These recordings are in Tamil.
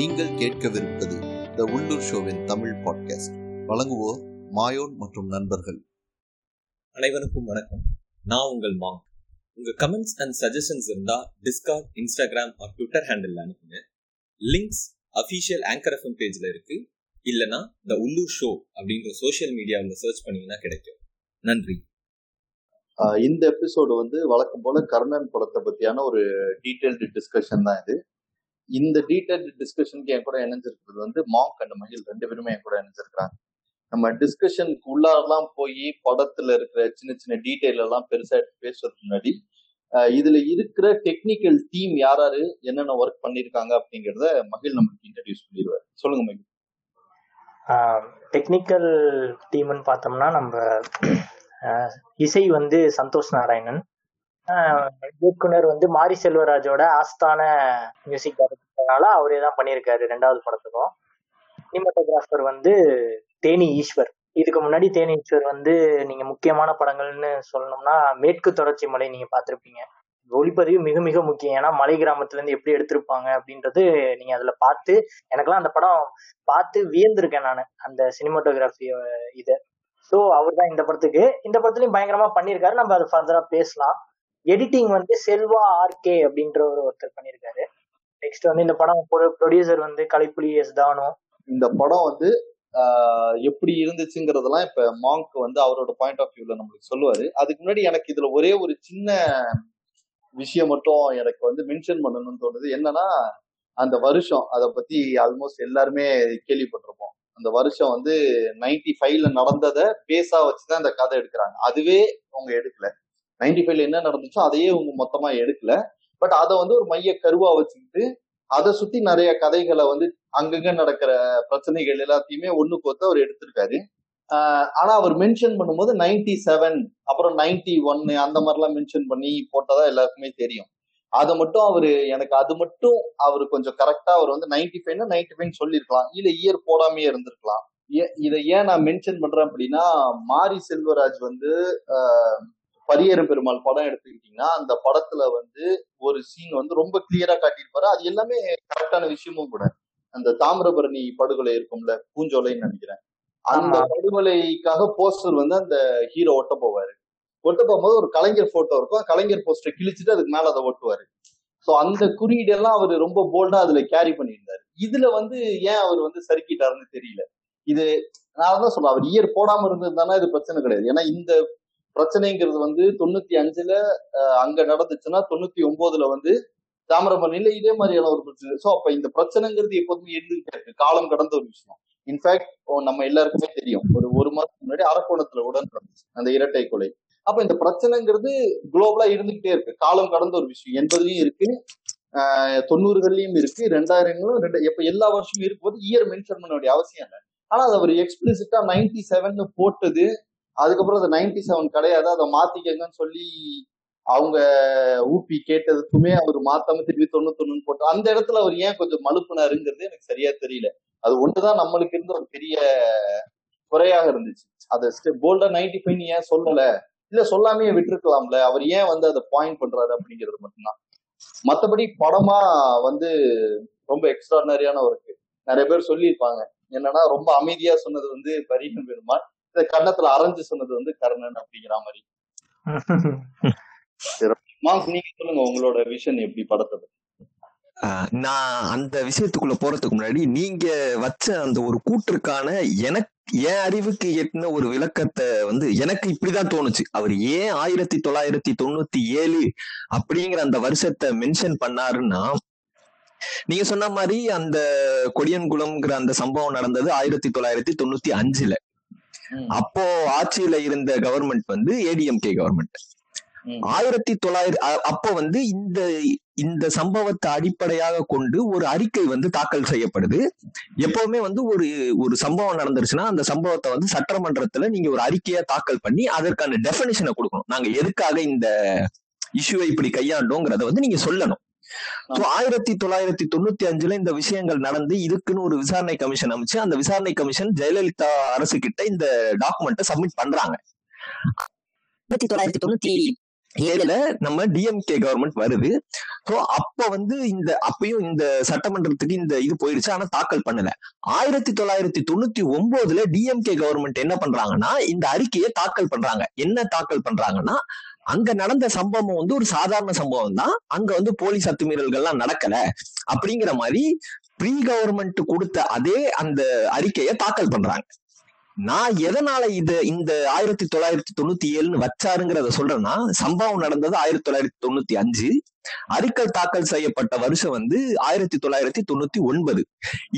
நீங்கள் கேட்கவிருப்பது த உள்ளூர் ஷோவின் தமிழ் பாட்காஸ்ட் வழங்குவோர் மாயோன் மற்றும் நண்பர்கள். அனைவருக்கும் வணக்கம். நான் உங்கள் மாங்க் உங்க கமெண்ட்ஸ் அண்ட் சஜஷன்ஸ் இருந்தா Discord Instagram or Twitter handle அனுப்புங்க. லிங்க்ஸ் அஃபீஷியல் ஆங்கர் எஃப்எம் பேஜ்ல இருக்கு. இல்லனா த உள்ளூர் ஷோ அப்படின்ற சோஷியல் மீடியாவில் சர்ச் பண்ணீங்கன்னா கிடைக்கும். நன்றி. இந்த எபிசோடு வந்து வழக்கம் போல கர்ணன் படத்தை பத்தியான ஒரு டீடைல்டு டிஸ்கஷன் தான் இது. இந்த டீட்டெயில் டிஸ்கஷனுக்கு என் கூட இணைஞ்சிருக்கிறது வந்து மாங்க் அண்ட் மகிழ் ரெண்டு பேருமே என் கூட இணைஞ்சிருக்கிறாங்க. நம்ம டிஸ்கஷனுக்கு உள்ளாரெல்லாம் போய் படத்துல இருக்கிற சின்ன சின்ன டீட்டெயில் எல்லாம் பெருசா எடுத்து பேசுறதுக்கு முன்னாடி இதுல இருக்கிற டெக்னிக்கல் டீம் யாராரு என்னென்ன ஒர்க் பண்ணிருக்காங்க அப்படிங்கறத மகிழ் நமக்கு இன்ட்ரடியூஸ் பண்ணிடுவார். சொல்லுங்க மகிழ். டெக்னிக்கல் டீம்னு பார்த்தோம்னா நம்ம இசை வந்து சந்தோஷ் நாராயணன் இயக்குனர் வந்து மாரி செல்வராஜோட ஆஸ்தான மியூசிக் டைரக்டர்னால அவரே தான் பண்ணியிருக்காரு ரெண்டாவது படத்துக்கும். சினிமாட்டோகிராஃபர் வந்து தேனி ஈஸ்வர். இதுக்கு முன்னாடி தேனி ஈஸ்வர் வந்து நீங்க முக்கியமான படங்கள்னு சொல்லணும்னா மேற்கு தொடர்ச்சி மலை நீங்க பார்த்துருப்பீங்க. ஒளிப்பதிவு மிக மிக முக்கியம். ஏன்னா மலை கிராமத்துல இருந்து எப்படி எடுத்திருப்பாங்க அப்படின்றது நீங்க அதுல பார்த்து எனக்கெல்லாம் அந்த படம் பார்த்து வியந்திருக்கேன் நான் அந்த சினிமாட்டோகிராஃபி இதை. ஸோ அவர் தான் இந்த படத்துக்கு. இந்த படத்துலையும் பயங்கரமா பண்ணியிருக்காரு. நம்ம அதை ஃபர்தரா பேசலாம். எடிட்டிங் வந்து செல்வா ஆர்கே அப்படின்ற ஒரு ஒருத்தர் பண்ணியிருக்காரு. நெக்ஸ்ட் வந்து இந்த படம் ப்ரொடியூசர் வந்து கலைப்புலி எஸ் தானு. இந்த படம் வந்து எப்படி இருந்துச்சுங்கிறதெல்லாம் இப்ப மாங்க் வந்து அவரோட பாயிண்ட் ஆஃப் வியூல நம்மளுக்கு சொல்லுவாரு. அதுக்கு முன்னாடி எனக்கு இதுல ஒரே ஒரு சின்ன விஷயம் மட்டும் எனக்கு வந்து மென்ஷன் பண்ணணும்னு தோணுது. என்னன்னா அந்த வருஷம் அதை பத்தி ஆல்மோஸ்ட் எல்லாருமே கேள்விப்பட்டிருப்போம். அந்த வருஷம் வந்து நைன்டி ஃபைவ்ல நடந்ததை பேஸா வச்சுதான் அந்த கதை எடுக்கிறாங்க. அதுவே அவங்க எடுக்கல. நைன்டி ஃபைவ்ல என்ன நடந்துச்சோ அதையே அவங்க மொத்தமா எடுக்கல. பட் அதை வந்து ஒரு மைய கருவா வச்சுக்கிட்டு அதை சுத்தி நிறைய கதைகளை வந்து அங்கங்க நடக்கிற பிரச்சனைகள் எல்லாத்தையுமே ஒண்ணு கோத்து அவர் எடுத்திருக்காரு. ஆனா அவர் மென்ஷன் பண்ணும்போது நைன்டி செவன் அப்புறம் நைன்டி ஒன்னு அந்த மாதிரிலாம் மென்ஷன் பண்ணி போட்டதா எல்லாருக்குமே தெரியும். அதை மட்டும் அவரு எனக்கு அது மட்டும் அவர் கொஞ்சம் கரெக்டா அவர் வந்து நைன்டி ஃபைவ்னா நைன்டி ஃபைவ் சொல்லியிருக்கலாம். இல்ல இயர் போடாமே இருந்திருக்கலாம். ஏ- இதை ஏன் நான் மென்ஷன் பண்றேன் அப்படின்னா மாரி செல்வராஜ் வந்து பரியேறும் பெருமாள் படம் எடுத்துக்கிட்டீங்கன்னா அந்த படத்துல வந்து ஒரு சீன் வந்து ரொம்ப கிளியரா காட்டியிருப்பாரு. அது எல்லாமே கரெக்டான விஷயமும் கூட. அந்த தாமிரபரணி படுகொலை இருக்கும்ல பூஞ்சோலைன்னு நினைக்கிறேன். அந்த. படுகொலைக்காக போஸ்டர் வந்து அந்த ஹீரோ ஒட்ட போவாரு. ஒட்ட போகும்போது ஒரு கலைஞர் போட்டோ இருக்கும். கலைஞர் போஸ்டர் கிழிச்சிட்டு அதுக்கு மேல அதை ஒட்டுவாரு சோ அந்த குறியீடெல்லாம் அவர் ரொம்ப போல்டா அதுல கேரி பண்ணியிருந்தாரு. இதுல வந்து ஏன் அவர் வந்து சறுக்கிட்டாருன்னு தெரியல. இது நான் தான் சொல்றேன். அவர் இயர் போடாம இருந்ததுதானே இது பிரச்சனை கிடையாது. ஏன்னா இந்த பிரச்சனைங்கிறது வந்து தொண்ணூத்தி அஞ்சுல அங்க நடந்துச்சுன்னா தொண்ணூத்தி ஒன்பதுல வந்து தாமிரபரணியில இதே மாதிரியான ஒரு பிரச்சனை. சோ அப்ப இந்த பிரச்சனைங்கிறது எப்போதுமே இருந்துகிட்டே இருக்கு. காலம் கடந்த ஒரு விஷயம். இன்ஃபேக்ட் நம்ம எல்லாருக்குமே தெரியும். ஒரு ஒரு மாதத்துக்கு முன்னாடி அரக்கோணத்துல கூட நடந்துச்சு அந்த இரட்டை கொலை. அப்ப இந்த பிரச்சனைங்கிறது குளோபலா இருந்துகிட்டே இருக்கு. காலம் கடந்த ஒரு விஷயம். எண்பதுலயும் இருக்கு தொண்ணூறுகள்லயும் இருக்கு ரெண்டாயிரங்களும் ரெண்டு எப்ப எல்லா வருஷமும் இருக்கும்போது இயர் மென்ஷன் பண்ண வேண்டிய அவசியம் இல்லை. ஆனா அது அவர் எக்ஸ்பிளிசிட்டா நைன்டி செவன் போட்டது அதுக்கப்புறம் அந்த நைன்டி செவன் கிடையாது அதை மாத்திக்கங்கன்னு சொல்லி அவங்க ஊப்பி கேட்டதுக்குமே அவர் மாத்தாம திருப்பி தொண்ணூத்தொன்னு போட்டு அந்த இடத்துல அவர் ஏன் கொஞ்சம் மழுப்புனாருங்கிறது எனக்கு சரியா தெரியல. அது ஒண்ணுதான் நம்மளுக்கு இருந்த ஒரு பெரிய குறையாக இருந்துச்சு. அதை போல்டா நைன்டி ஃபைவ் ஏன் சொல்லல? இல்ல சொல்லாமையே விட்டுருக்கலாம்ல. அவர் ஏன் வந்து அதை பாயிண்ட் பண்றாரு அப்படிங்கிறது மட்டும்தான். மத்தபடி படமா வந்து ரொம்ப எக்ஸ்ட்ராடினரியான ஒர்க்கு நிறைய பேர் சொல்லியிருப்பாங்க. என்னன்னா ரொம்ப அமைதியா சொன்னது வந்து பரீமன் பெருமாள். இந்த கன்னத்துல அரைஞ்சு சொன்னது வந்து கர்ணன் அப்படிங்கிற மாதிரி. மாஸ் நீங்க சொல்லுங்க உங்களோட விஷன் எப்படி படத்தை நான் அந்த விஷயத்துக்குள்ள போறதுக்கு முன்னாடி நீங்க வச்ச அந்த ஒரு கூற்றுக்கான எனக்கு என் அறிவுக்கு எட்டின ஒரு விளக்கத்தை வந்து எனக்கு இப்படிதான் தோணுச்சு. அவர் ஏன் ஆயிரத்தி தொள்ளாயிரத்தி தொண்ணூத்தி ஏழு அப்படிங்கிற அந்த வருஷத்தை மென்ஷன் பண்ணாருன்னா நீங்க சொன்ன மாதிரி அந்த கொடியன்குளம்ங்கிற அந்த சம்பவம் நடந்தது ஆயிரத்தி தொள்ளாயிரத்தி தொண்ணூத்தி அஞ்சுல. அப்போ ஆட்சியில இருந்த கவர்மெண்ட் வந்து ஏடிஎம்கே கவர்மெண்ட் ஆயிரத்தி தொள்ளாயிரம் அ- அப்போ வந்து இந்த இந்த சம்பவத்தை அடிப்படையாக கொண்டு ஒரு அறிக்கை வந்து தாக்கல் செய்யப்படுது. எப்பவுமே வந்து ஒரு ஒரு சம்பவம் நடந்துருச்சுன்னா அந்த சம்பவத்தை வந்து சட்டமன்றத்துல நீங்க ஒரு அறிக்கையா தாக்கல் பண்ணி அதற்கான டெபினிஷனை கொடுக்கணும். நாங்க எதுக்காக இந்த இஷ்யூவை இப்படி கையாண்டோங்கிறத வந்து நீங்க சொல்லணும். ஆயிரத்தி தொள்ளாயிரத்தி தொண்ணூத்தி அஞ்சுல இந்த விஷயங்கள் நடந்து இதுக்குன்னு ஒரு விசாரணை கமிஷன் அமைச்சு அந்த விசாரணை கமிஷன் ஜெயலலிதா அரசு கிட்ட இந்த டாக்குமெண்ட்டை சப்மிட் பண்றாங்க. ஆயிரத்தி தொள்ளாயிரத்தி தொண்ணூத்தி ஏழுல நம்ம டிஎம்கே கவர்மெண்ட் வருது. சோ அப்ப வந்து இந்த அப்பயும் இந்த சட்டமன்றத்துக்கு இந்த இது போயிடுச்சு ஆனா தாக்கல் பண்ணல. ஆயிரத்தி தொள்ளாயிரத்தி தொண்ணூத்தி ஒன்பதுல டிஎம்கே கவர்மெண்ட் என்ன பண்றாங்கன்னா இந்த அறிக்கையை தாக்கல் பண்றாங்க. என்ன தாக்கல் பண்றாங்கன்னா அங்க நடந்த சம்பவம் வந்து ஒரு சாதாரண சம்பவம் தான் அங்க வந்து போலீஸ் அத்துமீறல்கள்லாம் நடக்கல. அப்படிங்கிற மாதிரி ப்ரீ கவர்மெண்ட் கொடுத்த அதே அந்த அறிக்கையை தாக்கல் பண்றாங்க. நான் எதனால இது இந்த ஆயிரத்தி தொள்ளாயிரத்தி தொண்ணூத்தி ஏழுன்னு வச்சாருங்கிறத சொல்றேன்னா சம்பவம் நடந்தது ஆயிரத்தி தொள்ளாயிரத்தி தொண்ணூத்தி அஞ்சு. அறிக்கை தாக்கல் செய்யப்பட்ட வருஷம் வந்து ஆயிரத்தி தொள்ளாயிரத்தி தொண்ணூத்தி ஒன்பது.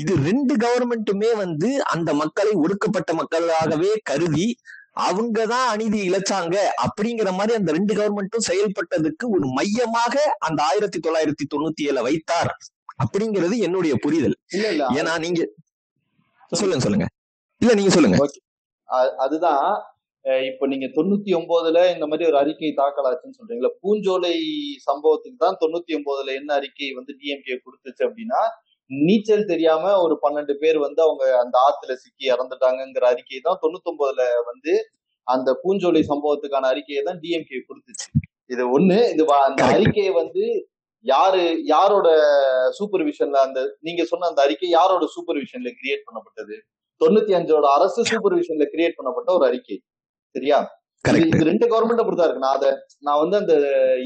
இது ரெண்டு கவர்மெண்ட்டுமே வந்து அந்த மக்களை ஒடுக்கப்பட்ட மக்களாகவே கருதி அவங்கதான் அநீதி இழைச்சாங்க அப்படிங்கிற மாதிரி அந்த ரெண்டு கவர்மெண்ட்டும் செயல்பட்டதுக்கு ஒரு மையமாக அந்த ஆயிரத்தி தொள்ளாயிரத்தி தொண்ணூத்தி ஏழை வைத்தார் அப்படிங்கிறது என்னுடைய புரிதல். இல்ல இல்ல. ஏன்னா நீங்க சொல்லுங்க சொல்லுங்க. இல்ல நீங்க சொல்லுங்க. அதுதான் இப்ப நீங்க தொண்ணூத்தி ஒன்பதுல இந்த மாதிரி ஒரு அறிக்கை தாக்கல் ஆச்சுன்னு சொல்றீங்களா பூஞ்சோலை சம்பவத்துக்கு தான் தொண்ணூத்தி ஒன்பதுல என்ன அறிக்கை வந்து டிஎம்கே கொடுத்துச்சு அப்படின்னா நீச்சல் தெரியாம ஒரு பன்னெண்டு பேர் வந்து அவங்க அந்த ஆத்துல சிக்கி இறந்துட்டாங்கங்கிற அறிக்கை தான் தொண்ணூத்தி ஒன்பதுல வந்து அந்த பூஞ்சோலை சம்பவத்துக்கான அறிக்கையை தான் டிஎம்கே கொடுத்துச்சு. இது ஒண்ணு. இது அந்த. அறிக்கையை வந்து யாரு யாரோட சூப்பர்விஷன்ல அந்த நீங்க சொன்ன அந்த அறிக்கை யாரோட சூப்பர்விஷன்ல கிரியேட் பண்ணப்பட்டது? தொண்ணூத்தி அஞ்சோட அரசு சூப்பர்விஷன்ல கிரியேட் பண்ணப்பட்ட ஒரு அறிக்கை. சரியா? இது ரெண்டு கவர்மெண்ட் அப்படிதான் இருக்கு. நான் அதை நான் வந்து அந்த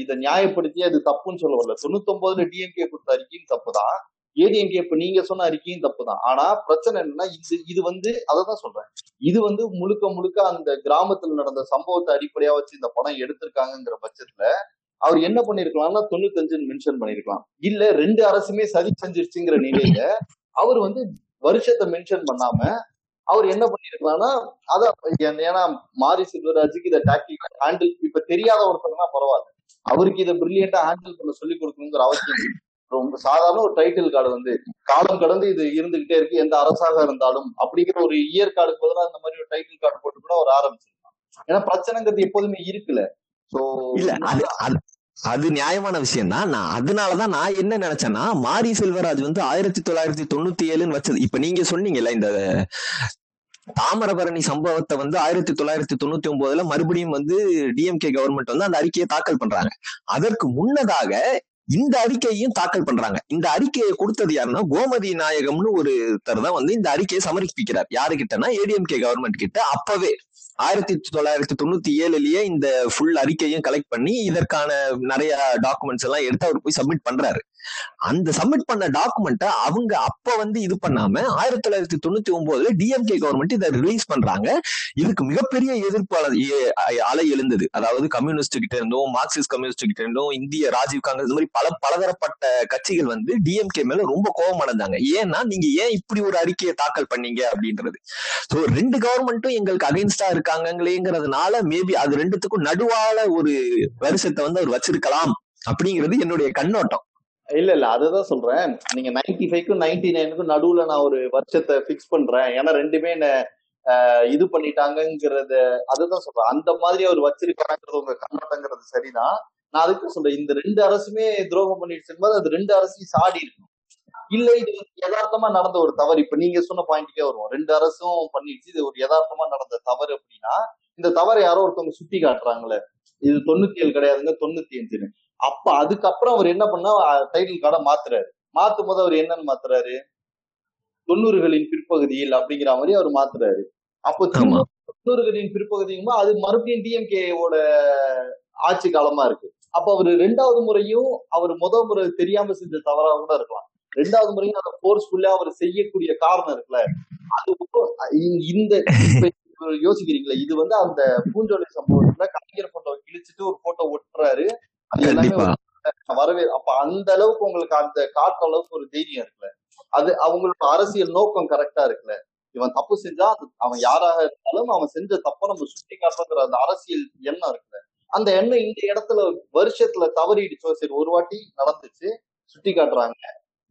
இதை நியாயப்படுத்தி அது தப்புன்னு சொல்ல வரல. தொண்ணூத்தி ஒன்பதுல டிஎம்கே கொடுத்த அறிக்கையும் தப்பு தான் ஏடிஎம்கே இப்ப நீங்க சொன்ன அறிக்கையும் தப்பு தான் ஆனா பிரச்சனை என்னன்னா இது இது வந்து அதை தான் சொல்றேன். இது வந்து முழுக்க முழுக்க அந்த கிராமத்துல நடந்த சம்பவத்தை அடிப்படையா வச்சு இந்த படம் எடுத்திருக்காங்கிற பட்சத்துல அவர் என்ன பண்ணிருக்கலாம்னா தொண்ணூத்தஞ்சுன்னு மென்ஷன் பண்ணிருக்கலாம். இல்ல ரெண்டு அரசுமே சதி செஞ்சிருச்சுங்கிற நிலையில அவர் வந்து வருஷத்தை மென்ஷன் பண்ணாம அவர் என்ன பண்ணிருக்கலாம்னா அதான் ஏன்னா மாரி செல்வராஜுக்கு இதை டாக்டிக் ஹேண்டில் இப்ப தெரியாத ஒருத்தர்னா பரவாயில்ல. அவருக்கு இதை பிரில்லியண்டா ஹேண்டில் பண்ண சொல்லி கொடுக்கணுங்கிற அவசியம் ரொம்ப சாதாரண ஒரு டைட்டில் கார்டு வந்து காலம் கடந்து இது இருந்துகிட்டே இருக்கு எந்த அரசாக இருந்தாலும் அப்படிங்கிற ஒரு இயர் கார்டுக்கு பதிலாக அந்த மாதிரி ஒரு டைட்டில் கார்டு போட்டு கூட அவர் ஆரம்பிச்சிருக்கலாம் ஏன்னா பிரச்சனைங்கிறது எப்போதுமே இருக்குல்ல. சோ இல்ல அது அது அது நியாயமான விஷயம் தான். நான் அதனாலதான் நான் என்ன நினைச்சேன்னா மாரி செல்வராஜ் வந்து ஆயிரத்தி தொள்ளாயிரத்தி தொண்ணூத்தி ஏழுன்னு வச்சது. இப்ப நீங்க சொன்னீங்கல்ல இந்த தாமிரபரணி சம்பவத்தை வந்து ஆயிரத்தி தொள்ளாயிரத்தி தொண்ணூத்தி ஒன்பதுல மறுபடியும் வந்து டிஎம்கே கவர்மெண்ட் வந்து அந்த அறிக்கையை தாக்கல் பண்றாங்க. அதற்கு முன்னதாக இந்த அறிக்கையையும் தாக்கல் பண்றாங்க. இந்த அறிக்கையை கொடுத்தது யாருன்னா கோமதி நாயகம்னு ஒருத்தர் தான் வந்து இந்த அறிக்கையை சமர்ப்பிக்கிறார். யாருக்கிட்டனா ஏடிஎம்கே கவர்மெண்ட் கிட்ட. அப்பவே ஆயிரத்தி தொள்ளாயிரத்தி தொண்ணூத்தி ஏழுலயே இந்த ஃபுல் அறிக்கையும் கலெக்ட் பண்ணி இதற்கான நிறைய டாக்குமெண்ட்ஸ் எல்லாம் எடுத்து அவர் போய் சப்மிட் பண்றாரு. அந்த சப்மிட் பண்ண டாக்குமெண்ட்டை அவங்க அப்ப வந்து இது பண்ணாம ஆயிரத்தி தொள்ளாயிரத்தி தொண்ணூத்தி ஒன்பதுல டிஎம்கே கவர்மெண்ட் இதை ரிலீஸ் பண்றாங்க. இதுக்கு மிகப்பெரிய எதிர்ப்பு அலை அலை எழுந்தது. அதாவது கம்யூனிஸ்ட் கிட்ட இருந்தும் மார்க்சிஸ்ட் கம்யூனிஸ்ட் கிட்ட இருந்தும் இந்திய ராஜீவ் காங்கிரஸ் மாதிரி பல பலதரப்பட்ட கட்சிகள் வந்து டிஎம்கே மேல ரொம்ப கோபம் அடைந்தாங்க ஏன்னா நீங்க ஏன் இப்படி ஒரு அறிக்கையை தாக்கல் பண்ணீங்க அப்படின்றது. சோ ரெண்டு கவர்மெண்ட்டும் எங்களுக்கு அகைன்ஸ்டா இருக்காங்களேங்கிறதுனால மேபி அது ரெண்டுத்துக்கும் நடுவால ஒரு வருஷத்தை வந்து அவர் வச்சிருக்கலாம் அப்படிங்கிறது என்னுடைய கண்ணோட்டம். இல்ல இல்ல அதுதான் சொல்றேன். நீங்க நைன்டி ஃபைவ்க்கும் நைன்டி நைனுக்கும் நடுவுல நான் ஒரு வருஷத்தை பிக்ஸ் பண்றேன். ஏன்னா ரெண்டுமே என்ன ஆஹ், இது பண்ணிட்டாங்கிறத அதுதான் சொல்றேன். அந்த மாதிரி அவர் வச்சிருக்காங்கிறது உங்க கண்ணோட்டங்கிறது சரிதான். நான் அதுக்கு சொல்றேன். இந்த ரெண்டு அரசுமே துரோகம் பண்ணிட்டு போது அது ரெண்டு அரசையும் சாடி இருக்கணும். இல்ல இது வந்து யதார்த்தமா நடந்த ஒரு தவறு. இப்ப நீங்க சொன்ன பாயிண்ட்டுக்கே வருவோம். ரெண்டு அரசும் பண்ணிடுச்சு. இது ஒரு யதார்த்தமா நடந்த தவறு அப்படின்னா இந்த தவறை யாரோ ஒருத்தவங்க சுட்டி காட்டுறாங்களே இது தொண்ணூத்தி ஏழு கிடையாதுங்க தொண்ணூத்தி அஞ்சுன்னு அப்ப அதுக்கப்புறம் அவர் என்ன பண்ணா டைட்டில் கார்டை மாத்துறாரு. மாத்தும் போது அவர் என்னன்னு மாத்துறாரு? தொண்ணூறுகளின் பிற்பகுதியில் அப்படிங்கிற மாதிரி அவர் மாத்துறாரு. அப்போ தொண்ணூறுகளின் பிற்பகுதியுமா அது மறுபடியும் டிஎம்கேவோட ஆட்சி காலமா இருக்கு. அப்ப அவர் ரெண்டாவது முறையும் அவர் முத முறை தெரியாம செஞ்ச தவறா கூட இருக்கலாம். ரெண்டாவது முறையும் அதை போர்ஸ்ஃபுல்லா அவர் செய்யக்கூடிய காரணம் இருக்குல்ல. அது இந்த யோசிக்கிறீங்களா இது வந்து அந்த பூஞ்சோலை சம்பவத்துல கலைஞர் போட்டோவை கிழிச்சிட்டு ஒரு போட்டோ ஒட்டுறாரு. கண்டிப்பா. வரவே அப்ப அந்த அளவுக்கு உங்களுக்கு அந்த காட்டுற அளவுக்கு ஒரு தைரியம் இருக்குல்ல. அது அவங்களோட அரசியல் நோக்கம் கரெக்டா இருக்குல்ல. இவன் தப்பு செஞ்சா அவன் யாராக இருந்தாலும் அவன் செஞ்ச தப்ப நம்ம சுட்டி காட்டுற அந்த அரசியல் எண்ணம் இருக்குல்ல. அந்த எண்ணம் இந்த இடத்துல வருஷத்துல தவறிடுச்சோ சரி ஒரு வாட்டி நடந்துச்சு சுட்டி காட்டுறாங்க.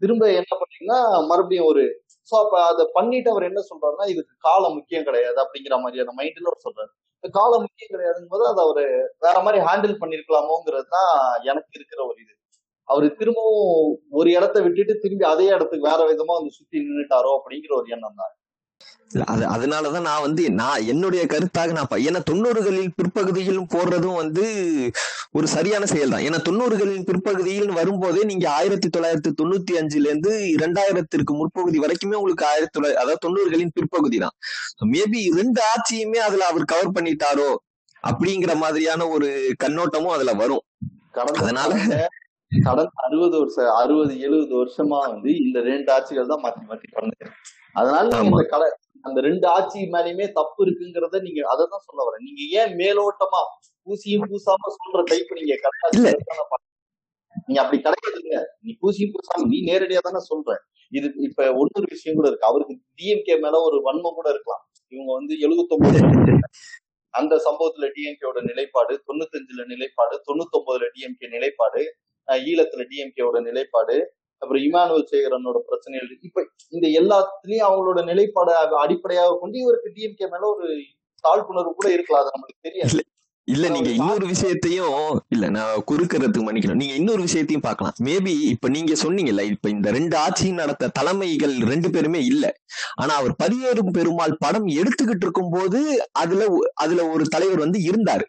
திரும்ப என்ன பண்ணீங்கன்னா மறுபடியும் ஒரு சோ அப்ப அதை பண்ணிட்டு அவர் என்ன சொல்றாருன்னா இதுக்கு காலம் முக்கியம் கிடையாது அப்படிங்கிற மாதிரியான மைண்ட்ல சொல்றாரு. காலம் முக்கியம் கிடையாதுங்கும் போது அதை அவரு வேற மாதிரி ஹேண்டில் பண்ணிருக்கலாமோங்கிறது தான் எனக்கு இருக்கிற ஒரு இது. அவரு திரும்பவும் ஒரு இடத்த விட்டுட்டு திரும்பி அதே இடத்துக்கு வேற விதமா வந்து சுத்தி நின்னுட்டாரோ அப்படிங்கிற ஒரு எண்ணம் தான் அது அதனாலதான் நான் வந்து நான் என்னுடைய கருத்தாக நான் ஏன்னா தொண்ணூறுகளின் பிற்பகுதியிலும் போடுறதும் வந்து ஒரு சரியான செயல் தான் ஏன்னா தொண்ணூறுகளின் பிற்பகுதியில் வரும்போதே நீங்க ஆயிரத்தி தொள்ளாயிரத்தி தொண்ணூத்தி அஞ்சுல இருந்து இரண்டாயிரத்திற்கு முற்பகுதி வரைக்குமே உங்களுக்கு ஆயிரத்தி தொள்ளாயிரத்தி அதாவது தொண்ணூறுகளின் பிற்பகுதி தான் மேபி ரெண்டு ஆட்சியுமே அதுல அவர் கவர் பண்ணிட்டாரோ அப்படிங்கிற மாதிரியான ஒரு கண்ணோட்டமும் அதுல வரும். அதனால கடந்த அறுபது வருஷம் அறுபது எழுபது வருஷமா வந்து இந்த ரெண்டு ஆட்சிகள் தான் மாத்தி மாத்தி பண்ணுது. அதனால. இந்த கல அந்த ரெண்டு ஆட்சி மேலயுமே தப்பு இருக்குங்கிறத நீங்க அதை தான் சொல்ல வரேன். நீங்க ஏன் மேலோட்டமா பூசியும் பூசாம சொல்ற டைப் நீங்க. நீங்க அப்படி கிடையாதுங்க. நீ பூசியும் பூசாம நீ நேரடியா தானே சொல்ற. இது இப்ப ஒன்னொரு விஷயம் கூட இருக்கு. அவருக்கு டிஎம்கே மேல ஒரு வன்மம் கூட இருக்கலாம். இவங்க வந்து எழுபத்தொன்பது அந்த சம்பவத்துல டிஎம்கேவோட நிலைப்பாடு தொண்ணூத்தஞ்சுல நிலைப்பாடு தொண்ணூத்தொன்பதுல டிஎம்கே நிலைப்பாடு ஈழத்துல டிஎம்கேவோட நிலைப்பாடு அப்புறம் இமானுவல் சேகரனோட பிரச்சனைகள் இப்ப இந்த எல்லாத்துலயும் அவங்களோட நிலைப்பாடு அடிப்படையாக கொண்டு இவருக்கு டிஎம்கே மேல ஒரு தாழ்ப்புணர்வு கூட இருக்கலாம். அது நம்மளுக்கு தெரியாது. இல்ல நீங்க இன்னொரு விஷயத்தையும் இல்ல நான் குறுக்கிறதுக்கு மன்னிக்கணும். நீங்க இன்னொரு விஷயத்தையும் பார்க்கலாம். மேபி இப்ப நீங்க சொன்னீங்கல்ல இப்ப இந்த ரெண்டு ஆட்சியும் நடத்த தலைமைகள் ரெண்டு பேருமே இல்ல. ஆனா அவர் பரியேறும் பெருமாள் படம் எடுத்துக்கிட்டு இருக்கும் போது அதுல அதுல ஒரு தலைவர் வந்து இருந்தாரு.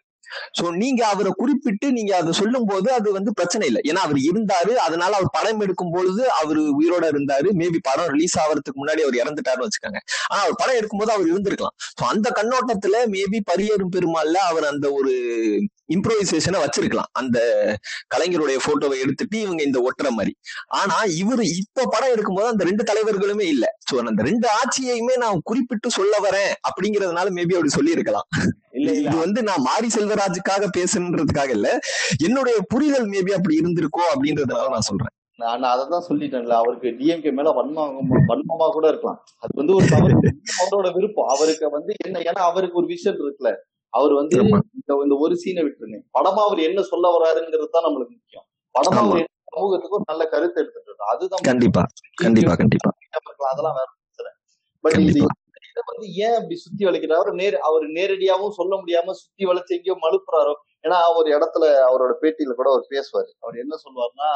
சோ நீங்க அவரை குறிப்பிட்டு நீங்க அதை சொல்லும் போது அது வந்து பிரச்சனை இல்லை. ஏன்னா அவர் இருந்தாரு. அதனால அவர் படம் எடுக்கும் பொழுது அவர் உயிரோட இருந்தாரு. மேபி படம் ரிலீஸ் ஆகிறதுக்கு முன்னாடி அவர் இறந்துட்டாருன்னு வச்சுக்கோங்க. ஆனா அவர் படம் எடுக்கும்போது அவர் இருந்திருக்கலாம். சோ அந்த கண்ணோட்டத்துல மேபி பரியேறும் பெருமாள்ல அவர் அந்த ஒரு இம்ப்ரோவைசேஷனை வச்சிருக்கலாம். அந்த கலைஞருடைய போட்டோவை எடுத்துட்டு இவங்க இந்த ஒட்டுற மாதிரி. ஆனா இவரு இப்ப படம் எடுக்கும்போது அந்த ரெண்டு தலைவர்களுமே இல்ல. சோ அந்த ரெண்டு ஆட்சியையுமே நான் குறிப்பிட்டு சொல்ல வரேன் அப்படிங்கறதுனால மேபி அப்படி சொல்லியிருக்கலாம். இல்ல இது வந்து நான் மாரி செல்வராஜுக்காக பேசணுன்றதுக்காக இல்ல. என்னுடைய புரிதல் மேபி அப்படி இருந்திருக்கோ அப்படின்றதுனால நான் சொல்றேன். நான் அதை தான் சொல்லிட்டேன்ல. அவருக்கு டிஎம்கே மேல வன்மம் வன்மமா கூட இருக்கலாம். அது வந்து ஒரு அவரோட விருப்பம். அவருக்கு வந்து என்ன ஏன்னா அவருக்கு ஒரு விஷன் இருக்குல்ல. அவர் வந்து. இந்த ஒரு சீனை விட்டுருங்க படமா அவர் என்ன சொல்ல வராருங்கிறது தான் நம்மளுக்கு முக்கியம். படமா. அவர் சமூகத்துக்கு ஒரு நல்ல கருத்து எடுத்துட்டு. அதுதான் கண்டிப்பா கண்டிப்பா கண்டிப்பா. அதெல்லாம் வேற பிரச்சனை. பட் இது வந்து ஏன் அப்படி சுத்தி வளைக்கிறாரு? நேர் அவர் நேரடியாவும் சொல்ல முடியாம சுத்தி வளைச்சு எங்கேயோ மழுப்புறாரோ? ஏன்னா ஒரு இடத்துல அவரோட பேட்டியில கூட அவர் பேசுவாரு. அவர் என்ன சொல்லுவாருன்னா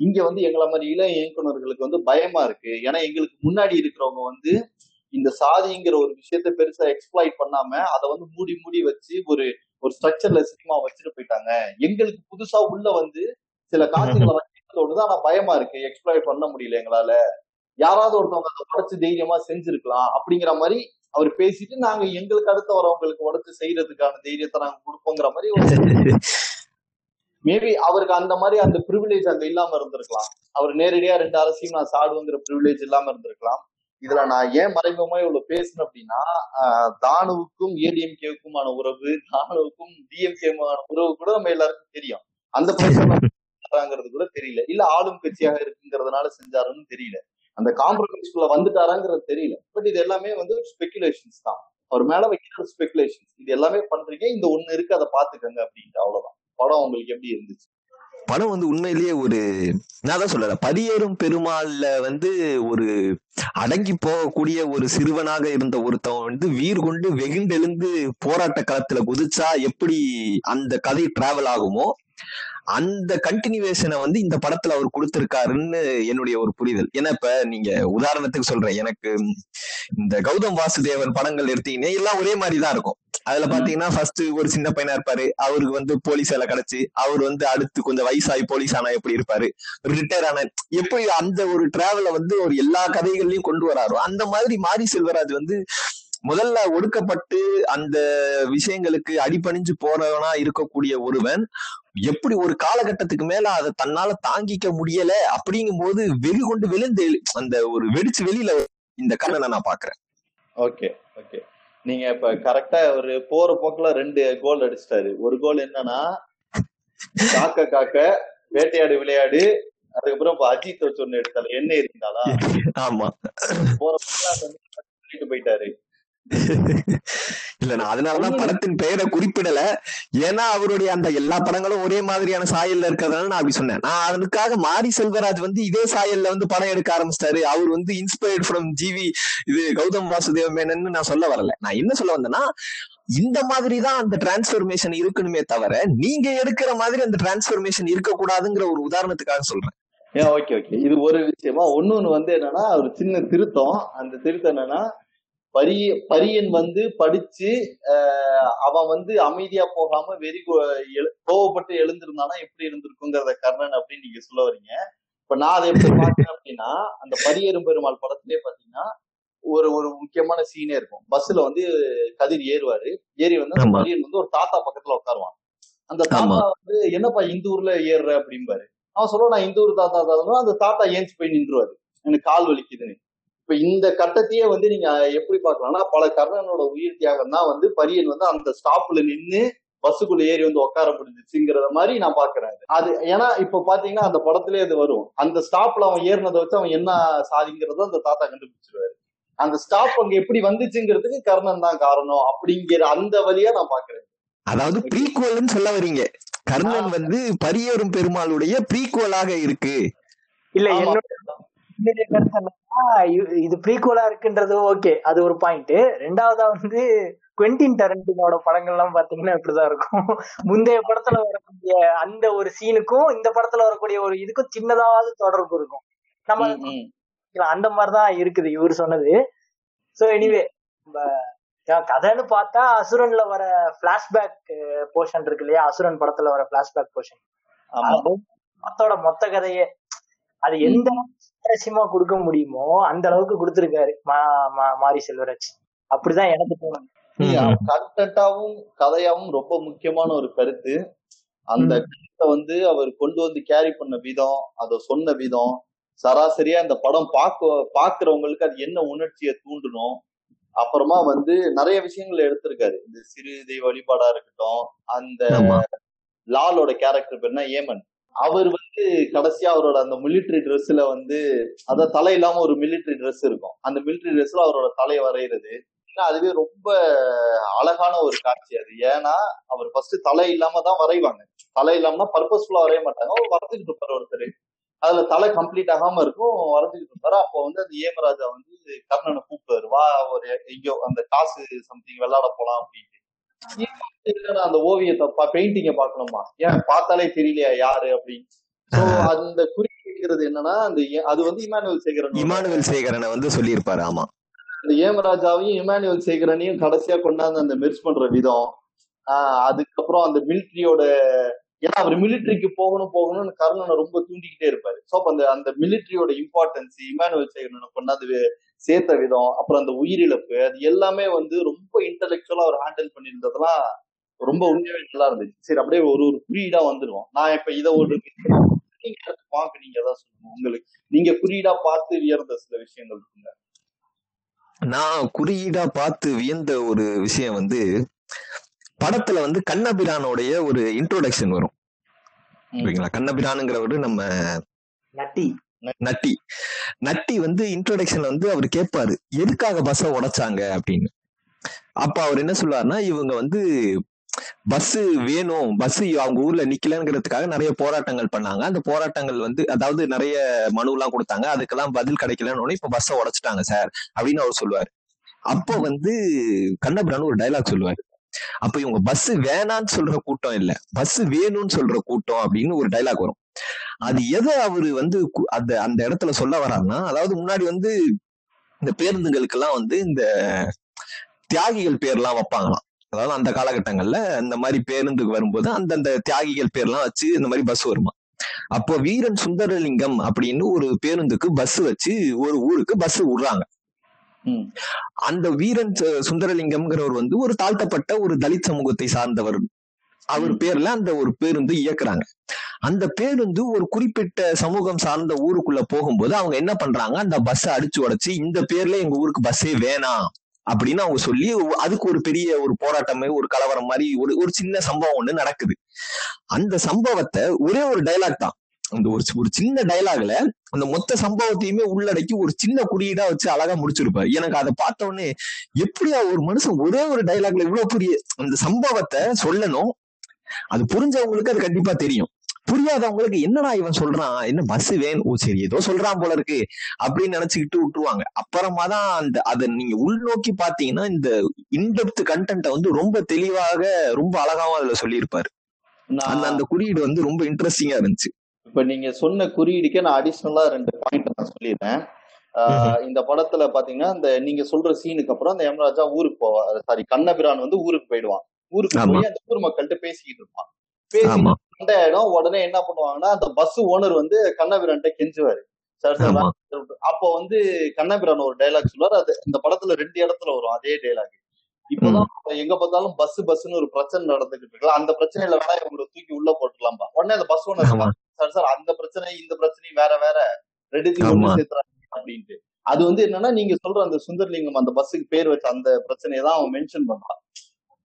இங்க வந்து எங்களை மாதிரி இளம் இயக்குனர்களுக்கு வந்து பயமா இருக்கு. ஏன்னா எங்களுக்கு முன்னாடி இருக்கிறவங்க வந்து இந்த சாதிங்கிற ஒரு விஷயத்த பெருசா எக்ஸ்ப்ளாய்ட் பண்ணாம அதை வந்து மூடி மூடி வச்சு ஒரு ஒரு ஸ்ட்ரக்சர்ல சினிமா வச்சுட்டு போயிட்டாங்க. எங்களுக்கு புதுசா உள்ள வந்து சில காட்சிகளை தோணுது. ஆனா பயமா இருக்கு. எக்ஸ்ப்ளாய்ட் பண்ண முடியல எங்களால. யாராவது ஒருத்தவங்க அதை உடச்சு தைரியமா செஞ்சிருக்கலாம் அப்படிங்கிற மாதிரி அவர் பேசிட்டு நாங்க எங்களுக்கு அடுத்து வரவங்களுக்கு உடச்சு செய்யறதுக்கான தைரியத்தை நாங்க கொடுப்போங்கிற மாதிரி ஒரு மேபி அவருக்கு அந்த மாதிரி அந்த ப்ரிவிலேஜ் அங்க இல்லாம இருந்திருக்கலாம். அவர் நேரடியா ரெண்டு அரசியும் நான் சாடுவேங்கிற ப்ரிவிலேஜ் இல்லாம இருந்திருக்கலாம். இதுல நான் ஏன் மறைமுகமா இவ்வளவு பேசுனேன் அப்படின்னா தானுவுக்கும் ஏடிஎம்கேவுக்குமான உறவு தானுவுக்கும் டிஎம்கேமான உறவு கூட நம்ம எல்லாருக்கும் தெரியும். அந்த பிரச்சனைங்கிறது கூட தெரியல. இல்ல ஆளும் கட்சியாக இருக்குங்கிறதுனால செஞ்சாருன்னு தெரியல. அந்த காம்ப்ரமைஸ்குள்ள வந்துட்டாராங்கிறது தெரியல. பட் இது எல்லாமே வந்து ஸ்பெகுலேஷன்ஸ் தான். அவர் மேல வைக்கிற ஸ்பெகுலேஷன்ஸ் இது எல்லாமே பண்றீங்க. இந்த ஒண்ணு இருக்கு அதை பாத்துக்கங்க அப்படின்ட்டு. அவ்வளவுதான். படம் உங்களுக்கு எப்படி இருந்துச்சு? படம் வந்து உண்மையிலேயே ஒரு நான் தான் சொல்லல பரியேறும் பெருமாள்ல வந்து ஒரு அடங்கி போகக்கூடிய ஒரு சிறுவனாக இருந்த ஒருத்தன் வந்து வீர் கொண்டு வெகுண்டெழுந்து போராட்ட களத்துல குதிச்சா எப்படி அந்த கதை டிராவல் ஆகுமோ அந்த கண்டினியூவேஷனை வந்து இந்த படத்துல அவர் கொடுத்திருக்காருன்னு என்னுடைய ஒரு புரிதல். ஏன்னா இப்ப நீங்க உதாரணத்துக்கு சொல்றேன். எனக்கு இந்த கௌதம் வாசுதேவன் படங்கள் எடுத்தீங்கன்னா எல்லாம் ஒரே மாதிரி தான் இருக்கும். அதுல பாத்தீங்கன்னா ஃபர்ஸ்ட் ஒரு சின்ன பையனா இருப்பாரு. அவருக்கு வந்து போலீஸ் வேலை கிடைச்சு அவர் வந்து அடுத்து கொஞ்சம் வயசாகி போலீஸ் ஆனா எப்படி இருப்பாரு? ரிட்டையர் ஆன எப்படி அந்த ஒரு டிராவல வந்து ஒரு எல்லா கதைகள்லயும் கொண்டு வராரோ? அந்த மாதிரி மாரி செல்வராஜ் வந்து முதல்ல ஒடுக்கப்பட்டு அந்த விஷயங்களுக்கு அடிபணிஞ்சு போறவனா இருக்கக்கூடிய ஒருவன் எப்படி ஒரு காலகட்டத்துக்கு மேல அதை தன்னால தாங்கிக்க முடியல அப்படிங்கும் போது வெகு கொண்டு விழுந்து அந்த ஒரு வெடிச்சு வெளியில இந்த கண்ணனை நான் பாக்குறேன். Okay okay. நீங்க இப்ப கரெக்டா ஒரு போற போக்குல ரெண்டு கோல் அடிச்சிட்டாரு. ஒரு கோல் என்னன்னா காக்க காக்க வேட்டையாடு விளையாடு. அதுக்கப்புறம் இப்ப அஜித் ஒண்ணு எடுத்தாரு. என்ன இருந்தாலா ஆமா. போற போக்குல போயிட்டாரு. இல்ல நான் அதனாலதான் படத்தின் பெயரை குறிப்பிடல. ஏன்னா அவருடைய அந்த எல்லா படங்களும் ஒரே மாதிரியான சாயல்ல இருக்கிறதுனால நான் அப்படி சொன்னேன். நான் அதுக்காக மாரி செல்வராஜ் வந்து இதே சாயல்ல வந்து படம் எடுக்க ஆரம்பிச்சிட்டாரு. அவர் வந்து இன்ஸ்பயர்ட் ஃப்ரம் ஜிவி இது கௌதம் வாசுதேவ் மேனன்னு நான் சொல்ல வரல. நான் என்ன சொல்ல வந்தேன்னா இந்த மாதிரி தான் அந்த டிரான்ஸ்பர்மேஷன் இருக்கணுமே தவிர நீங்க எடுக்கிற மாதிரி அந்த டிரான்ஸ்பர்மேஷன் இருக்கக்கூடாதுங்கிற ஒரு உதாரணத்துக்காக சொல்றேன். ஏன்? Okay okay. இது ஒரு விஷயமா. ஒன்னொன்னு வந்து என்னன்னா ஒரு சின்ன திருத்தம். அந்த திருத்தம் என்னன்னா பரிய பரியன் வந்து படிச்சு ஆஹ் அவன் வந்து அமைதியா போகாம வெறி கோ- எழு- கோவப்பட்டு எழுந்திருந்தானா எப்படி இருந்திருக்குங்கிறத கர்ணன் அப்படின்னு நீங்க சொல்ல வரீங்க இப்ப நான் அதை எப்படி பாக்குறேன் அப்படின்னா அந்த பரியரும் பெருமாள் படத்திலே பாத்தீங்கன்னா ஒரு ஒரு முக்கியமான சீனே இருக்கும். பஸ்ல வந்து கதிர் ஏறுவாரு. ஏறி வந்து. பரியன் வந்து ஒரு தாத்தா பக்கத்துல உட்காருவான். அந்த. தாத்தா வந்து என்னப்பா இந்த ஊர்ல ஏறுற? அப்படிம்பாரு. அவன் சொல்லுவான் நான் இந்த ஊர் தாத்தா தான் அந்த தாத்தா ஏஞ்சி போய் நின்றுவாரு. எனக்கு கால் வலிக்குதுன்னு. இப்ப இந்த கட்டத்தையே வந்து நீங்க எப்படி பார்க்கலாம்னா பல கர்ணனோட உயிர் தியாகம் தான் வந்து பரியன் வந்து அந்த ஸ்டாப்ல நின்னு பஸ்ஸுக்குள்ள ஏறி வந்து உட்கார முடிஞ்சிச்சுங்கிறத மாதிரி நான் பாக்குறேன் அது. ஏன்னா இப்ப பாத்தீங்கன்னா அந்த படத்திலே அது வரும். அந்த ஸ்டாப்ல அவன் ஏறினதை வச்சு அவன் என்ன சாதிங்கிறத அந்த தாத்தா கண்டுபிடிச்சிருவாரு. அந்த ஸ்டாப் அங்க எப்படி வந்துச்சுங்கிறதுக்கு கர்ணன் தான் காரணம் அப்படிங்கிற அந்த வழியா நான் பாக்குறேன் அதாவது ப்ரீக்வல்னு சொல்ல வரீங்க. கர்ணன் வந்து பரியரும் பெருமாளுடைய ப்ரீக்வலாக இருக்கு. இல்ல. என்னோட இது- இது ப்ரீக்வலா இருக்குன்றது ஓகே அது ஒரு பாயிண்ட் ரெண்டாவதா வந்து குவெண்டின் டரண்டினோட படங்கள்லாம் பாத்தீங்கன்னா இப்படிதான் இருக்கும். முந்தைய படத்துல வரக்கூடிய அந்த ஒரு சீனுக்கும் இந்த படத்துல வரக்கூடிய ஒரு இதுக்கும் சின்னதாவது தொடர்பு இருக்கும். நம்ம. அந்த மாதிரிதான் இருக்குது இவர் சொன்னது. சோ எனிவே கதைன்னு பார்த்தா அசுரன்ல வர பிளாஷ்பேக் போர்ஷன் இருக்கு இல்லையா? அசுரன் படத்துல வர பிளாஷ்பேக் போர்ஷன் படத்தோட மொத்த கதையே. அது எந்த சுவாரஸ்யமா கொடுக்க முடியுமோ அந்த அளவுக்கு கொடுத்திருக்காரு மா- மா- மாரி செல்வராஜ். அப்படிதான் எனக்கு தோணுது. கண்டென்ட்டாவும் கதையாவும் ரொம்ப முக்கியமான ஒரு கருத்து. அந்த கருத்தை வந்து அவர் கொண்டு வந்து கேரி பண்ண விதம் அதை சொன்ன விதம் சராசரியா இந்த படம் பார்க்க பாக்குறவங்களுக்கு அது என்ன உணர்ச்சியை தூண்டணும் அப்புறமா வந்து நிறைய விஷயங்கள் எடுத்திருக்காரு. இந்த சிறு தெய்வ வழிபாடா இருக்கட்டும் அந்த லாலோட கேரக்டர் பேர்னா ஏமன். அவர் வந்து கடைசியா அவரோட அந்த மிலிட்டரி ட்ரெஸ்ல வந்து அத தலை இல்லாம ஒரு மிலிட்டரி ட்ரெஸ் இருக்கும். அந்த மிலிட்டரி ட்ரெஸ்ல அவரோட தலையை வரைகிறது அதுவே ரொம்ப அழகான ஒரு காட்சி அது. ஏன்னா அவர் ஃபர்ஸ்ட் தலை இல்லாம தான் வரைவாங்க. தலை இல்லாம பர்பஸ்ஃபுல்லா வரைய மாட்டாங்க. அவர் வரைஞ்சுக்கிட்டு இருப்பாரு ஒருத்தர். அதுல தலை கம்ப்ளீட் ஆகாம இருக்கும். வரைஞ்சுக்கிட்டு இருப்பாரு. அப்போ வந்து அந்த ஏமராஜா வந்து கர்ணனை கூப்பிடுவாரு. வா ஒரு எங்கேயோ அந்த காசு சம்திங் விளையாட போலாம் அப்படின்ட்டு. அந்த ஓவியத்தை பெயிண்டிங்க பார்க்கணுமா? ஏன் பார்த்தாலே தெரியலையா யாரு அப்படின்னு? So, அந்த குறிப்பிடுறது என்னன்னா அந்த அது வந்து இமானுவல் சேகரன் இமானுவேல் சேகரனை வந்து சொல்லியிருப்பாரு ஆமா. அந்த ஏமராஜாவையும் இமானுவல் சேகரனையும் கடைசியா கொண்டாந்து அந்த மெர்ஜ் பண்ற விதம். ஆஹ் அதுக்கப்புறம் அந்த மிலிட்ரியோட ஏன்னா அவர் மிலிட்ரிக்கு போகணும் போகணும்னு கர்ணனை ரொம்ப தூண்டிக்கிட்டே இருப்பாரு. சோ அந்த அந்த மிலிட்ரியோட இம்பார்ட்டன்ஸ் இமானுவல் சேகரனை கொண்டாந்து சேர்த்த விதம் அப்புறம் அந்த உயிரிழப்பு அது எல்லாமே வந்து ரொம்ப இன்டலெக்சுவலா அவர் ஹேண்டில் பண்ணியிருந்ததெல்லாம் ரொம்ப உண்மையாவே நல்லா இருந்துச்சு. சரி அப்படியே ஒரு ஒரு குறியீடா வந்துருவோம் நான் இப்ப இதை ஒரு பார்க்க நீங்க தான் சொல்லணும் உங்களுக்கு நீங்க குறியீடா பார்த்து வியர்ந்த சில விஷயங்கள் இருக்குங்க. நான் குறியீடா பார்த்து வியந்த ஒரு விஷயம் வந்து படத்துல வந்து கண்ணபிரானுடைய ஒரு இன்ட்ரோடக்ஷன் வரும். ஓகேங்களா கண்ணபிரானுங்கிறவரு நம்ம நட்டி. நட்டி. நட்டி வந்து இன்ட்ரோடக்ஷன்ல வந்து அவர் கேட்பாரு எதுக்காக பஸ்ஸ உடைச்சாங்க? அப்படின்னு. அப்ப அவர் என்ன சொல்லுவாருன்னா இவங்க வந்து பஸ் வேணும் பஸ் அவங்க ஊர்ல நிக்கலங்கிறதுக்காக நிறைய போராட்டங்கள் பண்ணாங்க. அந்த போராட்டங்கள் வந்து அதாவது நிறைய மனு எல்லாம் கொடுத்தாங்க. அதுக்கெல்லாம் பதில் கிடைக்கலன்னு உடனே இப்ப பஸ்ஸை உடைச்சிட்டாங்க சார் அப்படின்னு அவர் சொல்லுவாரு. அப்போ வந்து கண்ணபிரான் ஒரு டைலாக் சொல்லுவாரு. அப்ப இவங்க பஸ் வேணான்னு சொல்ற கூட்டம் இல்ல. பஸ் வேணும்னு சொல்ற கூட்டம் அப்படின்னு ஒரு டைலாக் வரும். அது எதை அவரு வந்து அந்த அந்த இடத்துல சொல்ல வர்றாருன்னா அதாவது முன்னாடி வந்து இந்த பேருந்துகளுக்கெல்லாம் வந்து இந்த தியாகிகள் பேர்லாம் வைப்பாங்களாம். அதாவது அந்த காலகட்டங்கள்ல இந்த மாதிரி பேருந்துக்கு வரும்போது அந்தந்த தியாகிகள் பேர்லாம் வச்சு இந்த மாதிரி பஸ் வருமா. அப்போ வீரன் சுந்தரலிங்கம் அப்படின்னு ஒரு பேருந்துக்கு பஸ் வச்சு ஒரு ஊருக்கு பஸ் விடுறாங்க. அந்த வீரன் சு- சுந்தரலிங்கம்ங்கிறவர் வந்து ஒரு தாழ்த்தப்பட்ட ஒரு தலித் சமூகத்தை சார்ந்தவர். அவர். பேர்ல அந்த ஒரு பேருந்து இயக்குறாங்க. அந்த பேருந்து ஒரு குறிப்பிட்ட சமூகம் சார்ந்த ஊருக்குள்ள போகும்போது அவங்க என்ன பண்றாங்க? அந்த பஸ்ஸை அடிச்சு உடைச்சு இந்த பேர்ல எங்க ஊருக்கு பஸ்ஸே வேணாம் அப்படின்னு அவங்க சொல்லி அதுக்கு ஒரு பெரிய ஒரு போராட்டமே ஒரு கலவரம் மாதிரி ஒரு ஒரு சின்ன சம்பவம் ஒண்ணு நடக்குது. அந்த சம்பவத்தை ஒரே ஒரு டைலாக் தான். அந்த ஒரு ஒரு சின்ன டைலாக்ல அந்த மொத்த சம்பவத்தையுமே உள்ளடக்கி ஒரு சின்ன குறியீடா வச்சு அழகா முடிச்சிருப்பாரு. எனக்கு அதை பார்த்த உடனே எப்படியா ஒரு மனுஷன் ஒரே ஒரு டைலாக்ல இவ்வளவு பெரிய அந்த சம்பவத்தை சொல்லணும்? அது புரிஞ்சவங்களுக்கு அது கண்டிப்பா தெரியும். புரியாதவங்களுக்கு என்னடா இவன் சொல்றான்? என்ன பஸ் வேணும் ஓ சரி ஏதோ சொல்றான் போல இருக்கு. அப்படின்னு நினைச்சுக்கிட்டு விட்டுருவாங்க. அப்புறமா தான் அந்த அதை நீங்க உள்நோக்கி பாத்தீங்கன்னா இந்த இன்டெப்த் கண்டென்ட்டை வந்து ரொம்ப தெளிவாக ரொம்ப அழகாவும் அதுல சொல்லியிருப்பாரு. அந்த அந்த குறியீடு வந்து ரொம்ப இன்ட்ரெஸ்டிங்கா இருந்துச்சு. இப்ப நீங்க சொன்ன குறியீடுக்கே நான் அடிஷனலா ரெண்டு பாயிண்ட் நான் சொல்லிடுறேன். ஆஹ் இந்த படத்துல பாத்தீங்கன்னா இந்த நீங்க சொல்ற சீனுக்கு அப்புறம் அந்த யமராஜா ஊருக்கு போவான் சாரி கண்ணபிரான் வந்து ஊருக்கு போயிடுவான். ஊருக்கு. போய் அந்த ஊர் மக்கள்கிட்ட பேசிக்கிட்டு இருப்பான். பேசி ஆமா. சண்டை ஆயிடும் உடனே என்ன பண்ணுவாங்கன்னா அந்த பஸ் ஓனர் வந்து கண்ணபிரான்ட்ட கெஞ்சுவாரு. சார் சார் அப்போ வந்து கண்ணபிரான் ஒரு டைலாக் சொல்லுவார். அது இந்த படத்துல ரெண்டு இடத்துல வரும் அதே டைலாக் இப்பதான் எங்க பார்த்தாலும் பஸ் பஸ்னு ஒரு பிரச்சனை நடந்துகிட்டு இருக்குல்ல அந்த பிரச்சனையில வேணா இவங்களை தூக்கி உள்ள போட்டுலாம்பா உடனே அந்த பஸ் ஓனர் சார் சார் அந்த பிரச்சனை இந்த பிரச்சனையும் வேற வேற. ரெண்டுத்தையும் ஒண்ணு. சேர்த்துறாங்க அப்படின்ட்டு. அது வந்து என்னன்னா நீங்க சொல்ற அந்த சுந்தர்லிங்கம் அந்த பஸ்ஸுக்கு பேர் வச்ச அந்த பிரச்சனையை தான் அவன் மென்ஷன் பண்றான்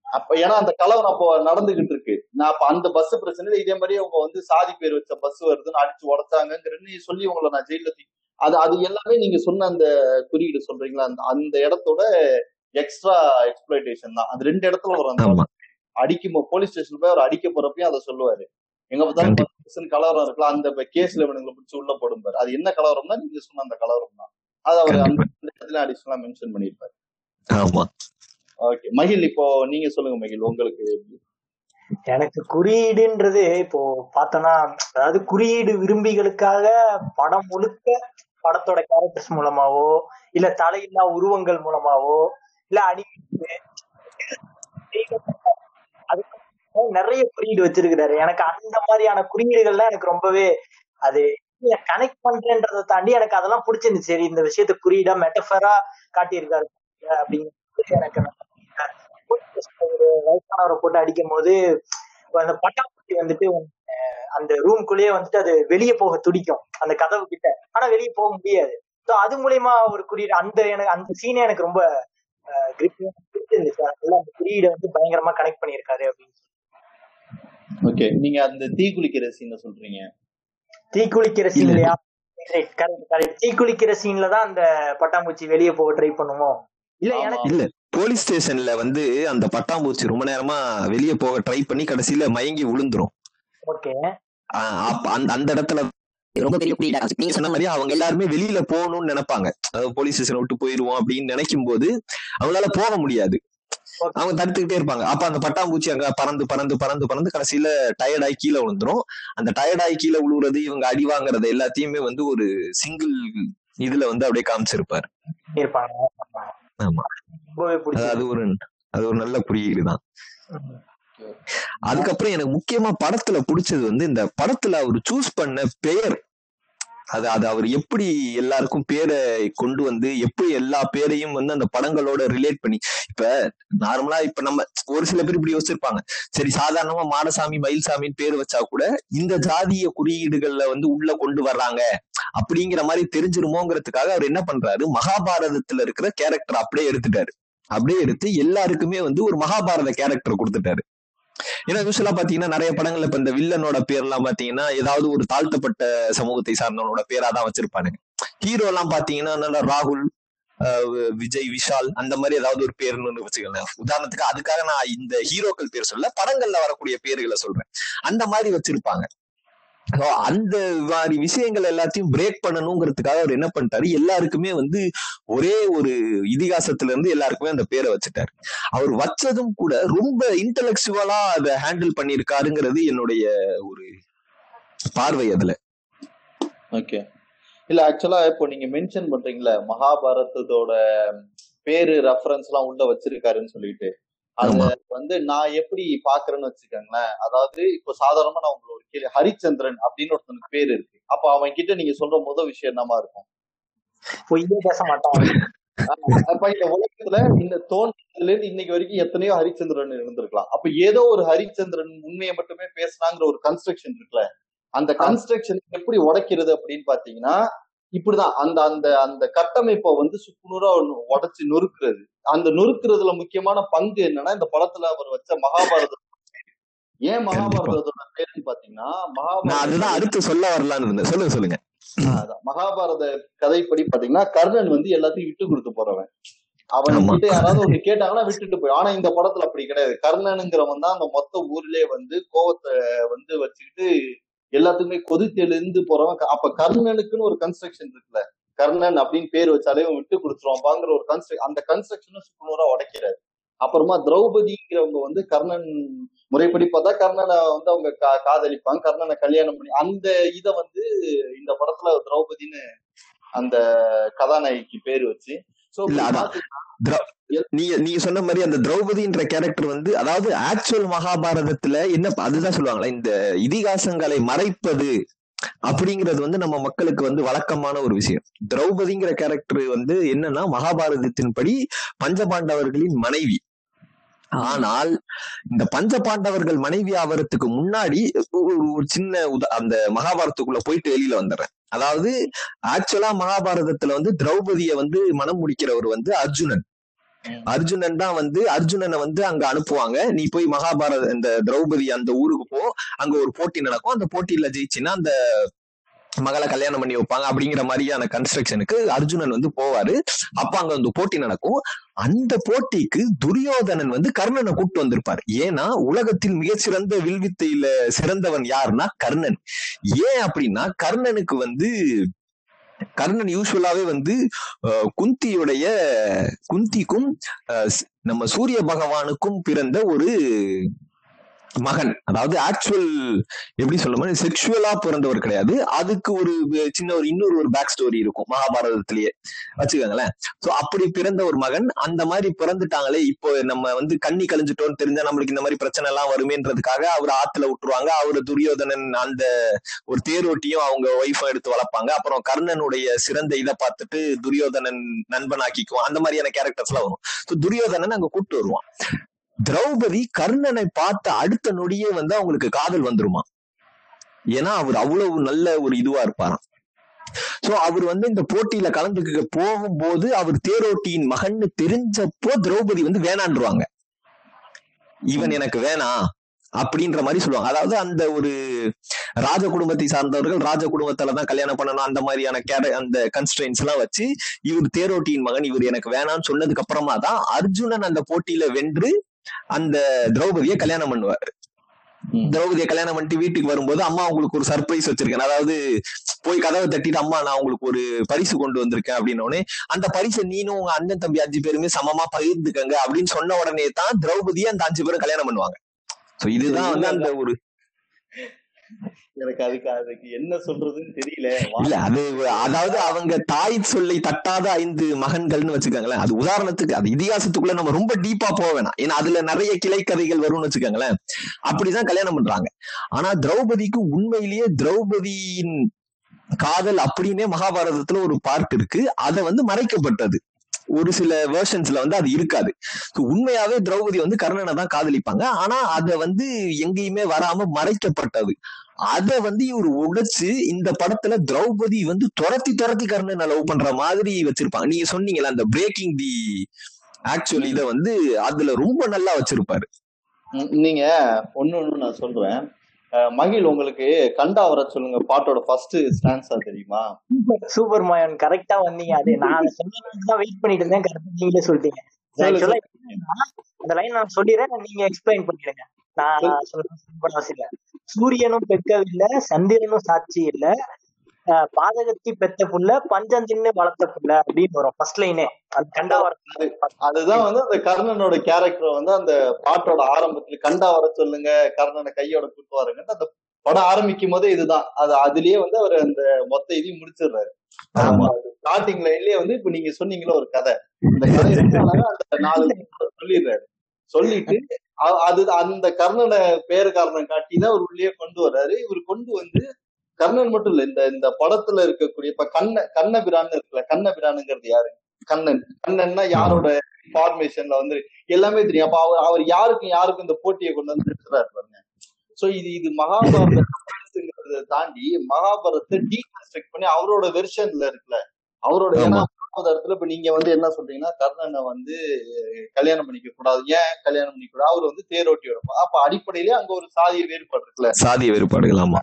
அப்ப ஏன்னா அந்த கலவரம் அப்போ நடந்துகிட்டு இருக்கு. நான் அப்ப அந்த பஸ் பிரச்சனையில இதே மாதிரி அவங்க வந்து சாதி பேர் வச்ச பஸ் வருதுன்னு அடிச்சு உடைச்சாங்கிறன்னு சொல்லி உங்களை நான் ஜெயில அது அது எல்லாமே நீங்க சொன்ன அந்த குறியீடு சொல்றீங்களா? அந்த அந்த இடத்தோட எக்ஸ்ட்ரா எக்ஸ்பிளேஷன் தான். அது ரெண்டு இடத்துல வரும். அந்த அடிக்கும் போலீஸ் ஸ்டேஷன் போய் அவர் அடிக்க போறப்பயும் அதை சொல்லுவாரு. எங்க பார்த்தாலும் கலவரம் இருக்கலாம். அந்த கேஸ்ல இவனுங்களை பிடிச்சி உள்ள போடும்பாரு அது என்ன கலவரம்னா நீங்க சொன்ன அந்த கலவரம் தான். அது அவர் அந்த இடத்துல அடிஷனலா மென்ஷன் பண்ணிருப்பாரு ஆமா. ஓகே மகிழ் இப்போ நீங்க சொல்லுங்க மகிழ் உங்களுக்கு எனக்கு குறியீடுன்றது இப்போ பார்த்தோம்னா அதாவது குறியீடு விரும்பிகளுக்காக படம் முழுக்க படத்தோட கேரக்டர்ஸ் மூலமாவோ இல்ல தலையில்லா உருவங்கள் மூலமாவோ இல்ல அனிமே அதுக்கு நிறைய குறியீடு வச்சிருக்கிறாரு. எனக்கு அந்த மாதிரியான குறியீடுகள்லாம் எனக்கு ரொம்பவே அது கனெக்ட் பண்றேன்றதை தாண்டி எனக்கு அதெல்லாம் பிடிச்சிருந்துச்சு. சரி இந்த விஷயத்த குறியீடா மெட்டஃபரா காட்டியிருக்காரு அப்படிங்கிறது எனக்கு ஒரு வயசானவரை போட்டு அடிக்கும் போது அந்த பட்டாம்பூச்சி வந்துட்டு அந்த ரூம்குள்ளேயே வந்துட்டு அது வெளியே போக துடிக்கும் அந்த கதவு கிட்ட. ஆனா வெளியே போக முடியாது. ஸோ அது மூலியமா ஒரு குறியீடு அந்த எனக்கு அந்த சீனே எனக்கு ரொம்ப பிடிச்சிருந்துச்சு அதனால அந்த குறியீடை வந்து பயங்கரமா கனெக்ட் பண்ணியிருக்காரு அப்படின்னு ஓகே நீங்க அந்த தீ குளிக்கிற சீனை சொல்றீங்க. தீக்குளிக்கிற சீன்லயா கரெக்ட் கரெக்ட் சீன்ல தான் அந்த பட்டாம்பூச்சி வெளியே போக ட்ரை பண்ணுவோம் இல்ல. எனக்கு இல்ல. போலீஸ் ஸ்டேஷன்ல வந்து அந்த பட்டாம்பூச்சி ரொம்ப நேரமா வெளியே போக ட்ரை பண்ணி கடைசியில மயங்கி விழுந்துரும். அந்த அந்த இடத்துல ரொம்ப பெரிய. நீங்க சொன்ன மாதிரி அவங்க எல்லாருமே வெளியில போகணும்னு நினைப்பாங்க. அதாவது போலீஸ் ஸ்டேஷன் விட்டு போயிருவோம் அப்படின்னு நினைக்கும் போது அவங்களால போக முடியாது. அவங்க தடுத்துக்கிட்டே இருப்பாங்க. அப்ப அந்த பட்டாம்பூச்சி அங்க பறந்து பறந்து பறந்து பறந்து கடைசியில டயர்டாகி கீழே விழுந்துரும். அந்த டயர்டாகி கீழே விழுவுறது இவங்க அடி வாங்குறது எல்லாத்தையுமே வந்து ஒரு சிங்கிள் இதுல வந்து அப்படியே காமிச்சிருப்பாரு. ஆமா. அது ஒரு அது ஒரு நல்ல குறியீடு தான். அதுக்கப்புறம் எனக்கு முக்கியமா படத்துல பிடிச்சது வந்து இந்த படத்துல அவர் சூஸ் பண்ண பெயர். அது அது அவர் எப்படி எல்லாருக்கும் பேரை கொண்டு வந்து எப்படி எல்லா பேரையும் வந்து அந்த படங்களோட ரிலேட் பண்ணி இப்ப நார்மலா இப்ப நம்ம ஒரு சில பேர் இப்படி யோசிச்சிருப்பாங்க. சரி சாதாரணமா மாடசாமி மயில்சாமின்னு பேர் வச்சா கூட இந்த ஜாதிய குறியீடுகள்ல வந்து உள்ள கொண்டு வர்றாங்க. அப்படிங்கிற மாதிரி தெரிஞ்சிருமோங்கிறதுக்காக அவர் என்ன பண்றாரு? மகாபாரதத்துல இருக்கிற கேரக்டர் அப்படியே எடுத்துட்டாரு. அப்படியே எடுத்து எல்லாருக்குமே வந்து ஒரு மகாபாரத கேரக்டர் கொடுத்துட்டாரு. ஏன்னா யூஸ்வலா பாத்தீங்கன்னா நிறைய படங்கள்ல இப்ப இந்த வில்லனோட பேர்லாம் பாத்தீங்கன்னா ஏதாவது ஒரு தாழ்த்தப்பட்ட சமூகத்தை சார்ந்தவனோட பேரா தான் வச்சிருப்பானுங்க. ஹீரோ எல்லாம் பாத்தீங்கன்னா நல்லா ராகுல் ஆஹ் விஜய் விஷால் அந்த மாதிரி ஏதாவது ஒரு பேர்னு வச்சுக்கலாம் உதாரணத்துக்கு அதுக்காக நான் இந்த ஹீரோக்கள் பேர் சொல்ல படங்கள்ல வரக்கூடிய பேர்களை சொல்றேன். அந்த மாதிரி வச்சிருப்பாங்க. அந்த மாதிரி விஷயங்கள் எல்லாத்தையும் பிரேக் பண்ணணுங்கிறதுக்காக அவர் என்ன பண்ணிட்டாரு? எல்லாருக்குமே வந்து ஒரே ஒரு இதிகாசத்துல இருந்து எல்லாருக்குமே அந்த பேரை வச்சுட்டாரு. அவர் வச்சதும் கூட ரொம்ப இன்டலெக்சுவலா அதை ஹேண்டில் பண்ணியிருக்காருங்கிறது என்னுடைய ஒரு பார்வை அதுல. ஓகே இல்ல ஆக்சுவலா இப்போ நீங்க மென்ஷன் பண்றீங்களா மகாபாரதத்தோட பேரு ரெஃபரன்ஸ் எல்லாம் உள்ள வச்சிருக்காருன்னு சொல்லிட்டு. அது. வந்து நான் எப்படி பாக்குறேன்னு வச்சுக்கோங்களேன். அதாவது இப்போ சாதாரணமா நான் உங்களை ஒரு கேள்வி ஹரிச்சந்திரன் அப்படின்னு ஒருத்தனுக்கு பேர் இருக்கு. அப்ப அவன் கிட்ட நீங்க சொல்ற முதல் விஷயம் என்னமா இருக்கும்? பொய்யே பேச மாட்டான் அப்ப இந்த உலகத்துல இந்த தோன்றதுல இருந்து இன்னைக்கு வரைக்கும் எத்தனையோ ஹரிச்சந்திரன் இருந்திருக்கலாம். அப்ப ஏதோ ஒரு ஹரிச்சந்திரன் உண்மையை மட்டுமே பேசினாங்கிற ஒரு கன்ஸ்ட்ரக்ஷன் இருக்குல்ல. அந்த கன்ஸ்ட்ரக்ஷன் எப்படி உடைக்கிறது அப்படின்னு பாத்தீங்கன்னா இப்படிதான். அந்த அந்த அந்த கட்டமைப்பை வந்து சுக்குநூறா உடைச்சு நொறுக்குறது. அந்த நொறுக்குறதுல முக்கியமான பங்கு என்னன்னா இந்த படத்துல அவர் வச்ச மகாபாரதம். ஏன் மகாபாரதத்தோட பேருன்னு பாத்தீங்கன்னா நான் அதுதான் மகாபாரத அடுத்து சொல்ல வரலான்னு இருந்தேன். சொல்லுங்க சொல்லுங்க. மகாபாரத கதைப்படி பாத்தீங்கன்னா கர்ணன் வந்து எல்லாத்தையும் விட்டு கொடுத்து போறவன். அவன். கிட்ட யாராவது ஒண்ணு கேட்டாங்கன்னா விட்டுட்டு போய் ஆனா இந்த படத்துல அப்படி கிடையாது. கர்ணனுங்கிறவன் தான் அந்த மொத்த ஊர்லயே வந்து கோவத்தை வந்து வச்சுக்கிட்டு எல்லாத்துக்குமே கொதித்தெழுந்து போறவன் அப்ப கர்ணனுக்குன்னு ஒரு கன்ஸ்ட்ரக்ஷன் இருக்குல்ல. கர்ணன் அப்படின்னு பேர் வச்சாலே விட்டு கொடுத்துருவான்பாங்கிற ஒரு கன்ஸ்ட்ரக் அந்த கன்ஸ்ட்ரக்ஷனும் சுக்குநூறா உடைக்கிறாரு. அப்புறமா திரௌபதிங்கிறவங்க வந்து கர்ணன் முறைப்படி பார்த்தா கர்ணனை வந்து அவங்க கா- காதலிப்பாங்க. கர்ணனை கல்யாணம் பண்ணி அந்த இதை வந்து இந்த படத்துல திரௌபதின்னு அந்த கதாநாயகிக்கு பேர் வச்சு சோ அதான். நீங்க நீங்க சொன்ன மாதிரி அந்த திரௌபதின்ற கேரக்டர் வந்து அதாவது ஆக்சுவல் மகாபாரதத்துல என்ன அதுதான் சொல்லுவாங்களே இந்த இதிகாசங்களை மறைப்பது அப்படிங்கிறது வந்து நம்ம மக்களுக்கு வந்து வழக்கமான ஒரு விஷயம். திரௌபதிங்கிற கேரக்டர் வந்து என்னன்னா மகாபாரதத்தின்படி பஞ்சபாண்டவர்களின் மனைவி. ஆனால் இந்த பஞ்ச பாண்டவர்கள் மனைவி ஆவறதுக்கு முன்னாடி ஒரு சின்ன உதா அந்த மகாபாரதத்துக்குள்ள போயிட்டு வெளியில வந்துடுறேன். அதாவது ஆக்சுவலா மகாபாரதத்துல வந்து திரௌபதிய வந்து மனம் முடிக்கிறவர் வந்து அர்ஜுனன். அர்ஜுனன் தான் வந்து அர்ஜுனனை வந்து அங்க அனுப்புவாங்க. நீ போய் மகாபாரத இந்த திரௌபதி அந்த ஊருக்கு போ. அங்க ஒரு போட்டி நடக்கும். அந்த போட்டியில ஜெயிச்சின்னா அந்த மகளை கல்யாணம் பண்ணி வைப்பாங்க அப்படிங்கிற மாதிரியான கன்ஸ்ட்ரக்ஷனுக்கு அர்ஜுனன் வந்து போவாரு. அப்ப அங்க வந்து போட்டி நடக்கும். அந்த போட்டிக்கு துரியோதனன் வந்து கர்ணனை கூப்பிட்டு வந்திருப்பார். ஏன்னா உலகத்தில் மிகச்சிறந்த வில்வித்தையில சிறந்தவன் யாருன்னா கர்ணன். ஏன் அப்படின்னா கர்ணனுக்கு வந்து கர்ணன் யூஸ்வலாவே வந்து குந்தியுடைய குந்திக்கும் நம்ம சூரிய பகவானுக்கும் பிறந்த ஒரு மகன். அதாவது ஆக்சுவல் எப்படி சொல்ல செக்ஷுவலா பிறந்தவர் கிடையாது. அதுக்கு ஒரு சின்ன ஒரு இன்னொரு ஒரு பேக் ஸ்டோரி இருக்கும். மகாபாரதத்திலேயே. வச்சுக்கோங்களேன். சோ அப்படி பிறந்த ஒரு மகன் அந்த மாதிரி பிறந்துட்டாங்களே இப்போ நம்ம வந்து கண்ணி கழிஞ்சிட்டோம்னு தெரிஞ்சா நம்மளுக்கு இந்த மாதிரி பிரச்சனை எல்லாம் வருமேன்றதுக்காக அவர் ஆத்துல விட்டுருவாங்க. அவரு துரியோதனன் அந்த ஒரு தேரோட்டியும் அவங்க ஒய்ஃபும் எடுத்து வளர்ப்பாங்க. அப்புறம் கர்ணனுடைய சிறந்த இதை பார்த்துட்டு துரியோதனன் நண்பனாக்கிக்குவான். அந்த மாதிரியான கேரக்டர்ஸ் எல்லாம் வரும். ஸோ துரியோதனன் அங்க கூப்பிட்டு வருவான். திரௌபதி கர்ணனை பார்த்த அடுத்த நொடியே வந்து அவங்களுக்கு காதல் வந்துருமா? ஏன்னா அவர் அவ்வளவு நல்ல ஒரு இதுவா இருப்பாராம். சோ அவர் வந்து இந்த போட்டியில கலந்துக்க போகும்போது அவர் தேரோட்டியின் மகன்னு தெரிஞ்சப்போ திரௌபதி வந்து வேணான்றுவாங்க. இவன் எனக்கு வேணாம் அப்படின்ற மாதிரி சொல்லுவாங்க. அதாவது அந்த ஒரு ராஜ குடும்பத்தை சார்ந்தவர்கள் ராஜ குடும்பத்துலதான் கல்யாணம் பண்ணணும் அந்த மாதிரியான கேர அந்த கன்ஸ்டன்ஸ் எல்லாம் வச்சு இவர் தேரோட்டியின் மகன் இவர் எனக்கு வேணாம்னு சொன்னதுக்கு அப்புறமா தான் அர்ஜுனன் அந்த போட்டியில வென்று அந்த திரௌபதியை கல்யாணம் பண்ணுவார். திரௌபதியை கல்யாணம் பண்ணிட்டு வீட்டுக்கு வரும்போது அம்மா உங்களுக்கு ஒரு சர்ப்ரைஸ் வச்சிருக்கேன். அதாவது போய் கதவை தட்டிட்டு அம்மா நான் உங்களுக்கு ஒரு பரிசு கொண்டு வந்திருக்கேன் அப்படின்ன உடனே அந்த பரிசை நீனும் உங்க அண்ணன் தம்பி அஞ்சு பேருமே சமமா பகிர்ந்துக்கங்க அப்படின்னு சொன்ன உடனே தான் திரௌபதியை அந்த அஞ்சு பேரும் கல்யாணம் பண்ணுவாங்க. சோ இதுதான் வந்து அந்த ஒரு எனக்கு அதுக்கு அதுக்கு என்ன சொல்றதுன்னு தெரியல. இல்ல அது அதாவது அவங்க தாய் சொல்லை தட்டாத ஐந்து மகன்கள்னு வச்சுக்கோங்களேன். அது உதாரணத்துக்கு அது இதிகாசத்துக்குள்ள நம்ம ரொம்ப டீப்பா போக வேணாம். ஏன்னா அதுல நிறைய கிளை கதைகள் வரும்னு வச்சுக்கோங்களேன். அப்படிதான் கல்யாணம் பண்றாங்க. ஆனா திரௌபதிக்கு உண்மையிலேயே திரௌபதியின் காதல் அப்படின்னே மகாபாரதத்துல ஒரு பார்ட் இருக்கு. அதை வந்து மறைக்கப்பட்டது. ஒரு சில வேர்ஷன்ஸ்ல வந்து அது இருக்காது. உண்மையாவே திரௌபதி வந்து கர்ணனை தான் காதலிப்பாங்க. ஆனா அதை வந்து எங்கேயுமே வராம மறைக்கப்பட்டது. அத வந்து இவர் உடைச்சு இந்த படத்துல திரௌபதி வந்து துரத்தி துரத்தி கர்ணனை லவ் பண்ற மாதிரி வச்சிருப்பாங்க. நீங்க சொன்னீங்கல்ல அந்த பிரேக்கிங் தி ஆக்சுவல் இத வந்து அதுல ரொம்ப நல்லா வச்சிருப்பாரு. நீங்க ஒண்ணு ஒண்ணு நான் சொல்றேன். மகிழ் உங்களுக்கு கண்டா வர சொல்லுங்க பாட்டோட ஃபர்ஸ்ட் ஸ்டான்ஸா தெரியுமா? சூப்பர் மாயன் கரெக்டா வந்தீங்க. அது நான் சொல்லலாம் வெயிட் பண்ணிட்டு இருந்தேன். கரெக்டா நீங்களே சொல்லிட்டீங்க. அந்த லைன் நான் சொல்லிடுறேன். நீங்க எக்ஸ்பிளைன் பண்ணிடுங்க. நான் நான் சொல்ல அவசியம் இல்ல. சூரியனும் பெக்கவில்லை சந்திரனும் சாட்சி இல்ல பாதகத்தி பெத்த புள்ள பஞ்சம் தின்னு வளர்த்த புள்ள அப்படின்னு வரும் ஃபர்ஸ்ட் லைனே அந்த கண்டா வர அதுதான் வந்து அந்த கர்ணனோட கேரக்டர் வந்து அந்த பாட்டோட ஆரம்பத்துல கண்டா வர சொல்லுங்க கர்ணனை கையோட கூட்டு வாருங்கன்னு அந்த படம் ஆரம்பிக்கும் போதே இதுதான். அது அதுலயே வந்து அவர் அந்த மொத்த இதையும் முடிச்சிடுறாரு. ஆமா. ஸ்டார்டிங் லைன்லயே வந்து இப்ப நீங்க சொன்னீங்களே ஒரு கதை. இந்த கதை அந்த நாலு சொல்லிடுறாரு. சொல்லிட்டு அது அந்த கர்ணனை பேரு காரணம் காட்டி தான் அவர் உள்ளே கொண்டு வர்றாரு. இவர் கொண்டு வந்து கர்ணன் மட்டும் இல்ல இந்த இந்த படத்துல இருக்கக்கூடிய இப்ப கண்ண கண்ணபிரான் இருக்குல்ல கண்ணபிரானுங்கிறது யாரு? கண்ணன். கண்ணன்னா யாரோட ஃபார்மேஷன்ல வந்து எல்லாமே தெரியும். அப்ப அவர் அவர் யாருக்கும் யாருக்கும் இந்த போட்டியை கொண்டு வந்து நிறுத்துறாரு பாருங்க. சோ இது இது மகாபாரதங்கிறத தாண்டி மகாபாரதத்தை டீகன்ஸ்ட்ரக்ட் பண்ணி அவரோட வெர்ஷன்ல இருக்குல்ல அவரோட ஏன்னா இடத்துல இப்ப நீங்க வந்து என்ன சொல்றீங்கன்னா கர்ணனை வந்து கல்யாணம் பண்ணிக்க கூடாது. ஏன் கல்யாணம் பண்ணிக்க கூடாது? அவர் வந்து தேரோட்டி வரும் அப்ப அடிப்படையிலே அங்க ஒரு சாதிய வேறுபாடு இருக்குல்ல சாதிய வேறுபாடுகள் ஆமா.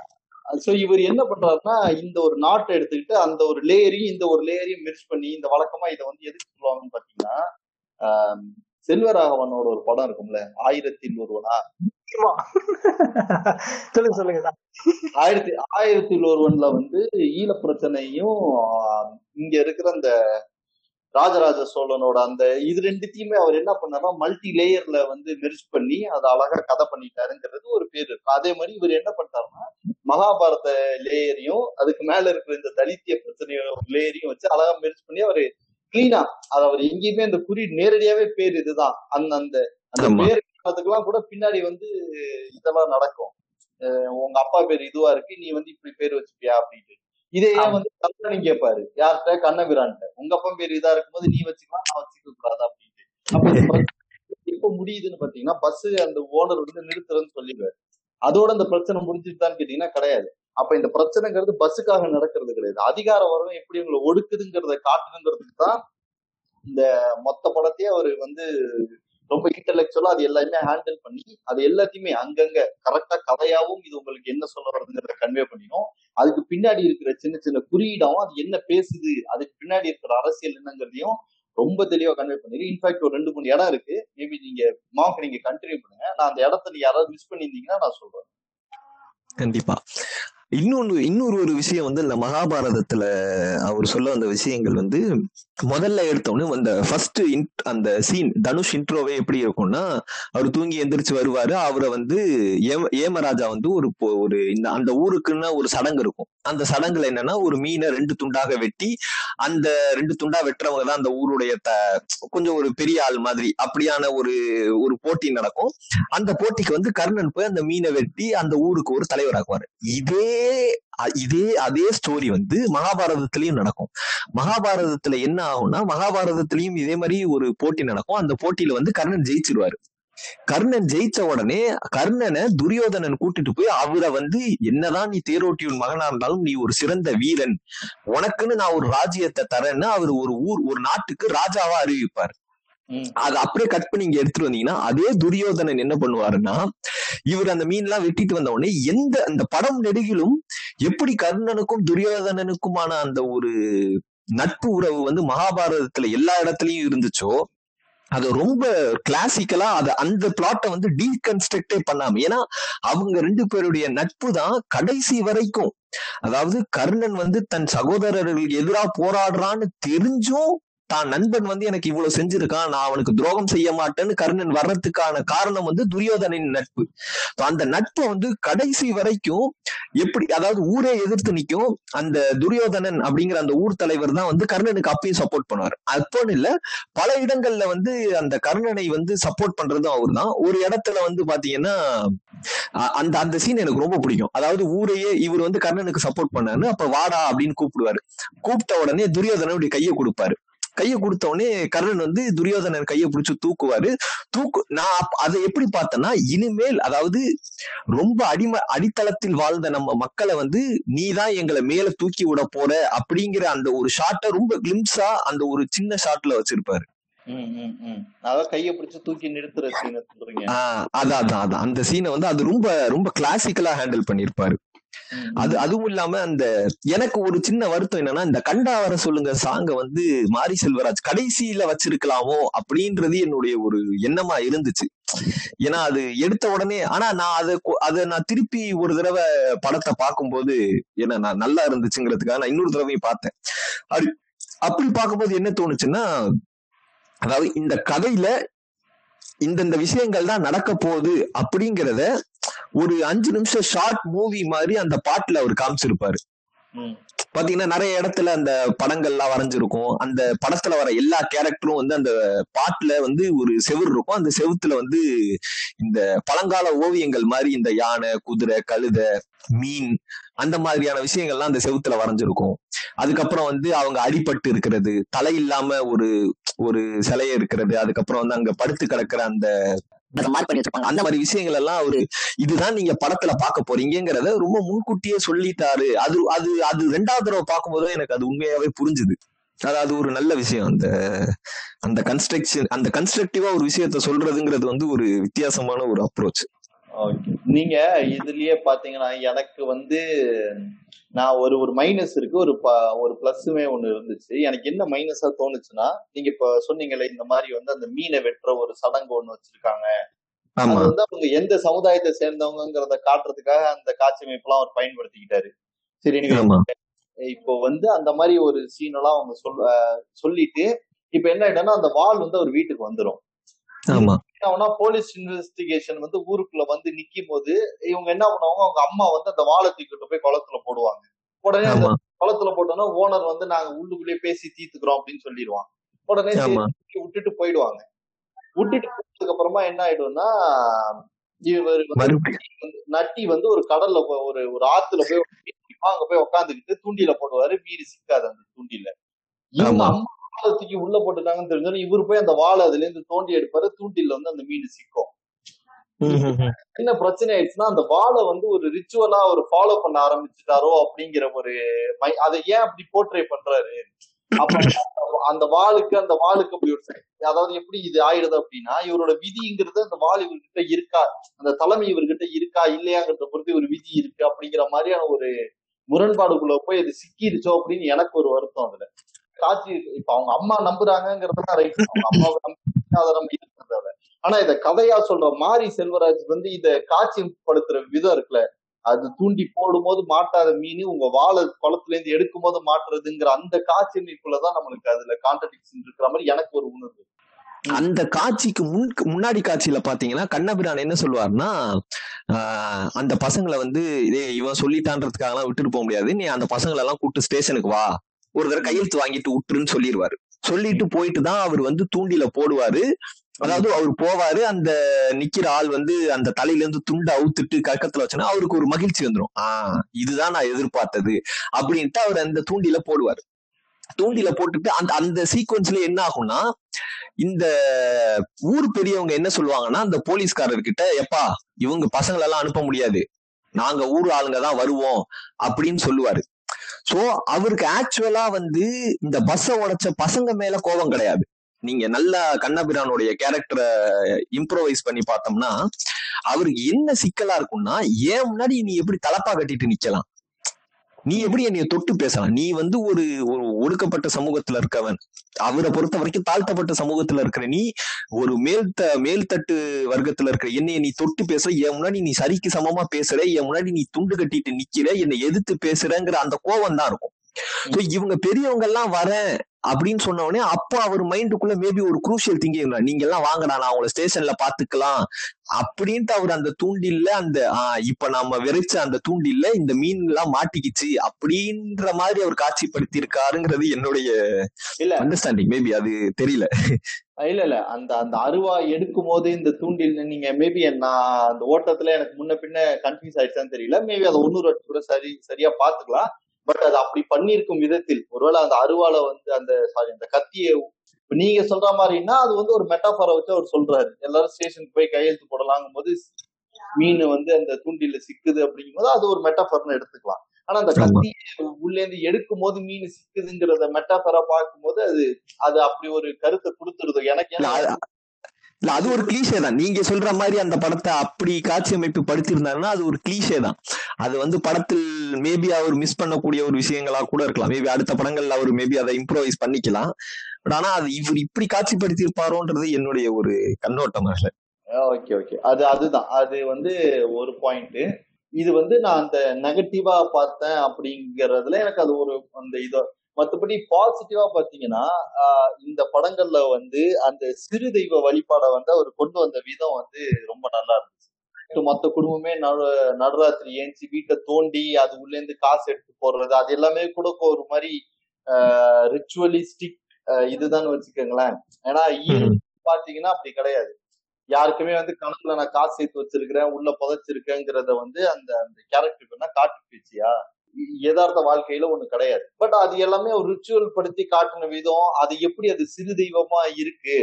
சோ இவர் என்ன பண்றாருன்னா இந்த ஒரு நாட்டை எடுத்துக்கிட்டு அந்த ஒரு லேயரையும் இந்த ஒரு லேயரையும் மிர்ச் பண்ணி இந்த வழக்கமா இதை வந்து எதுக்கு சொல்லுவாங்கன்னு பாத்தீங்கன்னா செல்வராகவனோட ஒரு படம் இருக்கும்ல ஆயிரத்தில் ஒருவனா சொல்லுங்க சொல்லுங்க ஆயிரத்தி ஆயிரத்தில் ஒருவன்ல வந்து ஈழ பிரச்சனையும் இங்க இருக்கிற அந்த ராஜராஜ சோழனோட அந்த இது ரெண்டுத்தையுமே அவர் என்ன பண்ணாருன்னா மல்டி லேயர்ல வந்து மெர்ஜ் பண்ணி அதை அழகா கதை பண்ணிட்டாருங்கிறது ஒரு பேர். இருக்கும் அதே மாதிரி இவர் என்ன பண்ணிட்டாருன்னா மகாபாரத லேயரையும் அதுக்கு மேல இருக்கிற இந்த தலித்திய பிரச்சனையோட லேயரையும் வச்சு அழகா மெர்ஜ் பண்ணி அவரு கிளீனா அது அவர் எங்கேயுமே அந்த குறி நேரடியாவே பேர் இதுதான். அந்த அந்த அந்த. பேர் அதுக்கெல்லாம் கூட பின்னாடி வந்து இதெல்லாம் நடக்கும். உங்க அப்பா பேர் இதுவா இருக்கு நீ வந்து இப்படி பேர் வச்சுப்பியா அப்படின்ட்டு. இதே ஏன் வந்து கண்ணன் கேட்பாரு யார்கிட்ட? கண்ணபிரான்ட்ட உங்க அப்பா பேர் இதா இருக்கும்போது நீ வச்சுக்கலாம் நான் வச்சுக்க கூடாது அப்படின்ட்டு. அப்ப எப்ப முடியுதுன்னு பாத்தீங்கன்னா பஸ் அந்த ஓனர் வந்து நிறுத்துறேன்னு சொல்லிடுவாரு. அதோட இந்த பிரச்சனை முடிஞ்சுட்டான்னு கேட்டீங்கன்னா கிடையாது. அப்ப இந்த பிரச்சனைங்கிறது பஸ்ஸுக்காக நடக்கிறது கிடையாது. அதிகார வரவும் எப்படி உங்களை ஒடுக்குதுங்கிறத காட்டுங்கிறதுக்கு தான் இந்த மொத்த படத்தையே அவர் வந்து ரொம்ப இன்டலெக்சுவலா அது எல்லாமே ஹேண்டில் பண்ணி அது எல்லாத்தையுமே அங்கங்க கரெக்டா கதையாவும் இது உங்களுக்கு என்ன சொல்ல வருதுங்கிறத கன்வே பண்ணிடும். அதுக்கு பின்னாடி இருக்கிற சின்ன சின்ன குறியீடாவும் அது என்ன பேசுது அதுக்கு பின்னாடி இருக்கிற அரசியல் என்னங்கிறதையும் ரொம்ப தெளிவா கன்வே பண்ணிடு இன்ஃபேக்ட் ஒரு ரெண்டு மூணு இடம் இருக்கு. மேபி நீங்க மாவுக்கு நீங்க கண்டினியூ பண்ணுங்க. நான் அந்த இடத்த நீங்க யாராவது மிஸ் பண்ணியிருந்தீங்கன்னா நான் சொல்றேன். கண்டிப்பா. இன்னொன்னு இன்னொரு ஒரு விஷயம் வந்து இந்த மகாபாரதத்துல அவர் சொல்ல வந்த விஷயங்கள் வந்து முதல்ல எடுத்தோன்னு அந்த ஃபர்ஸ்ட் அந்த சீன் தனுஷ் இன்ட்ரோவே எப்படி இருக்கும்னா அவர் தூங்கி எந்திரிச்சு வருவாரு. அவரை வந்து ஏம ஏமராஜா வந்து ஒரு ஒரு இந்த அந்த ஊருக்குன்னு ஒரு சடங்கு இருக்கும். அந்த சடங்குல என்னன்னா ஒரு மீனை ரெண்டு துண்டாக வெட்டி அந்த ரெண்டு துண்டா வெட்டுறவங்க தான் அந்த ஊருடைய த கொஞ்சம் ஒரு பெரிய ஆள் மாதிரி அப்படியான ஒரு ஒரு போட்டி நடக்கும். அந்த போட்டிக்கு வந்து கர்ணன் போய் அந்த மீனை வெட்டி அந்த ஊருக்கு ஒரு தலைவராக்குவாரு. இதே இதே அதே ஸ்டோரி வந்து மகாபாரதத்திலையும் நடக்கும். மகாபாரதத்துல என்ன ஆகும்னா மகாபாரதத்திலையும் இதே மாதிரி ஒரு போட்டி நடக்கும். அந்த போட்டியில வந்து கர்ணன் ஜெயிச்சிருவாரு. கர்ணன் ஜெயிச்ச உடனே கர்ணனை துரியோதனன் கூட்டிட்டு போய் அவரை வந்து என்னதான் நீ தேரோட்டியுன் மகனா இருந்தாலும் நீ ஒரு சிறந்த வீரன். உனக்குன்னு நான் ஒரு ராஜ்யத்தை தரேன்னு அவர் ஒரு ஊர் ஒரு நாட்டுக்கு ராஜாவா அறிவிப்பார். அது அப்படியே கட் பண்ணி இங்க எடுத்துட்டு வந்தீங்கன்னா அதே துரியோதனன் என்ன பண்ணுவாருன்னா இவர் அந்த மீன் எல்லாம் வெட்டிட்டு வந்த உடனே எந்த அந்த படம் நெடுகிலும் எப்படி கர்ணனுக்கும் துரியோதனனுக்குமான அந்த ஒரு நட்பு உறவு வந்து மகாபாரதத்துல எல்லா இடத்துலயும் இருந்துச்சோ அது ரொம்ப கிளாசிக்கலா அது அந்த பிளாட்டை வந்து டீகன்ஸ்ட்ரக்டே பண்ணாம ஏன்னா அவங்க ரெண்டு பேருடைய நட்பு தான் கடைசி வரைக்கும். அதாவது கர்ணன் வந்து தன் சகோதரர்களுக்கு எதிரா போராடுறான்னு தெரிஞ்சும் தான் நண்பன் வந்து எனக்கு இவ்வளவு செஞ்சிருக்கான் நான் அவனுக்கு துரோகம் செய்ய மாட்டேன்னு கர்ணன் வர்றதுக்கான காரணம் வந்து துரியோதனின் நட்பு. அந்த நட்பை வந்து கடைசி வரைக்கும் எப்படி அதாவது ஊரே எதிர்த்து நிக்கும் அந்த துரியோதனன் அப்படிங்கிற அந்த ஊர் தலைவர் தான் வந்து கர்ணனுக்கு அப்பயும் சப்போர்ட் பண்ணுவார். அப்போன்னு இல்ல பல இடங்கள்ல வந்து அந்த கர்ணனை வந்து சப்போர்ட் பண்றதும் அவர் தான் ஒரு இடத்துல வந்து பாத்தீங்கன்னா அந்த அந்த சீன் எனக்கு ரொம்ப பிடிக்கும். அதாவது ஊரையே இவர் வந்து கர்ணனுக்கு சப்போர்ட் பண்ணாரு அப்ப வாடா அப்படின்னு கூப்பிடுவாரு. கூப்பிட்ட உடனே துரியோதனனுடைய கையை கொடுப்பாரு. கையை கொடுத்த உடனே கர்ணன் வந்து துரியோதனன் கையை பிடிச்சு தூக்குவாரு. தூக்கு நான் அதை எப்படி பார்த்தேன்னா இனிமேல் அதாவது ரொம்ப அடிம அடித்தளத்தில் வாழ்ந்த நம்ம மக்களை வந்து நீ தான் எங்களை மேல தூக்கி விட போற அப்படிங்கிற அந்த ஒரு ஷாட்டை ரொம்ப கிளிம்ஸா அந்த ஒரு சின்ன ஷாட்ல வச்சிருப்பாரு. அதான் கையை பிடிச்சு தூக்கி நிறுத்துற சீனை சொல்றீங்க. அதான் அதான் அந்த சீனை வந்து அது ரொம்ப ரொம்ப கிளாசிக்கலா ஹேண்டில் பண்ணியிருப்பாரு ம், அது அதுவும் இல்லாம அந்த எனக்கு ஒரு சின்ன வருத்தம் என்னன்னா இந்த கண்டா வர சொல்லுங்க சாங்க வந்து மாரி செல்வராஜ் கடைசியில வச்சிருக்கலாமோ அப்படின்றது என்னுடைய ஒரு எண்ணமா இருந்துச்சு. ஏன்னா அது எடுத்த உடனே ஆனா நான் அதை அதை நான் திருப்பி ஒரு தடவை படத்தை பார்க்கும்போது ஏன்னா நான் நல்லா இருந்துச்சுங்கிறதுக்காக நான் இன்னொரு தடவையும் பார்த்தேன். அப்படி அப்படி பார்க்கும்போது என்ன தோணுச்சுன்னா அதாவது இந்த கதையில இந்தந்த விஷயங்கள் தான் நடக்க போகுது அப்படிங்கிறத ஒரு அஞ்சு நிமிஷம் ஷார்ட் மூவி மாதிரி அந்த பாட்டுல அவர் காமிச்சிருப்பாரு. பாத்தீங்கன்னா நிறைய இடத்துல அந்த படங்கள்லாம் வரைஞ்சிருக்கும். அந்த படத்துல வர எல்லா கேரக்டரும் வந்து அந்த பாட்டுல வந்து ஒரு செவுரு இருக்கும். அந்த செவுத்துல வந்து இந்த பழங்கால ஓவியங்கள் மாதிரி இந்த யானை குதிரை கழுதை மீன் அந்த மாதிரியான விஷயங்கள்லாம் அந்த செவுத்துல வரைஞ்சிருக்கும். அதுக்கப்புறம் வந்து அவங்க அடிபட்டு இருக்கிறது தலை இல்லாம ஒரு ஒரு சிலைய இருக்கிறது அதுக்கப்புறம் வந்து அங்க படுத்து கிடக்குற அந்த அந்த மாதிரி பண்ணி வச்சிருப்பாங்க. அந்த மாதிரி விஷயங்கள் எல்லாம் அவரு இதுதான் நீங்க படத்துல பார்க்க போறீங்கிறத ரொம்ப முன்கூட்டியே சொல்லிட்டாரு. அது அது அது ரெண்டாவது தடவை பார்க்கும்போது எனக்கு அது உண்மையாவே புரிஞ்சுது. அதாவது ஒரு நல்ல விஷயம். அந்த அந்த கன்ஸ்ட்ரக்ஷன் அந்த கன்ஸ்ட்ரக்டிவா ஒரு விஷயத்த சொல்றதுங்கிறது வந்து ஒரு வித்தியாசமான ஒரு அப்ரோச் ஓகே நீங்க இதுலயே பாத்தீங்கன்னா எனக்கு வந்து நான் ஒரு ஒரு மைனஸ் இருக்கு ஒரு ஒரு பிளஸ்ஸுமே ஒண்ணு இருந்துச்சு. எனக்கு என்ன மைனஸா தோணுச்சுன்னா நீங்க இப்ப சொன்னீங்களே இந்த மாதிரி வந்து அந்த மீனை வெட்டுற ஒரு சடங்கு ஒண்ணு வச்சிருக்காங்க. அது வந்து அவங்க எந்த சமுதாயத்தை சேர்ந்தவங்கிறத காட்டுறதுக்காக அந்த காட்சி அமைப்பெல்லாம் அவர் பயன்படுத்திக்கிட்டாரு. சரி இப்போ வந்து அந்த மாதிரி ஒரு சீன் எல்லாம் அவங்க சொல் சொல்லிட்டு இப்ப என்ன ஆயிடும்னா அந்த வால் வந்து அவர் வீட்டுக்கு வந்துரும். ஆமா. போலீஸ் இன்வெஸ்டிகேஷன் வந்து ஊருக்குள்ள வந்து நிக்கும் போது இவங்க என்ன பண்ணுவாங்க அவங்க அம்மா வந்து அந்த வாழை தூக்கிட்டு போய் குளத்துல போடுவாங்க. உடனே அந்த குளத்துல போட்டோம்னா ஓனர் வந்து நாங்க உள்ளுக்குள்ளேயே பேசி தீர்த்துக்கிறோம் அப்படின்னு சொல்லிடுவான் உடனே விட்டுட்டு போயிடுவாங்க. விட்டுட்டு போனதுக்கு அப்புறமா என்ன ஆயிடும்னா இவர் நட்டி வந்து ஒரு கடல்ல ஒரு ஒரு ஆத்துல போய். அங்க போய் உட்காந்துக்கிட்டு தூண்டில போடுவாரு. மீறி சிக்காது அந்த தூண்டில இவங்க ஆமா. அம்மா வாழை தூக்கி உள்ள போட்டுட்டாங்கன்னு தெரிஞ்சோன்னு இவர் போய் அந்த வாழை அதுல இருந்து தோண்டி எடுப்பாரு. தூண்டில வந்து அந்த மீன் சிக்கும். என்ன பிரச்சனை ஆயிடுச்சுன்னா அந்த வாழை வந்து ஒரு ரிச்சுவலா ஒரு ஃபாலோ பண்ண ஆரம்பிச்சுட்டாரோ அப்படிங்கிற ஒரு அதை ஏன் அப்படி போர்ட்ரே பண்றாரு? அந்த வாளுக்கு அந்த வாளுக்கு அப்படி ஒரு. அதாவது எப்படி இது ஆயிடுது அப்படின்னா இவரோட விதிங்கிறது அந்த வாள் இவர்கிட்ட இருக்கா? அந்த தலைமை இவர்கிட்ட இருக்கா? இல்லையாங்கிறத பொறுத்து ஒரு விதி இருக்கு அப்படிங்கிற மாதிரியான ஒரு முரண்பாடுக்குள்ள போய் அது சிக்கிருச்சோ அப்படின்னு எனக்கு ஒரு வருத்தம் அதுல. காட்சி இப்ப அவங்க அம்மா நம்புறாங்கிறதுலாம் ரைட் அவங்க அம்மாவை நம்பி அதை நம்ம ஆனா இத கதையா சொல்ற மாரி செல்வராஜ் வந்து இத காட்சிப்படுத்துற விதம் இருக்குல்ல. அது தூண்டி போடும்போது மாட்டாத மீன் உங்க வாழை குளத்துல இருந்து எடுக்கும் போது மாட்டுறதுங்கிற அந்த காட்சி அமைப்புலதான் நம்மளுக்கு அதுல கான்ட்ரடிக்ஷன் இருக்கிற மாதிரி எனக்கு ஒரு உணர்வு. அந்த காட்சிக்கு முன் முன்னாடி காட்சியில பாத்தீங்கன்னா கண்ணபிரான் என்ன சொல்லுவாருன்னா ஆஹ், அந்த பசங்களை வந்து இதே இவன் சொல்லிட்டான்றதுக்காக விட்டுட்டு போக முடியாது. நீ அந்த பசங்களை எல்லாம் கூப்பிட்டு ஸ்டேஷனுக்கு வா. ஒரு தடவை கையெழுத்து வாங்கிட்டு விட்டுருன்னு சொல்லிடுவாரு சொல்லிட்டு போயிட்டு தான் அவர் வந்து தூண்டில போடுவாரு. அதாவது அவர் போவாரு அந்த நிக்கிற ஆள் வந்து அந்த தலையில இருந்து துண்டை அவுத்துட்டு கக்கத்துல வச்சோன்னா அவருக்கு ஒரு மகிழ்ச்சி வந்துடும் ஆஹ் இதுதான் நான் எதிர்பார்த்தது அப்படின்ட்டு அவர் அந்த தூண்டில போடுவாரு. தூண்டில போட்டுட்டு அந்த அந்த சீக்வன்ஸ்ல என்ன ஆகும்னா இந்த ஊர் பெரியவங்க என்ன சொல்லுவாங்கன்னா அந்த போலீஸ்காரர்கிட்ட எப்பா இவங்க பசங்களெல்லாம் அனுப்ப முடியாது. நாங்க ஊர் ஆளுங்க தான் வருவோம். அப்படின்னு சொல்லுவாரு. சோ அவருக்கு ஆக்சுவலா வந்து இந்த பஸ்ஸ உடைச்ச பசங்க மேல கோபம் கிடையாது. நீங்க நல்லா கண்ணபிரானுடைய கேரக்டரை இம்ப்ரோவைஸ் பண்ணி பார்த்தோம்னா அவருக்கு என்ன சிக்கலா இருக்கும்னா ஏன் முன்னாடி நீ எப்படி தலப்பா கட்டிட்டு நிக்கலாம்? நீ எப்படி என்னைய தொட்டு பேசலாம்? நீ வந்து ஒரு ஒடுக்கப்பட்ட சமூகத்துல இருக்கவன். அவரை பொறுத்த வரைக்கும் தாழ்த்தப்பட்ட சமூகத்துல இருக்கிற நீ ஒரு மேல்த மேல்தட்டு வர்க்கத்துல இருக்கிற என்னைய நீ தொட்டு பேசுற என் முன்னாடி நீ சரிக்கு சமமா பேசுற என் முன்னாடி நீ துண்டு கட்டிட்டு நிக்கிற என்னை எதிர்த்து பேசுறங்கிற அந்த கோவம் தான் இருக்கும் இவங்க பெரியவங்க எல்லாம் வரேன் அப்படின்னு சொன்ன உடனே அப்போ அவர் மைண்டுக்குள்ள மேபி ஒரு குரூஷியல் திங்கிங் நீங்க எல்லாம் வாங்கடா நான் உங்களை ஸ்டேஷன்ல பாத்துக்கலாம் அப்படின்ட்டு அவர் அந்த தூண்டில்ல அந்த இப்ப நம்ம விரைச்ச அந்த தூண்டில்ல இந்த மீன் எல்லாம் மாட்டிக்கிச்சு. அப்படின்ற மாதிரி அவர் காட்சிப்படுத்தி இருக்காருங்கிறது என்னுடைய இல்ல. அண்டர்ஸ்டாண்டிங் மேபி அது தெரியல. இல்ல இல்ல. அந்த அந்த அருவா எடுக்கும் போது இந்த தூண்டில் நீங்க மேபி நான் அந்த ஓட்டத்துல எனக்கு முன்ன பின்ன கன்ஃபியூஸ் ஆயிடுச்சான்னு தெரியல. மேபி அதை ஒன்னொரு கூட சரி சரியா பாத்துக்கலாம் பட் அது அப்படி பண்ணியிருக்கும் விதத்தில் ஒருவேளை அந்த அருவால வந்து அந்த சாரி அந்த கத்தியை நீங்க சொல்ற மாதிரின்னா அது வந்து ஒரு மெட்டாஃபரை வச்சு அவர் சொல்றாரு. எல்லாரும் ஸ்டேஷனுக்கு போய் கையெழுத்து போடலாங்கும் போது மீன் வந்து அந்த தூண்டில சிக்குது அப்படிங்கும்போது அது ஒரு மெட்டாஃபர்னு எடுத்துக்கலாம். ஆனா அந்த ஆமா. கத்தி உள்ள இருந்து எடுக்கும் போது மீன் சிக்குதுங்கிறத மெட்டாஃபரா பார்க்கும்போது அது அது அப்படி ஒரு கருத்தை கொடுத்துருது? எனக்கு இல்ல, அது- ஒரு கிளீஷே தான். நீங்க சொல்ற மாதிரி அந்த படத்தை அப்படி காட்சி அமைப்பு படுத்திருந்தாருன்னா அது ஒரு கிளீஷே தான். அது வந்து படத்தில் மேபி அவர் மிஸ் பண்ணக்கூடிய ஒரு விஷயங்களா கூட இருக்கலாம். மேபி அடுத்த படங்கள்ல அவர் மேபி அதை இம்ப்ரோவைஸ் பண்ணிக்கலாம். பட் ஆனா அது இவர் இப்படி காட்சிப்படுத்திருப்பாரோன்றது என்னுடைய ஒரு கண்ணோட்டம் அதுல. ஓகே ஓகே அது அதுதான். அது வந்து ஒரு பாயிண்ட் இது வந்து நான் அந்த நெகட்டிவா பார்த்தேன் அப்படிங்கறதுல எனக்கு அது ஒரு அந்த இதோ மத்தபடி பாசிட்டிவா பாத்தீங்கன்னா இந்த படங்கள்ல வந்து அந்த சிறு தெய்வ வழிபாடை வந்து அவர் கொண்டு வந்த விதம் வந்து ரொம்ப நல்லா இருந்துச்சு. மொத்த குடும்பமே நடு நடுராத்திரி ஏஞ்சி வீட்டை தோண்டி அது உள்ள இருந்து காசு எடுத்து போடுறது அது எல்லாமே கூட ஒரு மாதிரி ரிச்சுவலிஸ்டிக் இதுதான் வச்சுக்கோங்களேன். ஏன்னா பாத்தீங்கன்னா அப்படி கிடையாது. யாருக்குமே வந்து கணக்குல நான் காசு சேர்த்து வச்சிருக்கிறேன் உள்ள புதைச்சிருக்கேங்கிறத வந்து அந்த அந்த கேரக்டருக்கு என்ன காட்டு பேச்சியா? யதார்த்த வாழ்க்கையில ஒண்ணு கிடையாது. பட் அது எல்லாமே ஒரு ரிச்சுவல் படுத்தி காட்டின விதம். அது எப்படி அது சிறு தெய்வமா இருக்கு?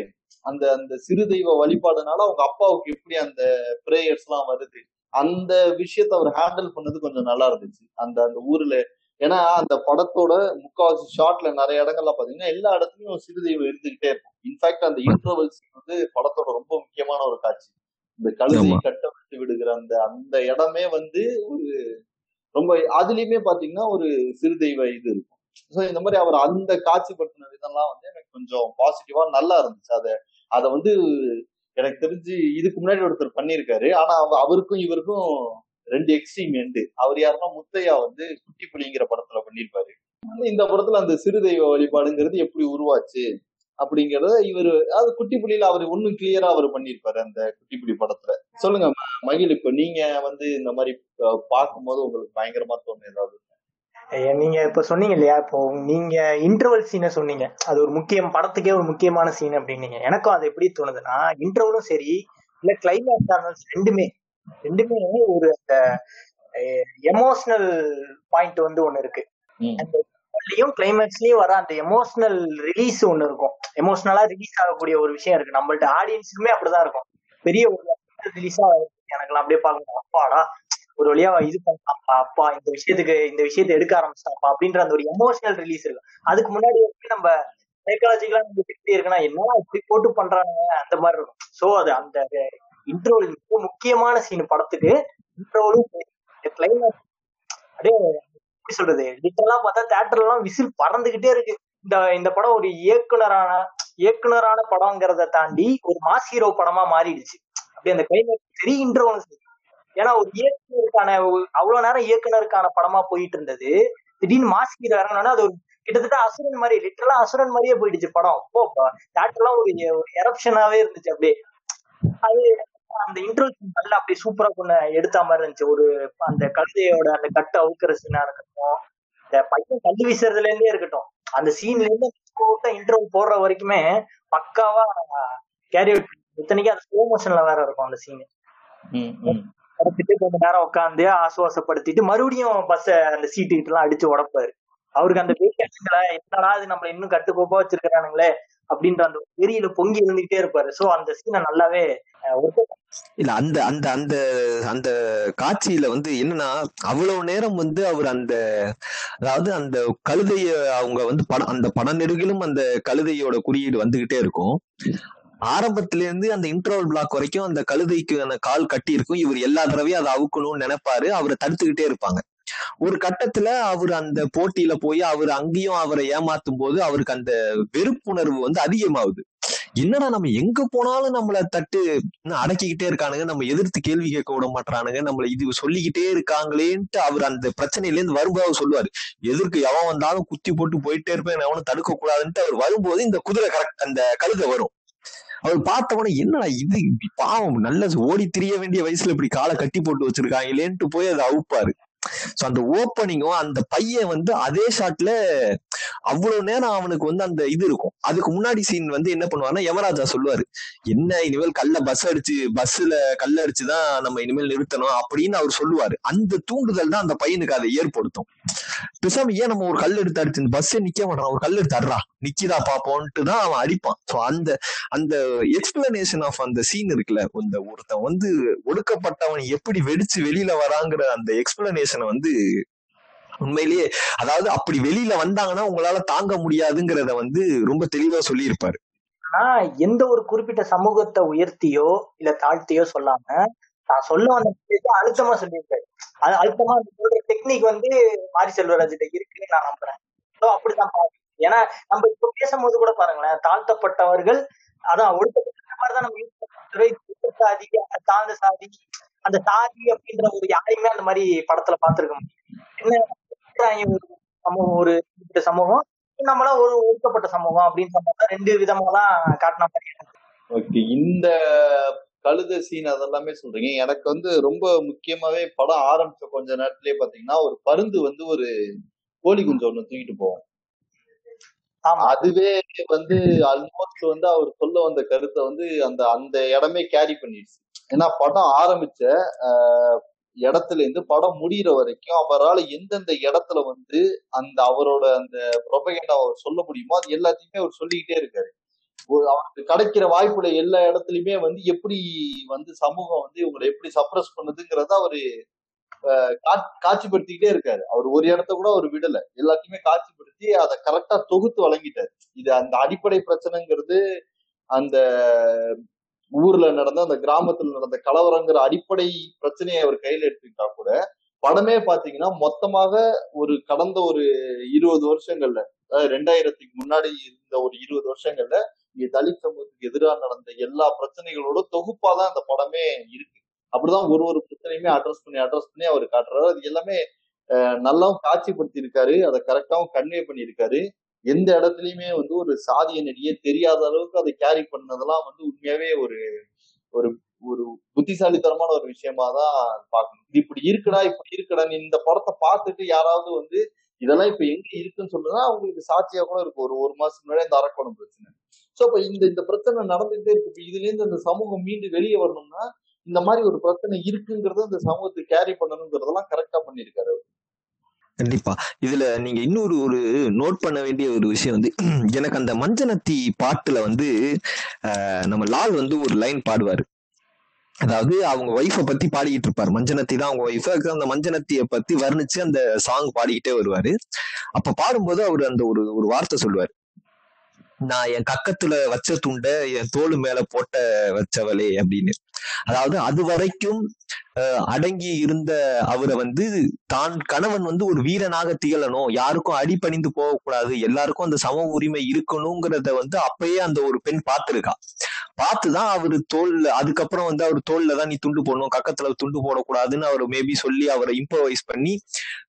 அந்த அந்த சிறு தெய்வ வழிபாடுனால அவங்க அப்பாவுக்கு எப்படி அந்த பிரேயர்ஸ் எல்லாம் வருது? அந்த விஷயத்த அவர் ஹேண்டில் பண்ணது கொஞ்சம் நல்லா இருந்துச்சு. அந்த அந்த ஊர்ல. ஏன்னா அந்த படத்தோட முக்காவாசி ஷார்ட்ல நிறைய இடங்கள்ல பாத்தீங்கன்னா எல்லா இடத்துலயும் சிறு தெய்வம் இருந்துகிட்டே இருக்கும். இன்ஃபேக்ட் அந்த இன்டர்வல்ஸ் வந்து படத்தோட ரொம்ப முக்கியமான ஒரு காட்சி. இந்த கழுதை ஆமா. கட்ட விட்டு விடுகிற அந்த அந்த இடமே வந்து ஒரு ரொம்ப அதுலயுமே பாத்தீங்கன்னா ஒரு சிறு தெய்வ இது இருக்கும். ஸோ இந்த மாதிரி அவர் அந்த காட்சிப்படுத்தின விதம்லாம் வந்து எனக்கு கொஞ்சம் பாசிட்டிவா நல்லா இருந்துச்சு. அதை அதை வந்து எனக்கு தெரிஞ்சு இதுக்கு முன்னாடி ஒருத்தர் பண்ணியிருக்காரு. ஆனா அவருக்கும் இவருக்கும் ரெண்டு எக்ஸ்ட்ரீம் எண்டு அவர் யாருன்னா முத்தையா வந்து குட்டி புலிங்கிற படத்துல பண்ணியிருப்பாரு. இந்த படத்துல அந்த சிறு தெய்வ வழிபாடுங்கிறது எப்படி உருவாச்சு? அப்படிங்கறத இவர் அது குட்டி புலியில அவர் இன்னும் கிளியரா அவர் பண்ணிருப்பாரு அந்த குட்டி புலி படத்துல. சொல்லுங்க மகிழ் இப்ப நீங்க வந்து இந்த மாதிரி பார்க்கும்போது உங்களுக்கு பயங்கரமா தோணும் ஏதாவது? நீங்க இப்ப சொன்னீங்க இல்லையா? இப்போ நீங்க இன்டர்வல் சீனை சொன்னீங்க. அது ஒரு முக்கியம் படத்துக்கே ஒரு முக்கியமான சீன் அப்படின்னீங்க. எனக்கும் அது எப்படி தோணுதுன்னா இன்டர்வலும் சரி இல்ல கிளைமேக்ஸ் ரெண்டுமே ரெண்டுமே ஒரு அந்த எமோஷனல் பாயிண்ட் வந்து ஒண்ணு இருக்கு. அந்த லையும் கிளைமேக்ஸ்லயும் வர அந்த எமோஷனல் ரிலீஸ் ஒண்ணு இருக்கும். எமோஷனலா ரிலீஸ் ஆகக்கூடிய ஒரு விஷயம் இருக்கு. நம்மள்ட்ட ஆடியன்ஸுக்குமே அப்படிதான் இருக்கும். பெரிய ஒரு ரிலீஸா எனக்கு அப்படியே பார்க்கணும். அப்பாடா ஒரு வழியா இது பண்ணாப்பா அப்பா இந்த விஷயத்துக்கு இந்த விஷயத்தை எடுக்க ஆரம்பிச்சிட்டாப்பா அப்படின்ற அந்த ஒரு எமோஷனல் ரிலீஸ் இருக்கும். அதுக்கு முன்னாடி வரைக்கும் நம்ம சைக்காலஜிக்கலா நம்ம எப்படி இருக்குன்னா என்ன இப்படி போட்டு பண்றாங்க அந்த மாதிரி இருக்கும். சோ அது அந்த இன்ட்ரோல் மிக முக்கியமான சீன் படத்துக்கு இன்ட்ரோலும் கிளைமேக்ஸ் அப்படியே எப்படி சொல்றது? லிட்டெல்லாம் பார்த்தா தேட்டர்ல எல்லாம் விசில் பறந்துகிட்டே இருக்கு. இந்த இந்த படம் ஒரு இயக்குனரான இயக்குனரான படம்ங்கிறத தாண்டி ஒரு மாஸ் ஹீரோ படமா மாறிடுச்சு. அப்படியே அந்த கிளைமேக்ஸ் சரி இன்ட்ரோவும் ஏன்னா ஒரு இயக்குனருக்கான அவ்வளவு நேரம் இயக்குனருக்கான படமா போயிட்டு இருந்தது. திடீர்னு மாஸ் ஹீரோ இறங்கினோன்னா அது ஒரு கிட்டத்தட்ட அசுரன் மாதிரி லிட்டரலா அசுரன் மாதிரியே போயிடுச்சு படம். அப்போ தேட்டர்லாம் ஒரு ஒரு எரப்ஷனாவே இருந்துச்சு அப்படியே. அது அந்த இன்ட்ரோல் நல்லா அப்படியே சூப்பரா கொண்டு எடுத்த மாதிரி இருந்துச்சு. ஒரு அந்த கழுதையோட அந்த கட்டு அவுக்கிற சீனா இருக்கட்டும் இந்த பையன் கல்லு வீசுறதுல இருந்தே இருக்கட்டும் அந்த சீன்ல இருந்து இன்டர்வல் போடுற வரைக்குமே பக்காவா கேரி இத்தனைக்கும் அது ஸ்லோ மோஷன்ல வேற இருக்கும் அந்த சீன். படுத்துட்டு கொஞ்ச நேரம் உட்காந்து ஆசுவாசப்படுத்திட்டு மறுபடியும் பஸ்ஸ அந்த சீட்டு கிட்ட எல்லாம் அடிச்சு உடைப்பாரு. அவருக்கு அந்த பேஷன்ஸ்ல என்னடா இது நம்மள இன்னும் கட்டுக்கோப்பா வச்சிருக்கிறானுங்களே அப்படின்ற அந்த வெறியில பொங்கி இருந்துகிட்டே இருப்பாரு. சோ அந்த சீனை நல்லாவே இல்ல அந்த அந்த அந்த அந்த காட்சியில வந்து என்னன்னா அவ்வளவு நேரம் வந்து அவர் அந்த அதாவது அந்த கழுதைய அவங்க வந்து படம் அந்த படம் நெடுகிலும் அந்த கழுதையோட குறியீடு வந்துகிட்டே இருக்கும். ஆரம்பத்துல இருந்து அந்த இன்டர்வல் பிளாக் வரைக்கும் அந்த கழுதைக்கு அந்த கால் கட்டி இருக்கும். இவர் எல்லா தடவையும் அதை அவுக்கணும்னு நினைப்பாரு. அவரை தடுத்துக்கிட்டே இருப்பாங்க. ஒரு கட்டத்துல அவர் அந்த போட்டியில போய் அவர் அங்கேயும் அவரை ஏமாத்தும் போது அவருக்கு அந்த வெறுப்புணர்வு வந்து அதிகமாகுது. என்னடா நம்ம எங்க போனாலும் நம்மள தட்டு அடக்கிக்கிட்டே இருக்கானுங்க நம்ம எதிர்த்து கேள்வி கேட்க விட மாட்டானுங்க நம்மள இது சொல்லிக்கிட்டே இருக்காங்களேன்ட்டு அவர் அந்த பிரச்சனையில இருந்து வரும்போது அவர் சொல்லுவாரு. எதிர்க்கு எவன் வந்தாலும் குத்தி போட்டு போயிட்டே இருப்பேன் எவனும் தடுக்க கூடாதுன்ட்டு அவர் வரும்போது இந்த குதிரை கரெக்ட் அந்த கழுதை வரும். அவர் பார்த்தவொடனே என்னடா இது இப்படி பாவம் நல்ல ஓடி திரிய வேண்டிய வயசுல இப்படி காலை கட்டி போட்டு வச்சிருக்காங்களேன்ட்டு போய் அதை அவுப்பாரு. சோ அந்த ஓப்பனிங்கும் அந்த பையன் வந்து அதே ஷாட்ல அவ்வளவு நேரம் அவனுக்கு வந்து அந்த இது இருக்கும். அதுக்கு முன்னாடி சீன் வந்து என்ன பண்ணுவாருன்னா யமராஜா சொல்லுவாரு என்ன இனிமேல் கல்ல பஸ் அடிச்சு பஸ்ல கல்ல அடிச்சுதான் நம்ம இனிமேல் நிறுத்தணும் அப்படின்னு அவர் சொல்லுவாரு. அந்த தூண்டுதல் தான் அந்த பையனுக்கு அதை ஏற்படுத்தும். பேசாம ஏன் நம்ம ஒரு கல் எடுத்து அடிச்சு இந்த பஸ்ஸே நிக்க மாட்டான் ஒரு கல் எடுத்து அடுறா நிக்கிதா பாப்போன்ட்டு தான் அவன் அடிப்பான். சோ அந்த அந்த எக்ஸ்பிளனேஷன் ஆஃப் அந்த சீன் இருக்குல்ல இந்த ஒருத்தன் வந்து ஒடுக்கப்பட்டவன் எப்படி வெடிச்சு வெளியில வராங்கிற அந்த எக்ஸ்பிளனேஷனை வந்து உண்மையிலேயே அதாவது அப்படி வெளியில வந்தாங்கன்னா உங்களால தாங்க முடியாதுங்கிறத வந்து ரொம்ப தெளிவா சொல்லியிருப்பாரு. ஆனா எந்த ஒரு குறிப்பிட்ட சமூகத்தை உயர்த்தியோ இல்ல தாழ்த்தியோ சொல்லாம நான் சொல்ல வந்த அழுத்தமா சொல்லியிருக்காரு. அது அழுத்தமா சொல்ற டெக்னிக் வந்து மாரி செல்வராஜ்கிட்ட இருக்குன்னு நான் நம்புறேன். ஸோ அப்படிதான் பாருங்க ஏன்னா நம்ம இப்ப பேசும்போது கூட பாருங்களேன் தாழ்த்தப்பட்டவர்கள் அதான் ஒடுக்கப்பட்ட மாதிரிதான் நம்ம யூஸ் சாதி தாழ்ந்த சாதி அந்த சாதி அப்படின்ற ஒரு யாரையுமே அந்த மாதிரி படத்துல பாத்துருக்க முடியும் என்ன சமூகம் ஒரு சமூகம் நம்மளா ஒரு ஒடுக்கப்பட்ட சமூகம் அப்படின்னு சொன்னா ரெண்டு விதமா தான் காட்டின மாதிரி ஓகே இந்த கழுத சீன் அதெல்லாமே சொல்றீங்க. எனக்கு வந்து ரொம்ப முக்கியமாவே படம் ஆரம்பிச்ச கொஞ்ச நேரத்திலேயே பாத்தீங்கன்னா ஒரு பருந்து வந்து ஒரு கோழி குஞ்சு ஒண்ணு தூக்கிட்டு போவோம் ஆமா. அதுவே வந்து ஆல்மோஸ்ட் வந்து அவர் சொல்ல வந்த கருத்தை வந்து அந்த அந்த இடமே கேரி பண்ணிடுச்சு. ஏன்னா படம் ஆரம்பிச்ச இடத்துல இருந்து படம் முடிகிற வரைக்கும் அவரால் எந்தெந்த இடத்துல வந்து அந்த அவரோட அந்த ப்ரொபகண்டா அவர் சொல்ல முடியுமோ அது எல்லாத்தையுமே அவர் சொல்லிக்கிட்டே இருக்காரு. ஒரு அவருக்கு கிடைக்கிற வாய்ப்புல எல்லா இடத்துலயுமே வந்து எப்படி வந்து சமூகம் வந்து இவங்களை எப்படி சப்ரஸ் பண்ணுதுங்கிறத அவரு காட்சிப்படுத்திக்கிட்டே இருக்காரு. அவர் ஒரு இடத்த கூட அவர் விடல. எல்லாத்தையுமே காட்சிப்படுத்தி அதை கரெக்டா தொகுத்து வழங்கிட்டாரு. இது அந்த அடிப்படை பிரச்சனைங்கிறது அந்த ஊர்ல நடந்த அந்த கிராமத்துல நடந்த கலவரங்கிற அடிப்படை பிரச்சனையை அவர் கையில எடுத்துக்கிட்டா கூட படமே பாத்தீங்கன்னா மொத்தமாக ஒரு கடந்த ஒரு இருபது வருஷங்கள்ல அதாவது ரெண்டாயிரத்துக்கு முன்னாடி இருந்த ஒரு இருபது வருஷங்கள்ல இங்க தலித் சமூகத்துக்கு எதிராக நடந்த எல்லா பிரச்சனைகளோட தொகுப்பா தான் அந்த படமே இருக்கு. அப்படிதான் ஒரு ஒரு பிரச்சனையுமே அட்ரஸ் பண்ணி அட்ரஸ் பண்ணி அவர் காட்டுறாரு. அது எல்லாமே நல்லாவும் காட்சிப்படுத்தி இருக்காரு அதை கரெக்டாவும் கன்வே பண்ணியிருக்காரு. எந்த இடத்துலயுமே வந்து ஒரு சாதிய நடிகை தெரியாத அளவுக்கு அதை கேரி பண்ணதெல்லாம் வந்து உண்மையாவே ஒரு ஒரு ஒரு புத்திசாலித்தனமான ஒரு விஷயமா தான் பார்க்கணும். இது இப்படி இருக்குடா இப்படி இருக்குடா இந்த படத்தை பார்த்துட்டு யாராவது வந்து இதெல்லாம் இப்ப எங்க இருக்குன்னு சொல்றதா அவங்களுக்கு சாட்சியா கூட இருக்கும். ஒரு ஒரு மாசம் முன்னாடி இந்த அரக்கோணம் பிரச்சனை. சோ அப்ப இந்த இந்த பிரச்சனை நடந்துகிட்டே இருக்கு. இப்ப இதுல இருந்து இந்த சமூகம் மீண்டு வெளியே வரணும்னா இந்த மாதிரி ஒரு பிரச்சனை இருக்குங்கிறத இந்த சமூகத்தை கேரி பண்ணணுங்கிறதெல்லாம் கரெக்டா பண்ணிருக்காரு கண்டிப்பா. இதுல நீங்க இன்னொரு ஒரு நோட் பண்ண வேண்டிய ஒரு விஷயம் வந்து எனக்கு அந்த மஞ்சனத்தி பாட்டுல வந்து நம்ம லால் வந்து ஒரு லைன் பாடுவாரு. அதாவது அவங்க ஒய்ஃபை பத்தி பாடிக்கிட்டு இருப்பாரு. மஞ்சனத்தி தான் அவங்க ஒய்ஃப் அந்த மஞ்சனத்தியை பத்தி வர்ணிச்சு அந்த சாங் பாடிக்கிட்டே வருவாரு. அப்ப பாடும்போது அவர் அந்த ஒரு ஒரு வார்த்தை சொல்லுவாரு. நான் என் கக்கத்துல வச்ச துண்டை என் தோல் மேல போட்ட வச்சவளே அப்படின்னு. அதாவது அது வரைக்கும் அஹ், அடங்கி இருந்த அவரை வந்து தான் கணவன் வந்து ஒரு வீரனாக திகழணும். யாருக்கும் அடிபணிந்து போகக்கூடாது. எல்லாருக்கும் அந்த சம உரிமை இருக்கணுங்கிறத வந்து அப்பயே அந்த ஒரு பெண் பார்த்துருக்கா. பார்த்துதான் அவரு தோல்ல அதுக்கப்புறம் வந்து அவர் தோல்ல தான் நீ துண்டு போடணும். கக்கத்துல துண்டு போடக்கூடாதுன்னு அவர் மேபி சொல்லி அவரை இம்ப்ரவைஸ் பண்ணி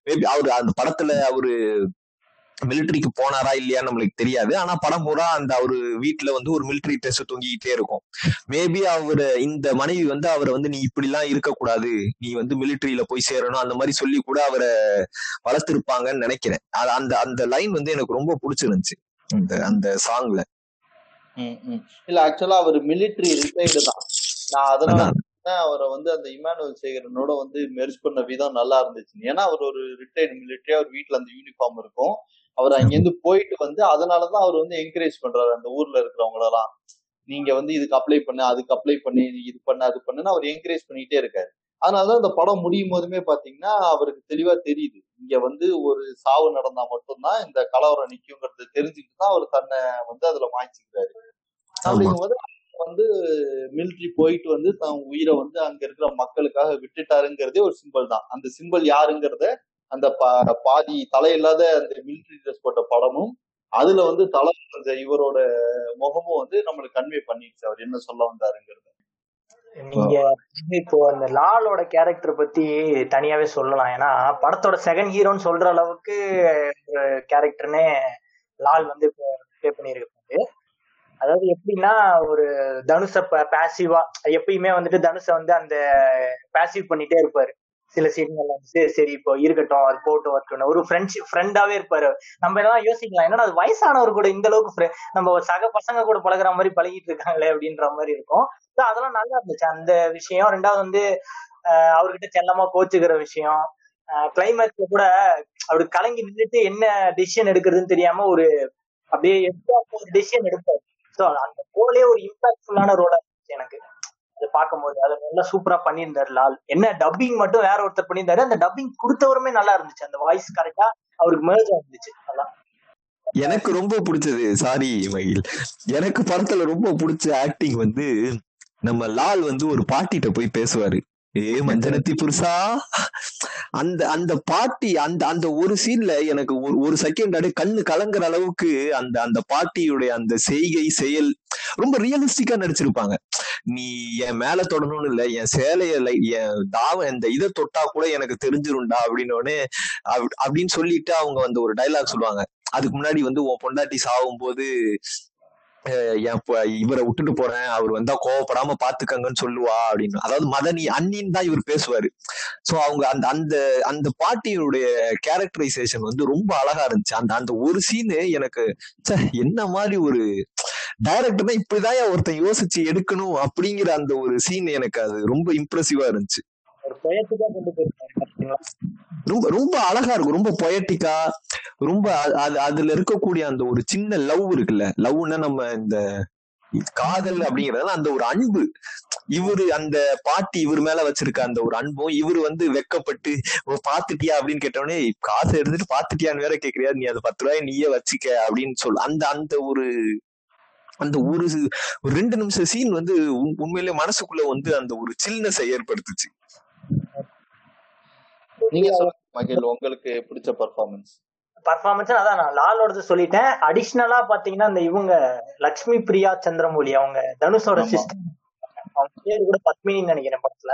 மேபி அவர் அந்த படத்துல அவரு மிலிட்டரிக்கு போனாரா இல்லையா நம்மளுக்கு தெரியாது. ஆனா படம் பூரா அந்த அவரு வீட்டுல வந்து ஒரு மிலிட்டரி ட்ரெஸ் தொங்கிக்கிட்டே இருக்கும். மேபி அவரு இந்த மனைவி வந்து அவரை வந்து நீ இப்படி எல்லாம் இருக்கக்கூடாது. நீ வந்து மிலிட்டரியில போய் சேரணும். அந்த மாதிரி சொல்லி கூட அவரை வளர்த்திருப்பாங்கன்னு நினைக்கிறேன். அந்த அந்த லைன் வந்து எனக்கு ரொம்ப பிடிச்சிருந்துச்சு அந்த அந்த சாங்ல. இல்ல ஆக்சுவலா அவர் மிலிட்டரி ரிட்டையர்டு தான். நான் அதனால அதான். தான் அவரை வந்து அந்த இமானுவல் சேகரனோட வந்து மெர்ஜ் பண்ண விதம் நல்லா இருந்துச்சு. ஏன்னா அவர் ஒரு ரிட்டையர்டு மிலிட்டரி அவர் வீட்ல அந்த யூனிஃபார்ம் இருக்கும். அவர் அங்கிருந்து போயிட்டு வந்து அதனாலதான் அவர் வந்து என்கரேஜ் பண்றாரு அந்த ஊர்ல இருக்கிறவங்களெல்லாம். நீங்க வந்து இதுக்கு அப்ளை பண்ணு அதுக்கு அப்ளை பண்ணி இது பண்ணு அது பண்ணுன்னு அவர் என்கரேஜ் பண்ணிட்டே இருக்காரு. அதனாலதான் இந்த படம் முடியும் போதுமே பாத்தீங்கன்னா அவருக்கு தெளிவா தெரியுது. இங்க வந்து ஒரு சாவு நடந்தா மட்டும்தான் இந்த கலவரம் நிக்குங்கிறது தெரிஞ்சுக்கிட்டு தான் அவர் தன்னை வந்து அதுல மாய்ச்சிக்கிறாரு. அப்படிங்கும்போது வந்து மிலிட்ரி போயிட்டு வந்து தன் உயிரை வந்து அங்க இருக்கிற மக்களுக்காக விட்டுட்டாருங்கிறதே ஒரு சிம்பிள் தான். அந்த சிம்பிள் யாருங்கிறத அந்த பா- பாதி தலையில்லாத அந்த மிலிட்ரி ட்ரெஸ் போட்ட படமும் அதுல வந்து தலை அந்த இவரோட முகமும் வந்து நம்மளுக்கு கன்வே பண்ணிடுச்சு. அவர் என்ன சொல்ல வந்தாருங்கிறது. நீங்க இப்போ அந்த லாலோட கேரக்டர் பத்தி தனியாவே சொல்லலாம். ஏன்னா படத்தோட செகண்ட் ஹீரோன்னு சொல்ற அளவுக்கு ஒரு கேரக்டர்னே லால் வந்து இப்போ பே பண்ணியிருக்காரு. அதாவது எப்படின்னா ஒரு தனுஷ பேசிவா எப்பயுமே வந்துட்டு தனுஷ வந்து அந்த பேசிவ் பண்ணிட்டே இருப்பாரு. சில சீன்கள் வந்து சரி இப்போ இருக்கட்டும் அது போட்டும் வரட்டும் ஒரு ஃப்ரெண்ட்ஷிப் ஃப்ரெண்டாவே இருப்பாரு. நம்ம எல்லாம் யோசிக்கலாம். என்னடா அது வயசானவர் கூட இந்த அளவுக்கு நம்ம சக பசங்க கூட பழகுற மாதிரி பழகிட்டு இருக்காங்களே அப்படின்ற மாதிரி இருக்கும். அதெல்லாம் நல்லா இருந்துச்சு. அந்த விஷயம் ரெண்டாவது வந்து ஆஹ் அவர்கிட்ட செல்லமா கோச்சுக்கிற விஷயம். கிளைமேக்ஸ்ல கூட அவரு கலங்கி நின்றுட்டு என்ன டிசிஷன் எடுக்கிறதுன்னு தெரியாம ஒரு அப்படியே எப்போ ஒரு டிசிஷன் எடுப்பாரு. ஸோ அந்த ரோலே ஒரு இம்பாக்ட்ஃபுல்லான ரோலா இருந்துச்சு எனக்கு. பார்க்கும்போது அதை நல்லா சூப்பரா பண்ணியிருந்தாரு லால். என்ன டப்பிங் மட்டும் வேற ஒருத்தர் பண்ணியிருந்தாரு. அந்த டப்பிங் கொடுத்தவருமே நல்லா இருந்துச்சு. அந்த வாய்ஸ் கரெக்டா அவருக்கு மேஜ் இருந்துச்சு நல்லா. எனக்கு ரொம்ப பிடிச்சது சாரி மகிழ். எனக்கு படத்துல ரொம்ப பிடிச்ச ஆக்டிங் வந்து நம்ம லால் வந்து ஒரு பாட்டிட்ட போய் பேசுவாரு. ஏ மஞ்சனத்தி புருஷா? அந்த அந்த பாட்டி அந்த அந்த ஒரு சீன்ல எனக்கு ஒரு ஒரு செகண்ட் அப்படியே கண்ணு கலங்குற அளவுக்கு அந்த அந்த பாட்டியுடைய அந்த செய்கை செயல் ரொம்ப ரியலிஸ்டிக்கா நடிச்சிருப்பாங்க. நீ என் மேல தொடணும்னு இல்ல என் சேலைய என் தாவ இந்த இதை தொட்டா கூட எனக்கு தெரிஞ்சிரும்டா அப்படின்னோடனே அப்படின்னு சொல்லிட்டு அவங்க வந்து ஒரு டைலாக் சொல்லுவாங்க. அதுக்கு முன்னாடி வந்து உன் பொண்டாட்டி சாகும் போது இவரை விட்டுட்டு போறேன் அவர் வந்தா கோவப்படாம பாத்துக்கங்கன்னு சொல்லுவா அப்படின்னு. அதாவது மதனி அண்ணின்னு தான் இவர் பேசுவாரு. சோ அவங்க அந்த அந்த அந்த பாட்டியுடைய கேரக்டரைசேஷன் வந்து ரொம்ப அழகா இருந்துச்சு. அந்த அந்த ஒரு சீனு எனக்கு என்ன மாதிரி ஒரு டைரக்டர்னா இப்படிதான் ஒருத்தன் யோசிச்சு எடுக்கணும் அப்படிங்கிற அந்த ஒரு சீன் எனக்கு அது ரொம்ப இம்ப்ரெசிவா இருந்துச்சு. ரொம்ப ரொம்ப அழகா இருக்கும். ரொம்ப பொயட்டிக்கா ரொம்ப அது அதுல இருக்கக்கூடிய அந்த ஒரு சின்ன லவ் இருக்குல்ல? லவ்னா நம்ம இந்த காதல் அப்படிங்கறதுல அந்த ஒரு அன்பு. இவரு அந்த பாட்டி இவர் மேல வச்சிருக்க அந்த ஒரு அன்பும் இவரு வந்து வெக்கப்பட்டு பாத்துட்டியா? அப்படின்னு கேட்டோடனே காசை எடுத்துட்டு பாத்துட்டியான்னு வேற கேக்குறியா? நீ அது பத்து ரூபாய் நீயே வச்சுக்க அப்படின்னு சொல் அந்த அந்த ஒரு அந்த ஒரு ரெண்டு நிமிஷம் சீன் வந்து உண்மையிலேயே மனசுக்குள்ள வந்து அந்த ஒரு சில்னஸை ஏற்படுத்துச்சு. நீங்க உங்களுக்கு பிடிச்ச பர்ஃபார்மன்ஸ் பர்ஃபார்மன்ஸ் அதான் நான் லாலோடது சொல்லிட்டேன். அடிஷ்னலா பாத்தீங்கன்னா இந்த இவங்க லக்ஷ்மி பிரியா சந்திரமௌலி அவங்க தனுஷோட. சிஸ்டம் அவங்க பேரு கூட பத்மினின்னு நினைக்கிறேன் படத்துல.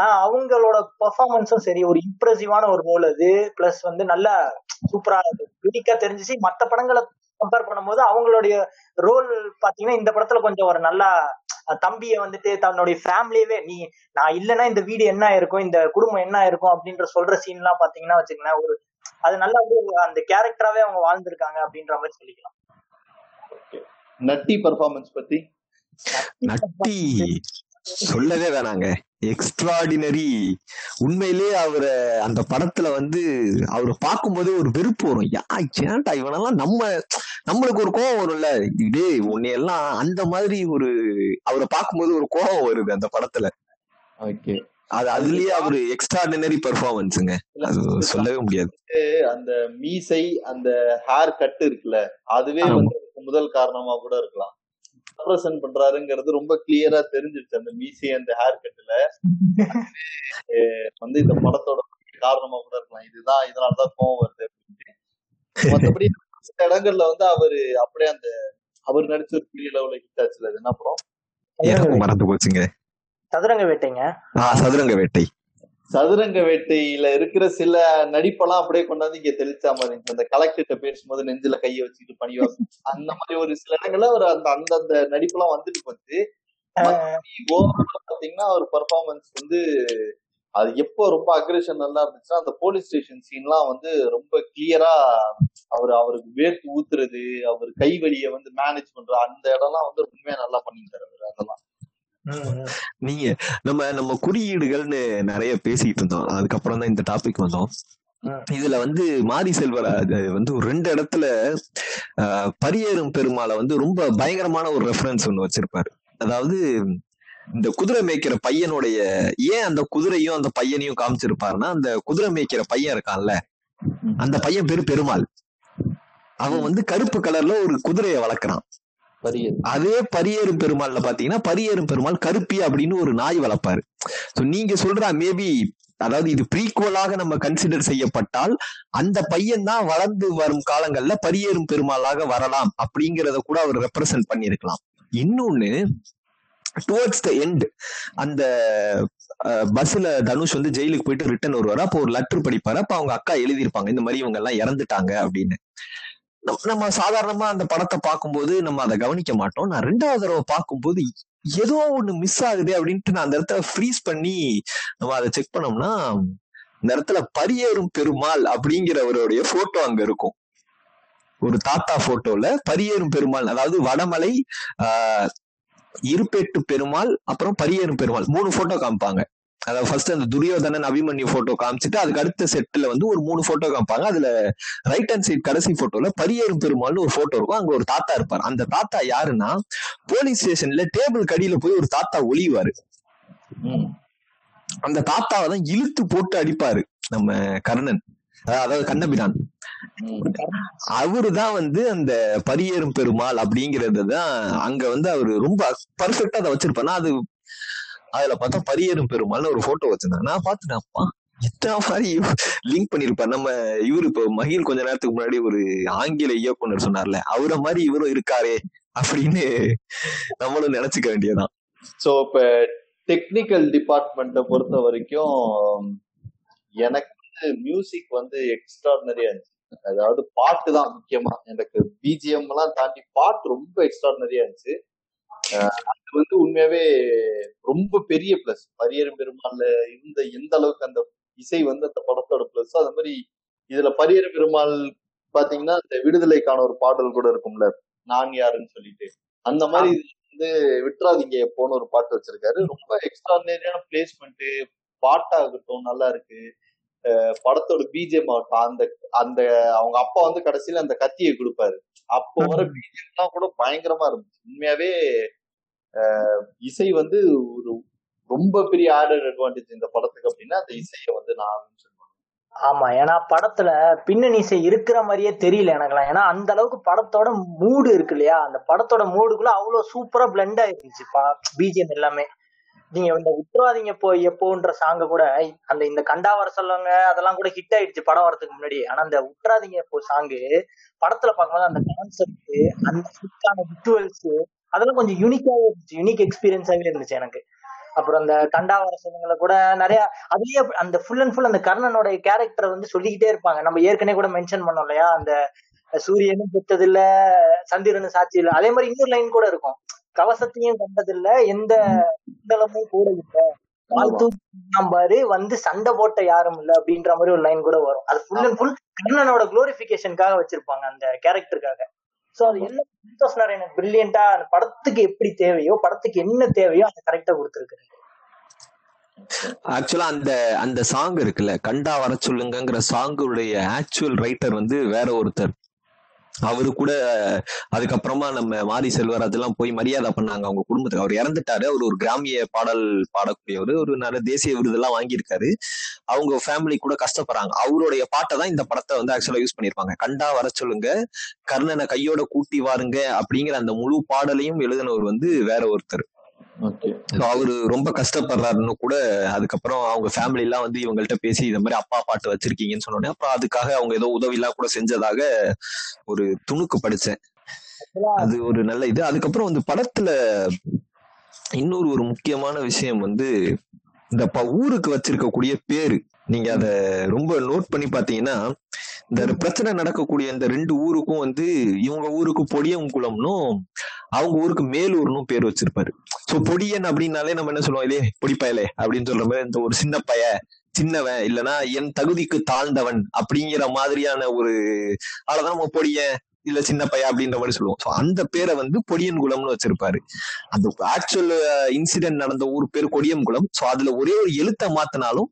ஆஹ் அவங்களோட பெர்ஃபார்மன்ஸும் சரி ஒரு இம்ப்ரெசிவான ஒரு ரோல் அது. பிளஸ் வந்து நல்லா சூப்பரா யூனிக்கா தெரிஞ்சிச்சு. மத்த படங்களை கம்பேர் பண்ணும்போது அவங்களுடைய ரோல் பாத்தீங்கன்னா இந்த படத்துல கொஞ்சம் ஒரு நல்லா தம்பிய வந்துட்டு தன்னுடைய ஃபேமிலியவே நீ நான் இல்லைன்னா இந்த வீடு என்ன இருக்கும் இந்த குடும்பம் என்ன இருக்கும் அப்படின்ற சொல்ற சீன் எல்லாம் பாத்தீங்கன்னா வச்சுக்கோங்களேன் ஒரு அது நல்லா வந்து அந்த கேரக்டராவே அவங்க வாழ்ந்திருக்காங்க அப்படின்ற மாதிரி சொல்லிக்கலாம். நட்டி பர்ஃபார்மன்ஸ் பத்தி? நட்டி சொல்லவே வேணாங்க. எக்ஸ்ட்ராடினரி உண்மையிலே அவரை அந்த படத்துல வந்து அவரை பார்க்கும்போதே ஒரு வெறுப்பு வரும். யா ஏன்டா இவனெல்லாம் நம்ம நம்மளுக்கு ஒரு கோவம் வரும்ல? இதே உன்னையெல்லாம் அந்த மாதிரி ஒரு அவரை பார்க்கும்போது ஒரு கோவம் வருது அந்த படத்துல. ஓகே. அது அதுலயே அவரு எக்ஸ்ட்ராடினரி பெர்ஃபார்மன்ஸுங்க அது சொல்லவே முடியாது. அந்த மீசை அந்த ஹேர் கட் இருக்குல்ல அதுவே முதல் காரணமா கூட இருக்கலாம். ரெப்ரசன்ட் பண்றாருங்கிறது ரொம்ப கிளியரா தெரிஞ்சிருச்சு அந்த மீசை அந்த ஹேர் கட்ல வந்து இந்த படத்தோட காரணமா கூட இருக்கலாம். இதுதான் இதனாலதான் கோவம் வருது அப்படின்ட்டு. மத்தபடி சில இடங்கள்ல வந்து அவரு அப்படியே அந்த அவர் நடிச்ச ஒரு பெரிய லெவல ஹிட் ஆச்சுல அது என்ன படம்? மறந்து போச்சுங்க? சதுரங்க வேட்டைங்க. ஆ சதுரங்க வேட்டை. சதுரங்க வேட்டையில இருக்கிற சில நடிப்பெல்லாம் அப்படியே கொண்டாந்து இங்க தெளிச்சா மாதிரி அந்த கலெக்டர்கிட்ட பேசும்போது நெஞ்சில கையை வச்சுட்டு பணிவா அந்த மாதிரி ஒரு சில இடங்கள்ல ஒரு அந்த அந்தந்த நடிப்பெல்லாம் வந்துட்டு போச்சு. பாத்தீங்கன்னா ஒரு பர்ஃபார்மன்ஸ் வந்து அது எப்போ ரொம்ப அக்ரேஷன் நல்லா இருந்துச்சுன்னா அந்த போலீஸ் ஸ்டேஷன் சீன்லாம் வந்து ரொம்ப கிளியரா அவர் அவருக்கு வேர்த்து ஊத்துறது அவர் கைவழியை வந்து மேனேஜ் பண்ற அந்த இடம்லாம் வந்து உண்மையா நல்லா பண்ணியிருந்தாரு அவரு அதெல்லாம். நீங்க நம்ம நம்ம குறியீடுகள்னு நிறைய பேசிட்டு இருந்தோம். அதுக்கப்புறம் தான் இந்த டாபிக் வந்தோம். இதுல வந்து மாரி செல்வராஜ் வந்து ஒரு ரெண்டு இடத்துல பரியேறும் பெருமாளை வந்து ரொம்ப பயங்கரமான ஒரு ரெஃபரன்ஸ் ஒண்ணு வச்சிருப்பாரு. அதாவது இந்த குதிரை மேய்க்கிற பையனுடைய ஏன் அந்த குதிரையும் அந்த பையனையும் காமிச்சிருப்பாருன்னா அந்த குதிரை மேய்க்கிற பையன் இருக்கான்ல. அந்த பையன் பேரு பெருமாள். அவன் வந்து கருப்பு கலர்ல ஒரு குதிரையை வளர்க்குறான். அதே பரியேறும் பெருமாள்ல பாத்தீங்கன்னா பரியேறும் பெருமாள் கருப்பி அப்படின்னு ஒரு நாய் வளர்ப்பாரு. சோ நீங்க சொல்ற மேபி அதாவது இது ப்ரீக்குவலாக நம்ம கன்சிடர் செய்யப்பட்டால் அந்த பையன் தான் வளர்ந்து வரும் காலங்கள்ல பரியேறும் பெருமாளாக வரலாம் அப்படிங்கிறத கூட அவர் ரெப்ரசன்ட் பண்ணியிருக்கலாம். இன்னொன்னு டுவர்ட்ஸ் த எண்ட் அந்த பஸ்ல தனுஷ் வந்து ஜெயிலுக்கு போயிட்டு ரிட்டர்ன் வருவாரு. அப்போ ஒரு லெட்டர் படிப்பாரு. அப்ப அவங்க அக்கா எழுதியிருப்பாங்க இந்த மாதிரி இவங்க எல்லாம் இறந்துட்டாங்க அப்படின்னு. நம்ம- நம்ம சாதாரணமா அந்த படத்தை பார்க்கும்போது நம்ம அதை கவனிக்க மாட்டோம். நான் ரெண்டாவது தடவை பார்க்கும்போது ஏதோ ஒண்ணு மிஸ் ஆகுது அப்படின்ட்டு நான் அந்த இடத்துல ஃப்ரீஸ் பண்ணி நம்ம அதை செக் பண்ணோம்னா இந்த இடத்துல பரியேறும் பெருமாள் அப்படிங்கிறவருடைய போட்டோ அங்க இருக்கும். ஒரு தாத்தா போட்டோல பரியேறும் பெருமாள் அதாவது வடமலை ஆஹ் இருப்பேட்டு பெருமாள் அப்புறம் பரியேறும் பெருமாள் மூணு போட்டோ காமிப்பாங்க. அதாவது ஃபர்ஸ்ட் அந்த துரியோதனன் அபிமன்யு போட்டோ காமிச்சிட்டு அதுக்கு அடுத்த செட்ல வந்து ஒரு மூணு போட்டோ காமிப்பாங்க. அதுல ரைட் ஹேண்ட் சைடு கடைசி போட்டோல பரியேறும் பெருமாள்னு ஒரு போட்டோ இருக்கும். அங்க ஒரு தாத்தா இருப்பார். அந்த தாத்தா யாருன்னா போலீஸ் ஸ்டேஷன்ல டேபிள் கடியில போய் ஒரு தாத்தா ஒளிவாரு அந்த தாத்தாவை தான் இழுத்து போட்டு அடிப்பாரு நம்ம கர்ணன். அதாவது கண்ணபிரான். அவரு தான் வந்து அந்த பரியேறும் பெருமாள் அப்படிங்கறது தான் அங்க வந்து அவரு ரொம்ப பர்ஃபெக்டா அதை வச்சிருப்பாரு. அது அதுல பார்த்தா பரியேறும் பெருமாள்னு ஒரு போட்டோ வச்சிருந்தாங்க. நான் பார்த்துட்டேன் அப்பா எத்தனை மாதிரி லிங்க் பண்ணிருப்பாரு நம்ம இவரு இப்போ மகிழ் கொஞ்ச நேரத்துக்கு முன்னாடி ஒரு ஆங்கில இயக்குனர் சொன்னார்ல அவரை மாதிரி இவரும் இருக்காரே அப்படின்னு நம்மளும் நினைச்சுக்க வேண்டியதான் சோ இப்ப டெக்னிக்கல் டிபார்ட்மெண்ட்டை பொறுத்த வரைக்கும் எனக்கு மியூசிக் வந்து எக்ஸ்ட்ராடினரியா இருந்துச்சு. அதாவது பாட்டு தான் முக்கியமா. எனக்கு பிஜிஎம் எல்லாம் தாண்டி பாட்டு ரொம்ப எக்ஸ்ட்ராடினரியா இருந்துச்சு. அது வந்து உண்மையாவே ரொம்ப பெரிய பிளஸ் பரியரும் பெருமாள்ல இருந்த எந்த அளவுக்கு அந்த இசை வந்து அந்த படத்தோட பிளஸ் அது மாதிரி இதுல பரியர பெருமாள் பாத்தீங்கன்னா இந்த விடுதலைக்கான ஒரு பாடல் கூட இருக்கும்ல நான் யாருன்னு சொல்லிட்டு. அந்த மாதிரி வந்து விட்டுறாதீங்க போன ஒரு பாட்டு வச்சிருக்காரு. ரொம்ப எக்ஸ்ட்ராடினரியான பிளேஸ்மெண்ட் பாட்டாகட்டும் நல்லா இருக்கு. படத்தோட பிஜிஎம் ஆகட்டும் அந்த அந்த அவங்க அப்பா வந்து கடைசியில அந்த கத்தியை கொடுப்பாரு. அப்போ வர பிஜிஎம்லாம் கூட பயங்கரமா இருந்துச்சு. உண்மையாவே இசை வந்து ஒரு ரொம்ப பெரிய ஆர்டர் அட்வான்டேஜ் இந்த படத்துக்கு அப்படின்னா அந்த இசையை வந்து நான் ஆமா ஏன்னா படத்துல பின்னணி இசை இருக்கிற மாதிரியே தெரியல எனக்குலாம் ஏன்னா அந்த அளவுக்கு படத்தோட மூடு இருக்கு இல்லையா? அந்த படத்தோட மூடுக்குள்ள அவ்வளவு சூப்பரா பிளெண்ட் ஆயிருந்துச்சு பிஜிஎம் எல்லாமே. நீங்க இந்த உத்தரவாதீங்க போ எப்போன்ற சாங்க கூட அந்த இந்த கண்டா வர சொல்லுவாங்க அதெல்லாம் கூட ஹிட் ஆயிடுச்சு படம் வரதுக்கு முன்னாடி. ஆனா அந்த உத்தராதீங்க போ சாங்கு படத்துல பார்க்கும்போது அந்த கான்செப்ட் அந்த ஹிட்டான விட்டுவல்ஸ் அதெல்லாம் கொஞ்சம் யூனிக்காவே இருந்துச்சு. யூனிக் எக்ஸ்பீரியன்ஸாவே இருந்துச்சு எனக்கு. அப்புறம் அந்த கண்டாவரசனங்களை கூட நிறைய அதுலயே அந்த ஃபுல் அண்ட் ஃபுல் அந்த கர்ணனோட கேரக்டர் வந்து சொல்லிக்கிட்டே இருப்பாங்க. நம்ம ஏற்கனவே கூட மென்ஷன் பண்ணோம் இல்லையா? அந்த சூரியனும் பெற்றதில்ல சந்திரனும் சாட்சி இல்ல. அதே மாதிரி இன்னொரு லைன் கூட இருக்கும். கவசத்தையும் கண்டதில்ல எந்த மண்டலமும் கூட இல்ல வாழ்த்து பாரு வந்து சண்டை போட்ட யாரும் இல்ல அப்படின்ற மாதிரி ஒரு லைன் கூட வரும். அது ஃபுல் அண்ட் ஃபுல் கர்ணனோட குளோரிபிகேஷனுக்காக வச்சிருப்பாங்க அந்த கேரக்டருக்காக சோ அது என்ன சந்தோஷ் நாராயணன் பிரில்லியண்டா அந்த படத்துக்கு எப்படி தேவையோ படத்துக்கு என்ன தேவையோ அதை கரெக்டா கொடுத்துருக்காரு ஆக்சுவலா அந்த அந்த சாங் இருக்குல்ல கண்டா வர சொல்லுங்கிற சாங்குடைய ஆக்சுவல் ரைட்டர் வந்து வேற ஒருத்தர். அவரு கூட அதுக்கப்புறமா நம்ம மாரி செல்வராஜ் எல்லாம் போய் மரியாதை பண்ணாங்க அவங்க குடும்பத்துக்கு. அவர் இறந்துட்டாரு. அவர் ஒரு கிராமிய பாடல் பாடக்கூடியவர். ஒரு நல்ல தேசிய விருதெல்லாம் வாங்கியிருக்காரு. அவங்க ஃபேமிலி கூட கஷ்டப்படுறாங்க. அவருடைய பாட்டை தான் இந்த படத்தை வந்து ஆக்சுவலா யூஸ் பண்ணியிருப்பாங்க. கண்டா வர சொல்லுங்க கர்ணனை கையோட கூட்டி வாருங்க அப்படிங்கிற அந்த முழு பாடலையும் எழுதினவர் வந்து வேற ஒருத்தர். அவரு ரொம்ப கஷ்டப்படுறாருன்னு கூட அதுக்கப்புறம் அவங்க ஃபேமிலி எல்லாம் வந்து இவங்கள்ட்ட பேசி இந்த மாதிரி அப்பா பாட்டு வச்சிருக்கீங்கன்னு சொன்னோடனே அப்புறம் அதுக்காக அவங்க ஏதோ உதவி எல்லாம் கூட செஞ்சதாக ஒரு துணுக்கு படிச்சேன். அது ஒரு நல்ல இது. அதுக்கப்புறம் வந்து படத்துல இன்னொரு ஒரு முக்கியமான விஷயம் வந்து இந்த ஊருக்கு வச்சிருக்கக்கூடிய பேரு. நீங்க அத ரொம்ப நோட் பண்ணி பாத்தீங்கன்னா இந்த பிரச்சனை நடக்கக்கூடிய இந்த ரெண்டு ஊருக்கும் வந்து இவங்க ஊருக்கு பொடியங்குளம்னும் அவங்க ஊருக்கு மேலூர்னும் பேர் வச்சிருப்பாரு. சோ பொடியன் அப்படின்னாலே நம்ம என்ன சொல்லுவோம்? இல்லையே பொடிப்பயலே அப்படின்னு சொல்ற மாதிரி இந்த ஒரு சின்ன பைய சின்னவன் இல்லைன்னா என் தகுதிக்கு தாழ்ந்தவன் அப்படிங்கிற மாதிரியான ஒரு ஆளதான் நம்ம பொடியன். இல்ல சின்ன பையா அப்படின்ற மாதிரி சொல்லுவோம். சோ அந்த பேரை வந்து பொடியன் குளம்னு வச்சிருப்பாரு. அந்த ஆக்சுவல் இன்சிடென்ட் நடந்த ஊர் பேர் கொடியன்குளம் சோ அதுல ஒரே ஒரு எழுத்தை மாத்தினாலும்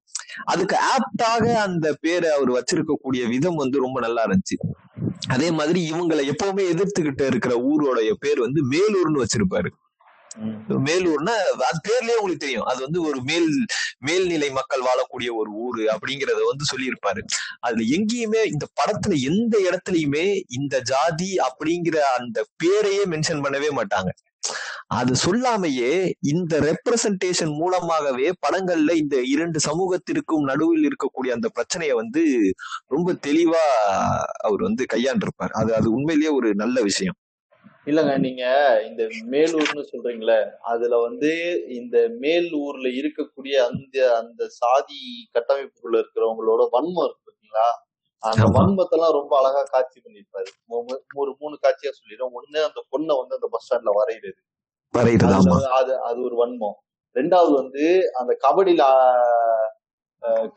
அதுக்கு ஆப்டாக அந்த பேரை அவர் வச்சிருக்கக்கூடிய விதம் வந்து ரொம்ப நல்லா இருந்துச்சு. அதே மாதிரி இவங்களை எப்பவுமே எதிர்த்துக்கிட்டு இருக்கிற ஊரோடைய பேர் வந்து மேலூர்னு வச்சிருப்பாரு. மேலூர்னா அது பேர்லயே உங்களுக்கு தெரியும். அது வந்து ஒரு மேல் மேல்நிலை மக்கள் வாழக்கூடிய ஒரு ஊரு அப்படிங்கறத வந்து சொல்லியிருப்பாரு. அதுல எங்கேயுமே இந்த படத்துல எந்த இடத்துலயுமே இந்த ஜாதி அப்படிங்கிற அந்த பேரையே மென்ஷன் பண்ணவே மாட்டாங்க. அது சொல்லாமையே இந்த ரெப்ரசன்டேஷன் மூலமாகவே படங்கள்ல இந்த இரண்டு சமூகத்திற்கும் நடுவில் இருக்கக்கூடிய அந்த பிரச்சனையை வந்து ரொம்ப தெளிவா அவர் வந்து கையாண்டிருப்பார். அது அது உண்மையிலேயே ஒரு நல்ல விஷயம். இல்லங்க நீங்க இந்த மேலூர்னு சொல்றீங்களே அதுல வந்து இந்த மேல் ஊர்ல இருக்கக்கூடிய அந்த அந்த சாதி கட்டமைப்புக்குள்ள இருக்கிறவங்களோட வன்மம் இருக்கு பாத்தீங்களா? அந்த. வன்மத்தெல்லாம் ரொம்ப அழகா காட்சி பண்ணிருப்பாரு ஒரு மூணு காட்சியா சொல்லிடுறோம் ஒண்ணு அந்த பொண்ணை வந்து அந்த பஸ் ஸ்டாண்ட்ல வரைகிறது அது அது ஒரு வன்மம். ரெண்டாவது வந்து அந்த கபடியில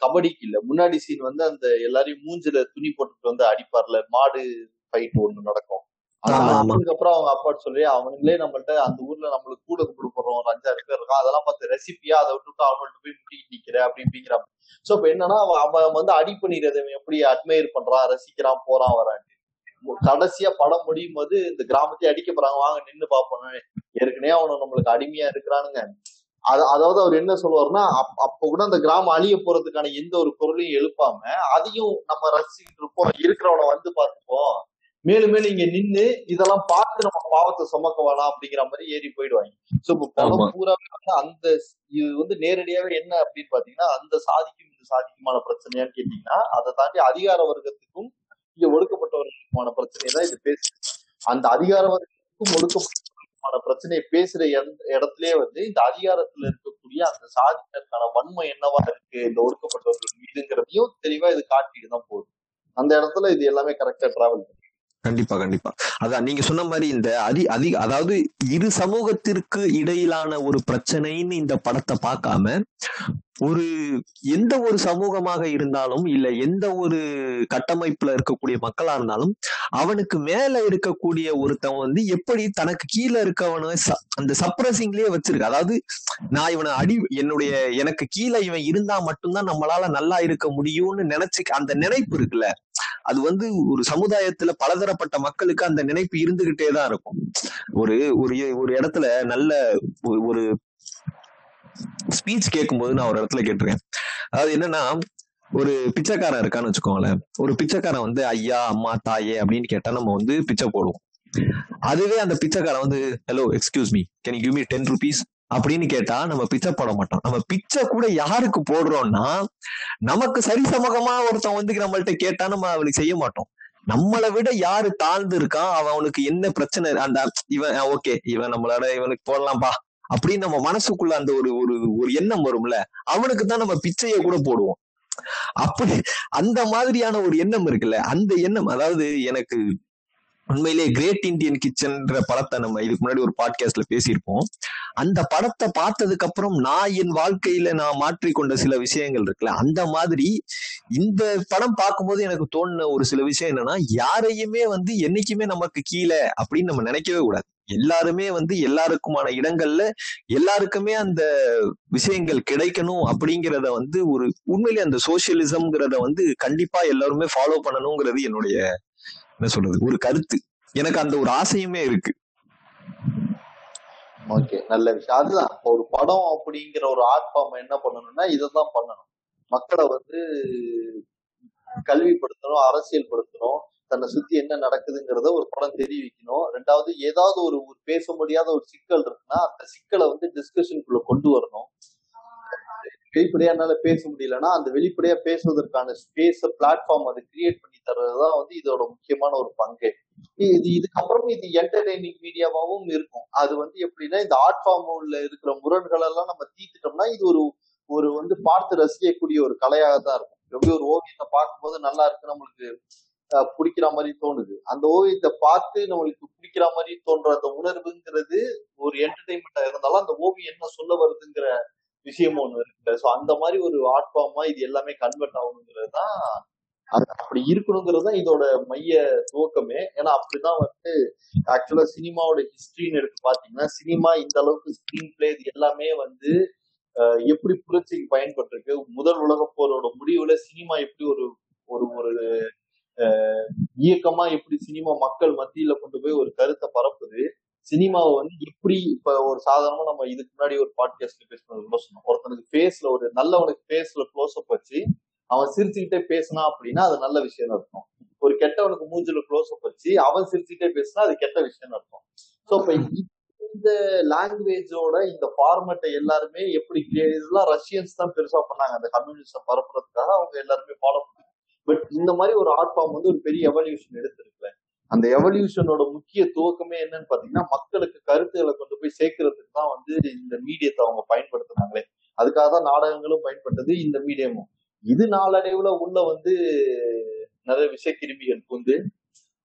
கபடிக்கு இல்ல முன்னாடி சீன் வந்து அந்த எல்லாரையும் மூஞ்சில துணி போட்டுட்டு வந்து அடிப்பார்ல. மாடு ஃபைட் ஒண்ணு நடக்கும். அது ஆமா, ஆமா. அதுக்கு அப்புறம் அவங்க அப்பா சொல்லி அவனுங்களே நம்மள்ட்ட அந்த ஊர்ல நம்மளுக்கு கூட கொடுக்குறோம் ஒரு அஞ்சாறு பேர் இருக்கான் அதெல்லாம் பார்த்து ரெசிபியா அதை விட்டுட்டு அவங்கள்ட்ட போய் முட்டிட்டு நிக்கிற அப்படி இப்படிங்கிறான் சோ இப்ப என்னன்னா அவன் வந்து அடி பண்ணிடுறது எப்படி அட்மையர் பண்றான் ரசிக்கிறான் போறான் வரான். கடைசியா படம் முடியும் போது இந்த கிராமத்தையே அடிக்க போறாங்க. வாங்க நின்னு பாப்போம் ஏற்கனவே அவன நம்மளுக்கு அடிமையா இருக்கிறானுங்க. அது அதாவது அவர் என்ன சொல்லுவாருன்னா அப்- அப்ப கூட அந்த கிராமம் அழிய போறதுக்கான எந்த ஒரு பொருளையும் எழுப்பாம அதையும் நம்ம ரசிச்சுட்டு இருப்போம். இருக்கிறவனை வந்து பார்த்துப்போம். மேலும் மேலும் இங்க நின்னு இதெல்லாம் பார்த்து நம்ம பாவத்தை சுமக்க வேணாம் அப்படிங்கிற மாதிரி ஏறி போயிடுவாங்க. சோ இப்ப. படம் பூரா வந்து அந்த இது வந்து நேரடியாவே என்ன அப்படின்னு பாத்தீங்கன்னா அந்த சாதிக்கும் இந்த சாதிக்குமான பிரச்சனையான்னு கேட்டீங்கன்னா அதை தாண்டி அதிகார வர்க்கத்துக்கும் இங்க ஒடுக்கப்பட்டவர்களுக்குமான பிரச்சனையை தான் இது பேசுது. அந்த அதிகார வர்க்கத்துக்கும் ஒடுக்கப்பட்டவர்களுக்குமான பிரச்சனையை பேசுற எந்த- இடத்துலயே வந்து இந்த அதிகாரத்துல இருக்கக்கூடிய அந்த சாதியினருக்கான வன்மை என்னவா இருக்கு இந்த ஒடுக்கப்பட்டவர்கள் மீதுங்கிறதையும் தெளிவா இது காட்டிட்டு தான் போகுது. அந்த இடத்துல இது எல்லாமே கரெக்டா டிராவல் கண்டிப்பா கண்டிப்பா. அதான் நீங்க சொன்ன மாதிரி இந்த அதி அதிக அதாவது இரு சமூகத்திற்கு இடையிலான ஒரு பிரச்சனைன்னு இந்த படத்தை பார்க்காம ஒரு எந்த ஒரு சமூகமாக இருந்தாலும் இல்ல எந்த ஒரு கட்டமைப்புல இருக்கக்கூடிய மக்களா இருந்தாலும் அவனுக்கு மேல இருக்கக்கூடிய ஒருத்தன் வந்து எப்படி தனக்கு கீழே இருக்கவன ச- அந்த சப்ரஸிங்லயே வச்சிருக்கு அதாவது நான் இவனை அடி என்னுடைய எனக்கு கீழே இவன் இருந்தா மட்டும்தான் நம்மளால நல்லா இருக்க முடியும்னு நினைச்சு அந்த நினைப்பு இருக்குல்ல. அது வந்து ஒரு சமுதாயத்துல பலதரப்பட்ட மக்களுக்கு அந்த நினைப்பு இருந்துகிட்டே தான் இருக்கும். ஒரு ஒரு ஒரு இடத்துல நல்ல ஒரு- ஒரு ஸ்பீச் கேட்கும்போது நான் ஒரு இடத்துல கேட்டிருக்கேன். அதாவது என்னன்னா ஒரு பிச்சைக்காரன் இருக்கான்னு வச்சுக்கோங்களேன். ஒரு பிச்சைக்காரன் வந்து ஐயா அம்மா தாயே அப்படின்னு கேட்டா நம்ம வந்து பிச்சை போடுவோம். அதுவே அந்த பிச்சைக்காரன் வந்து hello excuse me can you me ten rupees அப்படின்னு கேட்டா நம்ம பிச்சை போட மாட்டோம். நம்ம பிச்சை கூட யாருக்கு போடுறோம்னா நமக்கு சரிசமகமா ஒருத்தன் வந்து நம்மள்ட்ட கேட்டா நம்ம அவனுக்கு செய்ய மாட்டோம். நம்மளை விட யாரு தாழ்ந்து இருக்கான் அவன் அவனுக்கு என்ன பிரச்சனை அந்த இவன் ஓகே இவன் நம்மளோட இவனுக்கு போடலாம்பா அப்படின்னு நம்ம மனசுக்குள்ள அந்த ஒரு ஒரு ஒரு எண்ணம் வரும்ல அவனுக்கு தான் நம்ம பிச்சையை கூட போடுவோம். அப்படி அந்த மாதிரியான ஒரு எண்ணம் இருக்குல்ல அந்த எண்ணம் அதாவது எனக்கு உண்மையிலே கிரேட் இந்தியன் கிச்சன்ற படத்தை நம்ம இதுக்கு முன்னாடி ஒரு பாட்காஸ்ட்ல பேசியிருப்போம். அந்த படத்தை பார்த்ததுக்கு அப்புறம் நான் என் வாழ்க்கையில நான் மாற்றிக்கொண்ட சில விஷயங்கள் இருக்குல்ல அந்த மாதிரி இந்த படம் பார்க்கும்போது எனக்கு தோணுன ஒரு சில விஷயம் என்னன்னா யாரையுமே வந்து என்னைக்குமே நமக்கு கீழே அப்படின்னு நம்ம நினைக்கவே கூடாது. எல்லாருமே வந்து எல்லாருக்குமான இடங்கள்ல எல்லாருக்குமே அந்த விஷயங்கள் கிடைக்கணும் அப்படிங்கிறத வந்து ஒரு உண்மையிலே அந்த சோசியலிசம்ங்கிறத வந்து கண்டிப்பா எல்லாருமே ஃபாலோ பண்ணணுங்கிறது என்னுடைய என்ன சொல்றது? ஒரு கருத்து. எனக்கு அந்த ஒரு ஆசையுமே இருக்கு. ஓகே நல்ல விஷயம். அதுதான். ஒரு படம் அப்படிங்கிற ஒரு ஆர்ட் ஃபார்ம் என்ன பண்ணணும்னா இதைதான் பண்ணணும். மக்களை வந்து கல்விப்படுத்தணும் அரசியல்படுத்தணும். தன்னை சுத்தி என்ன நடக்குதுங்கிறத ஒரு படம் தெரிவிக்கணும். ரெண்டாவது ஏதாவது ஒரு ஒரு பேச முடியாத ஒரு சிக்கல் இருக்குன்னா அந்த சிக்கலை வந்து டிஸ்கஷனுக்குள்ள கொண்டு வரணும். வெளிப்படையா என்னால பேச முடியலன்னா அந்த வெளிப்படையா பேசுவதற்கான ஸ்பேஸ் பிளாட்ஃபார்ம் அதை கிரியேட் பண்ணி தர்றதுதான் வந்து இதோட முக்கியமான ஒரு பங்கு. இது இதுக்கப்புறம் இது என்டர்டைனிங் மீடியாவாகவும் இருக்கும். அது வந்து எப்படின்னா இந்த ஆர்ட் ஃபார்ம்ல இருக்கிற முரண்கள் எல்லாம் நம்ம தீர்த்துட்டோம்னா இது ஒரு ஒரு வந்து பார்த்து ரசிக்கக்கூடிய ஒரு கலையாக தான் இருக்கும். எப்படி ஒரு ஓவியத்தை பார்க்கும்போது நல்லா இருக்கு நம்மளுக்கு பிடிக்கிற மாதிரி தோணுது. அந்த ஓவியத்தை பார்த்து நம்மளுக்கு பிடிக்கிற மாதிரி தோன்ற அந்த உணர்வுங்கிறது ஒரு என்டர்டைன்மெண்டா இருந்தாலும் அந்த ஓவியம் என்ன சொல்ல வருதுங்கிற விஷயமும் ஒண்ணு இருக்குல்ல ஸோ அந்த மாதிரி ஒரு ஆர்ட் ஃபார்மா இது எல்லாமே கன்வெர்ட் ஆகணுங்கிறது தான் அப்படி இருக்கணுங்கிறது தான் இதோட மைய துவக்கமே. ஏன்னா அப்படிதான் வந்து ஆக்சுவலா சினிமாவோட ஹிஸ்டரின்னு எடுத்து பாத்தீங்கன்னா சினிமா இந்த அளவுக்கு ஸ்கிரீன் பிளே இது எல்லாமே வந்து எப்படி புரட்சிக்கு பயன்பட்டிருக்கு முதல் உலக போரோட முடிவுல சினிமா எப்படி ஒரு ஒரு ஒரு இயக்கமா எப்படி சினிமா மக்கள் மத்தியில கொண்டு போய் ஒரு கருத்தை பரப்புது சினிமாவை வந்து எப்படி இப்ப ஒரு சாதாரணமா நம்ம இதுக்கு முன்னாடி ஒரு பாட்காஸ்ட்ல பேசுனது கூட சொன்னோம் ஒருத்தனுக்கு ஃபேஸ்ல ஒரு நல்லவனுக்கு ஃபேஸ்ல க்ளோஸ் அப் வச்சு அவன் சிரிச்சுக்கிட்டே பேசினா அப்படின்னா அது நல்ல விஷயம் அர்த்தம். ஒரு கெட்டவனுக்கு மூஞ்சில க்ளோஸ் அப் வச்சு அவன் சிரிச்சுக்கிட்டே பேசினா அது கெட்ட விஷயம் அர்த்தம். சோ இப்ப இந்த லாங்குவேஜோட இந்த ஃபார்மேட்டை எல்லாருமே எப்படி இதெல்லாம் ரஷ்யன்ஸ் தான் பெருசா பண்ணாங்க. அந்த கம்யூனிசம் பரப்புறதுக்காக அவங்க எல்லாருமே ஃபாலோ பண்ணாங்க. பட் இந்த மாதிரி ஒரு ஆர்ட் ஃபார்ம் வந்து ஒரு பெரிய எவல்யூஷன் எடுத்திருக்கல அந்த எவல்யூஷனோட முக்கிய துவக்கமே என்னன்னு பாத்தீங்கன்னா மக்களுக்கு கருத்துக்களை கொண்டு போய் சேர்க்கறதுக்கு தான் வந்து இந்த மீடியத்தை அவங்க பயன்படுத்துனாங்களே. அதுக்காக தான் நாடகங்களும் பயன்பட்டது இந்த மீடியமும். இது நாளடைவுல உள்ள வந்து நிறைய விஷக்கிருமிகள் புந்து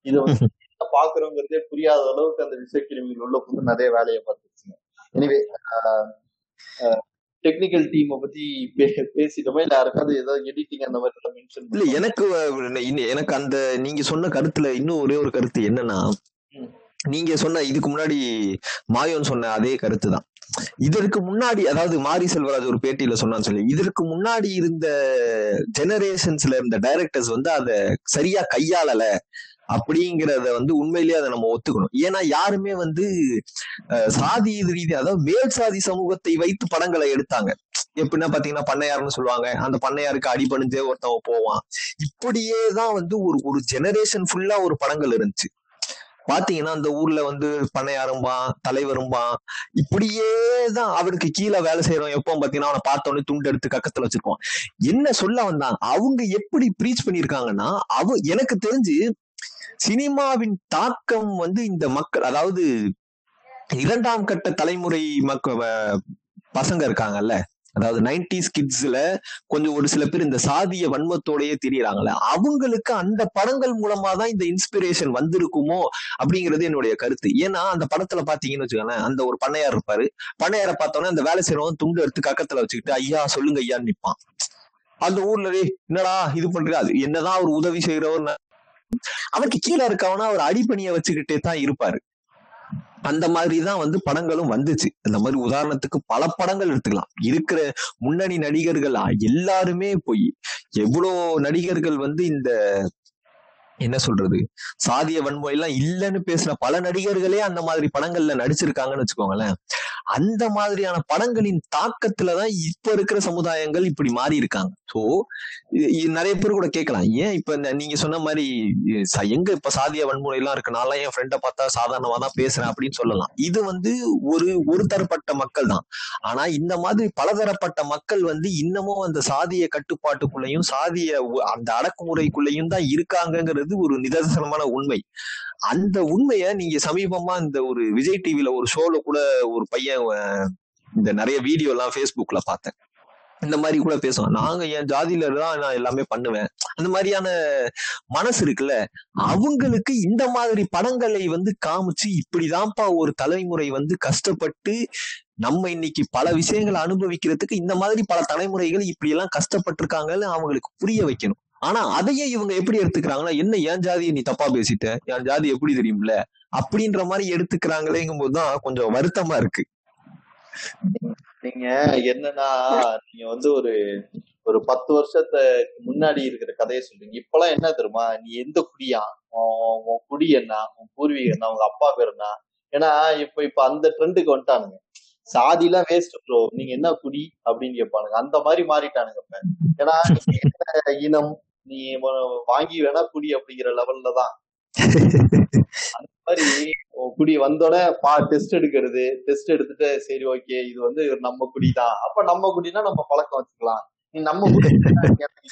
இது வந்து பாக்குறோங்கிறதே புரியாத அளவுக்கு அந்த விஷக்கிருமிகள் உள்ள புந்து நிறைய வேலையை பார்த்துருச்சுங்க. எனிவே டெக்னிக்கல் டீமை பத்தி பேசிட்டோமா? இல்ல யாருக்காவது ஏதாவது எடிட்டிங் அந்த மாதிரி மென்ஷன் இல்ல எனக்கு எனக்கு அந்த நீங்க சொன்ன கருத்துல இன்னும் ஒரே ஒரு கருத்து என்னன்னா. நீங்க சொன்ன இதுக்கு முன்னாடி மாயோன் சொன்ன அதே கருத்து தான். இதற்கு முன்னாடி அதாவது மாரி செல்வராஜ் ஒரு பேட்டியில சொன்னான்னு சொல்லி இதற்கு முன்னாடி இருந்த ஜெனரேஷன்ஸ்ல இருந்த டைரக்டர்ஸ் வந்து அத சரியா கையாளல. அப்படிங்கிறத வந்து உண்மையிலேயே அதை நம்ம ஒத்துக்கணும். ஏன்னா யாருமே வந்து அஹ், சாதி இது அதாவது மேல் சாதி சமூகத்தை வைத்து படங்களை எடுத்தாங்க. எப்படின்னா பாத்தீங்கன்னா பண்ணையார்னு சொல்லுவாங்க. அந்த பண்ணையாருக்கு அடிபணிஞ்சே ஒருத்தவன் போவான். இப்படியே தான் வந்து ஒரு ஒரு ஜெனரேஷன் ஃபுல்லா ஒரு படங்கள் இருந்துச்சு. பாத்தீங்கன்னா அந்த ஊர்ல வந்து பண்ணையாரும்பான் தலைவரும்பான் இப்படியே தான் அவனுக்கு கீழே வேலை செய்யறோம் எப்போ பாத்தீங்கன்னா அவனை பார்த்த உடனே துண்டு எடுத்து கக்கத்துல வச்சிருக்கோம் என்ன சொல்ல வந்தாங்க அவங்க எப்படி ப்ரீச் பண்ணிருக்காங்கன்னா அவ எனக்கு தெரிஞ்சு சினிமாவின் தாக்கம் வந்து இந்த மக்கள் அதாவது இரண்டாம் கட்ட தலைமுறை மக்க பசங்க இருக்காங்கல்ல. அதாவது நைன்டிஸ் கிட்ஸ்ல கொஞ்சம் ஒரு சில பேர் இந்த சாதிய வன்மத்தோடயே தெரியறாங்கல்ல. அவங்களுக்கு அந்த படங்கள் மூலமா தான் இந்த இன்ஸ்பிரேஷன் வந்திருக்குமோ அப்படிங்கிறது என்னுடைய கருத்து. ஏன்னா அந்த படத்துல பாத்தீங்கன்னு வச்சுக்கோங்களேன் அந்த ஒரு பண்ணையார் இருப்பாரு. பண்ணையாரை பார்த்தோன்னே அந்த வேலை செய்யறவன் துண்டு எடுத்து கக்கத்துல வச்சுக்கிட்டு ஐயா சொல்லுங்க ஐயான்னு நிப்பான். அந்த ஊர்ல என்னடா இது பண்றது அது என்னதான் ஒரு உதவி செய்யறவர் அவருக்கு கீழே இருக்கவனா ஒரு அடிப்பணியை வச்சுக்கிட்டே தான் இருப்பாரு. அந்த மாதிரி தான் வந்து படங்களும் வந்துச்சு. அந்த மாதிரி உதாரணத்துக்கு பல படங்கள் எடுத்துக்கலாம். இருக்கிற முன்னணி நடிகர்கள் எல்லாருமே போய் எவ்வளோ நடிகர்கள் வந்து இந்த என்ன சொல்றது? சாதிய வன்முறை எல்லாம் இல்லைன்னு பேசின பல நடிகர்களே அந்த மாதிரி படங்கள்ல நடிச்சிருக்காங்கன்னு வச்சுக்கோங்களேன். அந்த மாதிரியான படங்களின் தாக்கத்துலதான் இப்ப இருக்கிற சமுதாயங்கள் இப்படி மாறி இருக்காங்க சோ நிறைய பேர் கூட கேட்கலாம். ஏன் இப்ப நீங்க சொன்ன மாதிரி ச- எங்க இப்ப சாதிய வன்முறை எல்லாம் இருக்கு என் ஃப்ரெண்டை பார்த்தா சாதாரணமா தான் பேசுறேன் அப்படின்னு சொல்லலாம். இது வந்து ஒரு ஒரு தரப்பட்ட மக்கள் தான். ஆனா இந்த மாதிரி பலதரப்பட்ட மக்கள் வந்து இன்னமும் அந்த சாதிய கட்டுப்பாட்டுக்குள்ளேயும் சாதிய அந்த அடக்குமுறைக்குள்ளேயும் தான் இருக்காங்கங்கிறது ஒரு நிதர்சனமான உண்மை. அந்த உண்மையை நீங்க சமீபமா இந்த ஒரு விஜய் டிவில ஒரு ஷோல கூட ஒரு பையன் இந்த நிறைய வீடியோ எல்லாம் ஃபேஸ்புக்ல பார்த்தேன். இந்த மாதிரி கூட பேசுவான் நாங்க என் ஜாதியில தான் நான் எல்லாமே பண்ணுவேன். அந்த மாதிரியான மனசு இருக்குல்ல அவங்களுக்கு இந்த மாதிரி படங்களை வந்து காமிச்சு இப்படிதான்ப்பா ஒரு தலைமுறை வந்து கஷ்டப்பட்டு நம்ம இன்னைக்கு பல விஷயங்களை அனுபவிக்கிறதுக்கு இந்த மாதிரி பல தலைமுறைகள் இப்படி எல்லாம் கஷ்டப்பட்டிருக்காங்கன்னு அவங்களுக்கு புரிய வைக்கணும். ஆனா அதையே இவங்க எப்படி எடுத்துக்கிறாங்கன்னா என்ன என் ஜாதியை நீ தப்பா பேசிட்ட? என் ஜாதி எப்படி தெரியும்ல? அப்படின்ற மாதிரி எடுத்துக்கிறாங்களேங்கும் போதுதான் கொஞ்சம் வருத்தமா இருக்கு. நீங்க என்னன்னா நீங்க வந்து ஒரு ஒரு பத்து வருஷத்துக்கு முன்னாடி இருக்கிற கதையை சொல்றீங்க. இப்பெல்லாம் என்ன தெரியுமா? நீ எந்த குடியா? உன் உன் குடி என்ன? உன் பூர்வீகம் என்ன? உங்க அப்பா பேர் என்ன? ஏன்னா இப்ப இப்ப அந்த ட்ரெண்டுக்கு வந்துட்டானுங்க. சாதிலாம் வேஸ்ட் ப்ரோ நீங்க என்ன குடி? அப்படின்னு கேட்பானுங்க. அந்த மாதிரி மாறிட்டானுங்க இப்ப. ஏன்னா என்ன இனம் நீ வாங்கி வேணா குடி அப்படிங்கிற லெவல்ல தான். அந்த மாதிரி குடி வந்தோடனே பா டெஸ்ட் எடுக்கிறது டெஸ்ட் எடுத்துட்டு சரி ஓகே இது வந்து நம்ம குடி தான் அப்ப நம்ம குடினா நம்ம பழக்கம் வச்சுக்கலாம். நீ நம்ம குடி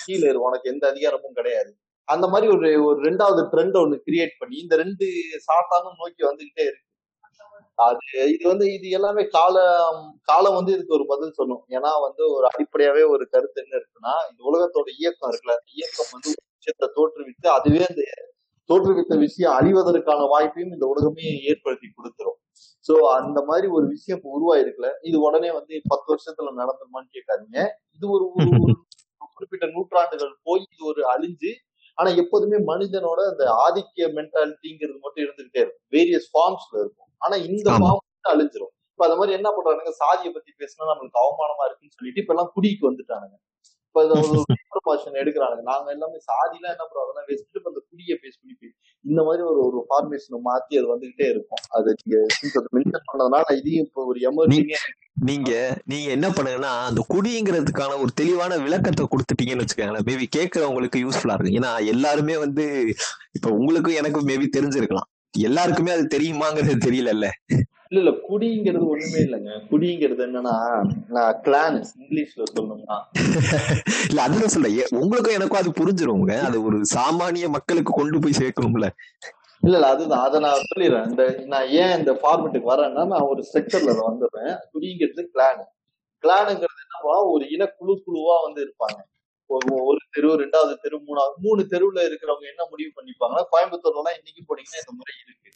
கீழே இரு உனக்கு எந்த அதிகாரமும் கிடையாது. அந்த மாதிரி ஒரு ஒரு ரெண்டாவது ட்ரெண்ட் ஒண்ணு கிரியேட் பண்ணி இந்த ரெண்டு சாத்தானும் நோக்கி வந்துகிட்டே இருக்கு. அது இது வந்து இது எல்லாமே காலம் காலம் வந்து இதுக்கு ஒரு பதில் சொல்லும். ஏன்னா வந்து ஒரு அடிப்படையாவே ஒரு கருத்து என்ன இருக்குன்னா இந்த உலகத்தோட இயக்கம் இருக்குல்ல அந்த இயக்கம் வந்து விஷயத்த விஷயத்தை தோற்றுவித்து அதுவே அந்த தோற்றுவித்த விஷயம் அழிவதற்கான வாய்ப்பையும் இந்த உலகமே ஏற்படுத்தி கொடுத்துரும். சோ அந்த மாதிரி ஒரு விஷயம் இப்ப உருவாயிருக்குல இது உடனே வந்து பத்து வருஷத்துல நடந்துருமான்னு கேட்காதீங்க. இது ஒரு குறிப்பிட்ட நூற்றாண்டுகள் போய் இது ஒரு அழிஞ்சு ஆனா எப்போதுமே மனிதனோட அந்த ஆதிக்க மென்டாலிட்டிங்கிறது மட்டும் இருந்துகிட்டே இருக்கும். வேரியஸ் ஃபார்ம்ஸ்ல இருக்கும். ஆனா இந்த. ஃபார்ம் அழிஞ்சிரும். இப்ப அந்த மாதிரி என்ன பண்றானுங்க? சாதியை பத்தி பேசினா நம்மளுக்கு அவமானமா இருக்குன்னு சொல்லிட்டு இப்ப எல்லாம் குடிக்கு வந்துட்டானுங்க. இப்ப இன்ஃபர்மேஷன் எடுக்கிறானுங்க. நாங்க எல்லாமே சாதிலாம் என்ன அதெல்லாம் வச்சுட்டு அந்த குடியை பேசி பண்ணி இந்த மாதிரி ஒரு ஒரு ஃபார்மேஷனை மாத்தி அது வந்துகிட்டே இருக்கும். அது நீங்க மென்ஷன் பண்ணதுனால இதையும் இப்போ ஒரு எமர்ஜிங்க நீங்க நீங்க என்ன பண்ணுங்கன்னா அந்த குடிங்கிறதுக்கான ஒரு தெளிவான விளக்கத்தை கொடுத்துட்டீங்கன்னு வச்சுக்கோங்களேன். மேபி கேட்கறவங்களுக்கு யூஸ்ஃபுல்லா இருக்கும். ஏன்னா எல்லாருமே வந்து இப்ப உங்களுக்கும் எனக்கும் மேபி தெரிஞ்சிருக்கலாம். எல்லாருக்குமே அது தெரியுமாங்கிறது தெரியலல்ல. இல்ல இல்ல குடிங்கிறது ஒண்ணுமே இல்லைங்க. குடிங்கிறது என்னன்னா கிளான் இங்கிலீஷ்ல சொல்லணும்னா. இல்ல அதுதான் சொல்றேன். உங்களுக்கும் எனக்கும் அது புரிஞ்சிருங்க அது ஒரு சாமானிய மக்களுக்கு கொண்டு போய் சேர்க்கணும்ல. இல்ல இல்ல அதுதான். அதை நான் சொல்லிடுறேன். இந்த நான் ஏன் இந்த ஃபார்மெட்டுக்கு வரேன்னா நான் ஒரு ஸ்ட்ரக்சர்ல வந்துடுறேன். குடிங்கிறது கிளான் கிளானுங்கிறது என்னவா? ஒரு இனக்குழு குழுவா வந்து இருப்பாங்க. ஒரு தெரு ரெண்டாவது தெரு மூணாவது மூணு தெருவுல இருக்கிறவங்க என்ன முடிவு பண்ணிப்பாங்கன்னா கோயம்புத்தூர்லாம் இன்னைக்கு போனீங்கன்னா இந்த முறை இருக்கு.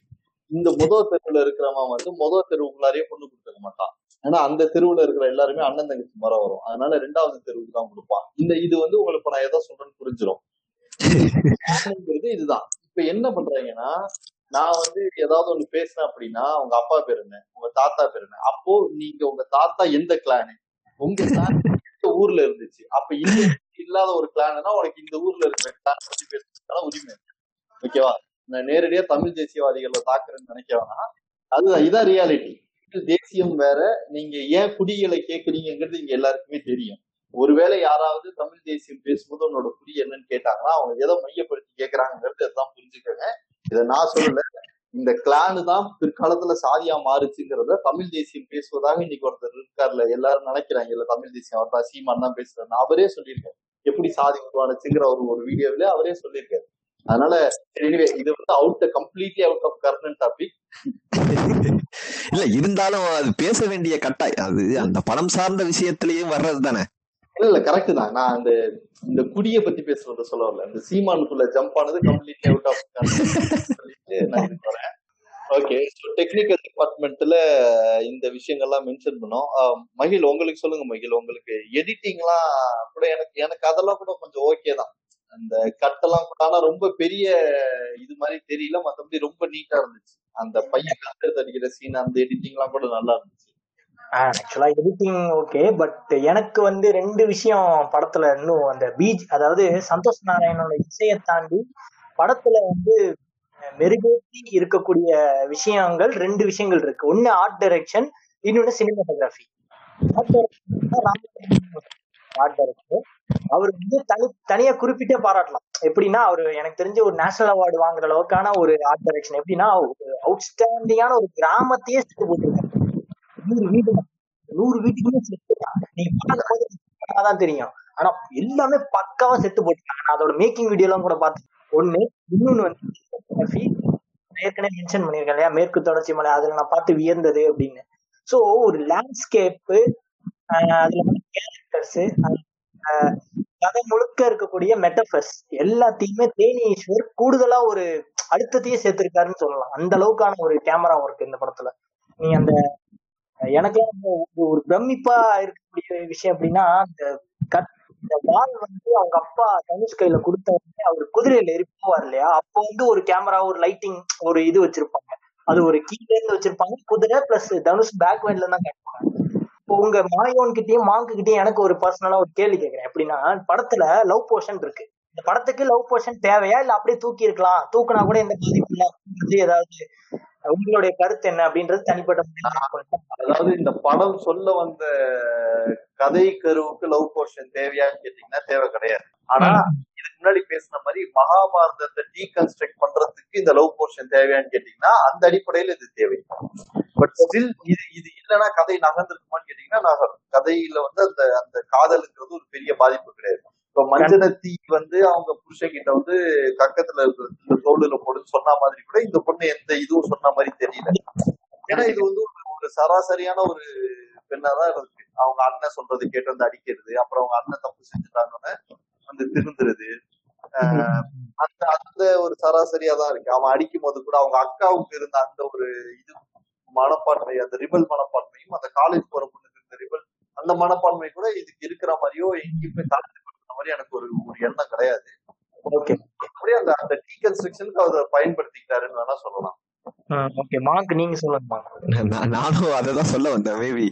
இந்த முதல் தெருவுல இருக்கிறவன் வந்து முதல் தெருவுக்குள்ளாரையே பொண்ணு கொடுத்துக்க மாட்டான். ஏன்னா அந்த தெருவுல இருக்கிற எல்லாருமே அண்ணன் தங்கச்சி மரம் வரும். அதனால ரெண்டாவது தெருவுக்கு தான் கொடுப்பான். இந்த இது வந்து உங்களுக்கு நான் எதை சொல்றேன்னு புரிஞ்சிடும் இதுதான். இப்ப என்ன பண்றாங்கன்னா நான் வந்து ஏதாவது ஒண்ணு பேசினேன் அப்படின்னா உங்க அப்பா பேர் என்ன? உங்க தாத்தா பேர் என்ன? அப்போ நீங்க உங்க தாத்தா எந்த கிளானு உங்க எந்த ஊர்ல இருந்துச்சு. அப்ப இல்ல இல்லாத ஒரு கிளான்னா உனக்கு இந்த ஊர்ல இருக்கிற கிளான் பத்தி பேசுறதுக்கான உரிமை. ஓகேவா? நேரடியா தமிழ் தேசியவாதிகளை தாக்குறேன்னு நினைக்க வேணாம் அதுதான் இதான் ரியாலிட்டி தேசியம் வேற நீங்க ஏன் குடிகளை கேட்குறீங்கிறது இங்க எல்லாருக்குமே தெரியும். ஒருவேளை யாராவது தமிழ் தேசியம் பேசும்போது உன்னோட குடி என்னன்னு கேட்டாங்கன்னா அவங்க எதை மையப்படுத்தி கேட்கறாங்கிறது அதான் புரிஞ்சுக்கோங்க. இதை நான் சொல்லல. இந்த கிளானு தான் பிற்காலத்துல சாதியா மாறுச்சுங்கிறத தமிழ் தேசியம் பேசுவதாக இன்னைக்கு ஒருத்தர் இருக்காருல எல்லாரும் நினைக்கிறாங்க இல்ல தமிழ் தேசியம். அவர் தான் சீமான் தான் பேசுறாரு அவரே சொல்லியிருக்காரு. எப்படி சாதி உருவானுச்சுங்கிற ஒரு ஒரு வீடியோவில அவரே சொல்லியிருக்காரு. அதனால எனிவே இது வந்து out completely out of Karnan topic இல்ல இருந்தாலும் அது பேச வேண்டிய கட்டாய் அது அந்த படம் சார்ந்த விஷயத்திலேயே வர்றது தானே. இல்ல இல்ல கரெக்ட் தான். நான் அந்த இந்த குடியை பத்தி பேசுறத சொல்ல வரல. இந்த சீமானுக்குள்ள ஜம்ப் ஆனது கம்ப்ளீட்லி அவுட் ஆஃப் நான் வரேன் ஓகே ஸோ டெக்னிக்கல் டிபார்ட்மெண்ட்ல இந்த விஷயங்கள்லாம் மென்ஷன் பண்ணோம். மகிழ் உங்களுக்கு சொல்லுங்க மகிழ். உங்களுக்கு எடிட்டிங்லாம் கூட எனக்கு எனக்கு அதெல்லாம் கூட கொஞ்சம் ஓகே தான். அந்த கட்டெல்லாம் கூட ஆனா ரொம்ப பெரிய இது மாதிரி தெரியல. மத்தபடி ரொம்ப நீட்டா இருந்துச்சு. அந்த பையன் கத்து அடிக்கிற சீன் அந்த எடிட்டிங்லாம் கூட நல்லா இருந்துச்சு. ஆக்சுவலா எடிட்டிங் ஓகே பட் எனக்கு வந்து ரெண்டு விஷயம் படத்துல இன்னும் அந்த பீச் அதாவது சந்தோஷ் நாராயணோட இசையை தாண்டி படத்துல வந்து மெருகேற்றி இருக்கக்கூடிய விஷயங்கள் ரெண்டு விஷயங்கள் இருக்கு. ஒன்னு ஆர்ட் டைரக்ஷன் இன்னொன்னு சினிமாட்டோகிராஃபி ஆர்ட் டைரக்டர் அவர் வந்து தனி தனியா குறிப்பிட்டே பாராட்டலாம். எப்படின்னா அவர் எனக்கு தெரிஞ்ச ஒரு நேஷனல் அவார்டு வாங்குற அளவுக்கான ஒரு ஆர்ட் டைரக்ஷன் எப்படின்னா ஒரு அவுட்ஸ்டாண்டிங்கான ஒரு கிராமத்தையே செத்து போட்டிருக்காங்க நூறு வீடு நூறு வீட்டுக்குமே செத்து நீங்க தான் தெரியும். ஆனா எல்லாமே பக்காவா செத்து போட்டுருக்காங்க. நான் அதோட மேக்கிங் வீடியோ எல்லாம் கூட பார்த்தேன் ஒண்ணு இன்னொன்னு வந்து ஏற்கனவே மென்ஷன் பண்ணியிருக்கேன் இல்லையா? மேற்கு தொடர்ச்சி மலை அதுல நான் பார்த்து வியந்தது அப்படின்னு. ஸோ ஒரு லேண்ட்ஸ்கேப்பு அதுல கேரக்டர்ஸ் uh, கதை முழுக்க இருக்கக்கூடிய மெட்டபர்ஸ் எல்லாத்தையுமே தேனி ஈஸ்வர் கூடுதலா ஒரு அழுத்தத்தையே சேர்த்திருக்காருன்னு சொல்லலாம். அந்த அளவுக்கான ஒரு கேமரா ஒர்க் இந்த படத்துல. நீ அந்த எனக்கெல்லாம் ஒரு- ஒரு பிரமிப்பா இருக்கக்கூடிய விஷயம் அப்படின்னா அந்த கட் இந்த வால் வந்து அவங்க அப்பா தனுஷ் கையில கொடுத்த உடனே அவர் குதிரையில இருப்பார் இல்லையா? அப்போ வந்து ஒரு கேமரா ஒரு லைட்டிங் ஒரு இது வச்சிருப்பாங்க. அது ஒரு கீழே இருந்து வச்சிருப்பாங்க. குதிரை பிளஸ் தனுஷ் பேக் வேண்ட்ல தான் கேட்பாங்க உங்க மாயோன் கிட்டயும் மாங்கு கிட்டயும் எனக்கு ஒரு பர்சனலா ஒரு கேள்வி கேட்கறேன் எப்படின்னா படத்துல லவ் போர்ஷன் இருக்கு. இந்த படத்துக்கு லவ் போர்ஷன் தேவையா? இல்ல அப்படியே தூக்கி இருக்கலாம் தூக்குனா கூட எந்த பாதிப்பு ஏதாவது உங்களுடைய கருத்து என்ன? அப்படின்றது தனிப்பட்ட அதாவது இந்த படம் சொல்ல வந்த கதை கருவுக்கு லவ் போர்ஷன் தேவையான்னு கேட்டீங்கன்னா தேவை கிடையாது. ஆனா இதுக்கு முன்னாடி பேசின மாதிரி மகாபாரதத்தை டீகன்ஸ்ட்ரக்ட் பண்றதுக்கு இந்த லவ் போர்ஷன் தேவையான்னு கேட்டீங்கன்னா அந்த அடிப்படையில இது தேவை. பட் ஸ்டில் இது இது இல்லைன்னா கதை நகர்ந்திருக்குமான்னு கேட்டீங்கன்னா நகரும் கதையில வந்து அந்த அந்த காதலுங்கிறது ஒரு பெரிய பாதிப்பு கிடையாது. இப்ப மஞ்சனத்தி வந்து அவங்க புருஷன் கிட்ட வந்து கக்கத்துல இந்த தோளுல போடுன்னு சொன்ன மாதிரி கூட இந்த பொண்ணு எந்த இதுவும் சொன்ன மாதிரி தெரியல. ஏன்னா இது வந்து ஒரு- சராசரியான ஒரு பெண்ணாதான் இருக்கு. அவங்க அண்ணன் சொல்றது கேட்டு வந்து அடிக்கிறது அப்புறம் அவங்க அண்ணன் தப்பு செஞ்சுட்டாங்கன்னு வந்து திருந்துறது. ஆஹ் அந்த அந்த ஒரு சராசரியா தான் இருக்கு. அவன் அடிக்கும் போது கூட அவங்க அக்காவுக்கு இருந்த அந்த ஒரு இது மனப்பான்மை அந்த ரிபல் மனப்பான்மையும் அந்த காலேஜ் போற பொண்ணுக்கு இருந்த ரிபல் அந்த மனப்பான்மை கூட இதுக்கு இருக்கிற மாதிரியோ எங்கேயுமே தாழ்த்தப்படுற மாதிரி எனக்கு ஒரு ஒரு எண்ணம் கிடையாது. ஓகே அப்படியே அந்த அந்த டீகன்ஸ்ட்ரக்ஷனுக்கு அதை பயன்படுத்திக்கிட்டாருன்னு வேணா சொல்லலாம். ஓகே மாங்க் நீங்க சொல்லுங்க நானும் அதை தான் சொல்ல வந்தேன். மேபி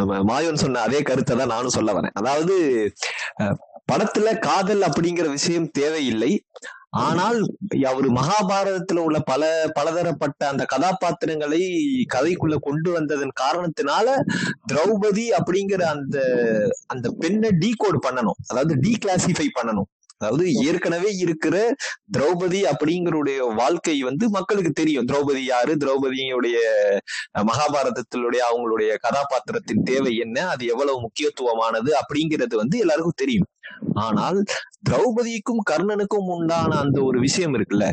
நம்ம மாயோன் சொன்ன அதே கருத்தை தான் நானும் சொல்ல வரேன். அதாவது அஹ், படத்துல காதல் அப்படிங்கிற விஷயம் தேவையில்லை. ஆனால் அவர் மகாபாரதத்துல உள்ள பல பலதரப்பட்ட அந்த கதாபாத்திரங்களை கதைக்குள்ள கொண்டு வந்ததன் காரணத்தினால திரௌபதி அப்படிங்கிற அந்த அந்த பெண்ணை டீகோட் பண்ணணும். அதாவது டீகிளாசிஃபை பண்ணணும். அதாவது ஏற்கனவே இருக்கிற திரௌபதி அப்படிங்கிறடைய வாழ்க்கை வந்து மக்களுக்கு தெரியும். திரௌபதி யாரு? திரௌபதியுடைய அஹ், மகாபாரதத்திலுடைய அவங்களுடைய கதாபாத்திரத்தின் தேவை என்ன? அது எவ்வளவு முக்கியத்துவமானது? அப்படிங்கிறது வந்து எல்லாருக்கும் தெரியும். ஆனால் திரௌபதிக்கும் கர்ணனுக்கும் உண்டான அந்த ஒரு விஷயம் இருக்குல்ல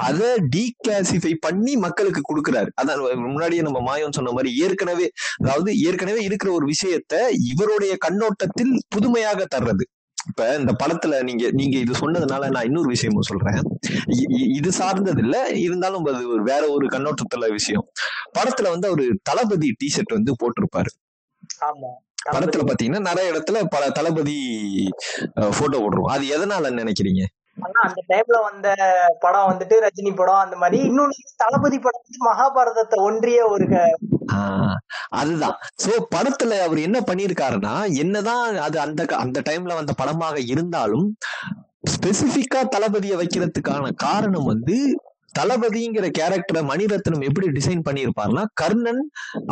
அதை டீகிளாசிஃபை பண்ணி மக்களுக்கு கொடுக்கிறாரு. அதான் முன்னாடியே நம்ம மாயம் சொன்ன மாதிரி ஏற்கனவே அதாவது ஏற்கனவே இருக்கிற ஒரு விஷயத்த இவருடைய கண்ணோட்டத்தில் புதுமையாக தர்றது. இப்ப இந்த படத்துல நீங்க நீங்க இது சொன்னதுனால நான் இன்னொரு விஷயமும் சொல்றேன். இது சார்ந்தது இல்ல இருந்தாலும் அது வேற ஒரு கண்ணோட்டத்துல விஷயம். படத்துல வந்து அவரு தளபதி டிஷர்ட் வந்து போட்டிருப்பாரு. படத்துல பாத்தீங்கன்னா நிறைய இடத்துல பல தளபதி போட்டோ போட்டுருவோம் அது எதனால நினைக்கிறீங்க? ஆனா அந்த டைம்ல வந்த படம் வந்துட்டு ரஜினி படம் அந்த மாதிரி. இன்னொன்னு தளபதி படம் வந்து மகாபாரதத்தை ஒன்றிய ஒரு க- ஆஹ் அதுதான். சோ படத்துல அவர் என்ன பண்ணிருக்காருன்னா என்னதான் அது அந்த அந்த டைம்ல வந்த படமாக இருந்தாலும் ஸ்பெசிபிக்கா தளபதியை வைக்கிறதுக்கான காரணம் வந்து தளபதிங்கிற கேரக்டரை மணிரத்னம் எப்படி டிசைன் பண்ணியிருப்பாருன்னா கர்ணன்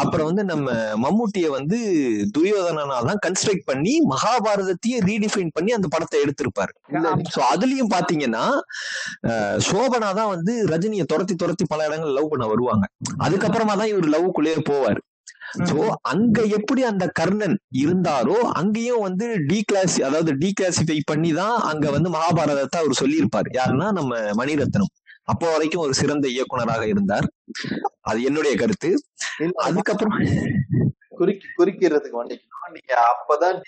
அப்புறம் வந்து நம்ம மம்முட்டிய வந்து துரியோதனனா தான் கன்ஸ்ட்ரக்ட் பண்ணி மகாபாரதத்தையே ரீடிஃபைன் பண்ணி அந்த படத்தை எடுத்திருப்பாரு. சோ அதுலயும் பாத்தீங்கன்னா சோபனா தான் வந்து ரஜினியை துரத்தி துரத்தி பல இடங்கள் லவ் பண்ண வருவாங்க. அதுக்கப்புறமா தான் இவர் லவ்க்குள்ளேயே போவார். சோ அங்க எப்படி அந்த கர்ணன் இருந்தாரோ அங்கேயும் வந்து டீகிளாசி அதாவது டீகிளாசிஃபை பண்ணி தான் அங்க வந்து மகாபாரதத்தை அவர் சொல்லியிருப்பார். யாருன்னா நம்ம மணிரத்னம். அப்போ வரைக்கும் ஒரு சிறந்த இயக்குனராக இருந்தார். அது என்னுடைய கருத்து. அதுக்கப்புறம் குறுக்கி குறிக்கிறதுக்கு வண்டிக்கணும் நீங்க அப்பதான்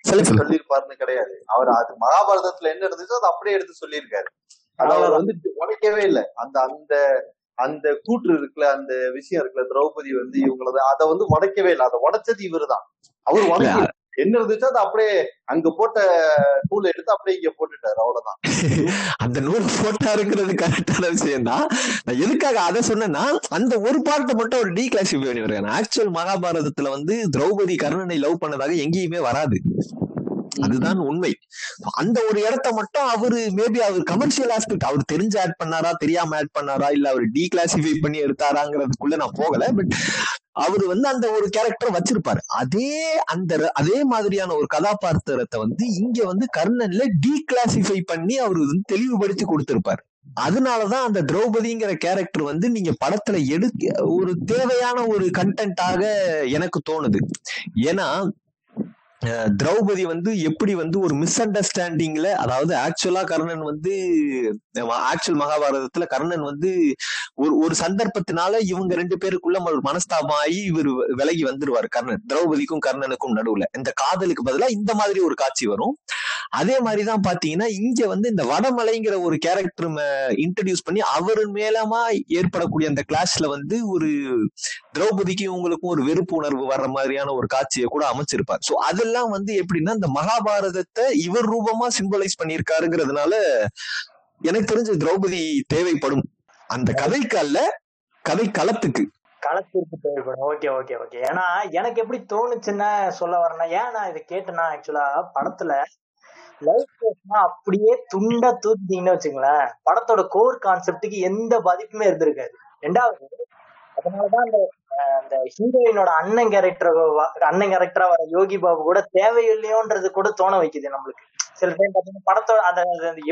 சொல்லு. சொல்லியிருப்பாருன்னு கிடையாது. அவர் அது மகாபாரதத்துல என்ன இருந்துச்சோ அதை அப்படியே எடுத்து சொல்லியிருக்காரு. அது அவர் வந்து உடைக்கவே இல்லை. அந்த அந்த அந்த கூற்று இருக்குல்ல அந்த விஷயம் இருக்குல்ல திரௌபதி வந்து இவங்களது அதை வந்து உடைக்கவே இல்லை. அதை உடைச்சது இவருதான். அவர் உடைக்க என்ன இருந்துச்சோ அதை அப்படியே அங்க போட்ட நூலை எடுத்து அப்படியே இங்க போட்டுட்டாரு. அவ்வளவுதான். அந்த நூல் போட்டாருங்கிறது கரெக்டான விஷயம் தான் நான் எதுக்காக அதை சொன்னேன்னா அந்த ஒரு பாட்டை மட்டும் ஒரு டீகிளாசிஃபை பண்ணி வருவேன் ஆக்சுவல் மகாபாரதத்துல வந்து திரௌபதி கர்ணனை லவ் பண்ணதாக எங்கேயுமே வராது. அதுதான் உண்மை. அந்த ஒரு இடத்த மட்டும் அவரு மேபி அவர் கமர்ஷியல் ஆஸ்பெக்ட் அவர் தெரிஞ்சு ஆட் பண்ணாரா தெரியாம ஆட் பண்ணாரா இல்ல அவர் டீகிளாசிஃபை பண்ணி எடுத்தாராங்கிறதுக்குள்ள நான் போகல பட் அவர் வந்து அந்த ஒரு கேரக்டர் வச்சிருப்பாரு. அதே அந்த அதே மாதிரியான ஒரு கதாபாத்திரத்தை வந்து இங்க வந்து கர்ணன்ல டீகிளாசிஃபை பண்ணி அவர் வந்து தெளிவுபடுத்தி கொடுத்திருப்பாரு. அதனாலதான் அந்த திரௌபதிங்கிற கேரக்டர் வந்து நீங்க படத்துல எடுக்க ஒரு தேவையான ஒரு கண்டென்ட்டாக எனக்கு தோணுது. ஏன்னா திரௌபதி வந்து எப்படி வந்து ஒரு மிஸ் அண்டர்ஸ்டாண்டிங்ல அதாவது ஆக்சுவலா கர்ணன் வந்து ஆக்சுவல் மகாபாரதத்துல கர்ணன் வந்து ஒரு ஒரு சந்தர்ப்பத்தினால இவங்க ரெண்டு பேருக்குள்ள ஒரு மனஸ்தாபம் ஆகி இவர் விலகி வந்துருவாரு கர்ணன். திரௌபதிக்கும் கர்ணனுக்கும் நடுவுல. இந்த காதலுக்கு பதிலா இந்த மாதிரி ஒரு காட்சி வரும். அதே மாதிரிதான் பாத்தீங்கன்னா இங்க வந்து இந்த வடமலைங்கிற ஒரு கேரக்டர் இன்ட்ரடியூஸ் பண்ணி அவர் மேலமா ஏற்படக்கூடிய அந்த கிளாஷ்ல வந்து ஒரு திரௌபதிக்கு இவங்களுக்கும் ஒரு வெறுப்பு உணர்வு வர்ற மாதிரியான ஒரு காட்சியை கூட அமைச்சிருப்பார். சோ அதெல்லாம் வந்து எப்படின்னா இந்த மகாபாரதத்தை இவர் ரூபமா சிம்பலைஸ் பண்ணியிருக்காருங்கிறதுனால எனக்கு தெரிஞ்ச திரௌபதி தேவைப்படும். அந்த கதைக்கு அல்ல கதை களத்துக்கு. களத்திற்கு தேவைப்படும். ஓகே ஓகே ஓகே ஏன்னா எனக்கு எப்படி தோணுச்சுன்னு சொல்ல வரேன்னா ஏன் நான் இதை கேட்டேன்னா ஆக்சுவலா படத்துல லைஃப் அப்படியே துண்டா தூத்திட்டீங்கன்னு வச்சுங்களேன் படத்தோட கோர் கான்செப்டுக்கு எந்த பாதிப்புமே இருந்திருக்காது. ரெண்டாவது அதனாலதான் அந்த அந்த ஹீரோயினோட அண்ணன் கேரக்டர் அண்ணன் கேரக்டரா வர யோகி பாபு கூட தேவையில்லையோன்றது கூட தோண வைக்குது நம்மளுக்கு. சில டைம் பாத்தீங்கன்னா படத்தோட அந்த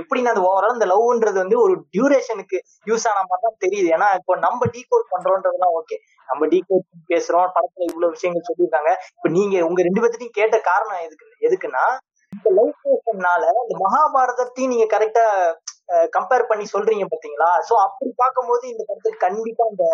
எப்படின்னா அந்த ஓவரால் அந்த லவ்ன்றது வந்து ஒரு டியூரேஷனுக்கு யூஸ் ஆன மாதிரி தான் தெரியுது. ஏன்னா இப்போ நம்ம டீகோட் பண்றோன்றதுலாம் ஓகே நம்ம டீகோட் பேசுறோம் படத்துல இவ்வளவு விஷயங்கள் சொல்லியிருக்காங்க. இப்ப நீங்க உங்க ரெண்டு பேர்த்தையும் கேட்ட காரணம் எதுக்கு எதுக்குன்னா இந்த லவ் பேஷன்னால இந்த மகாபாரதத்தையும் நீங்க கரெக்டா கம்பேர் பண்ணி சொல்றீங்க பாத்தீங்களா? சோ அப்படி பார்க்கும்போது இந்த படத்துக்கு கண்டிப்பா இந்த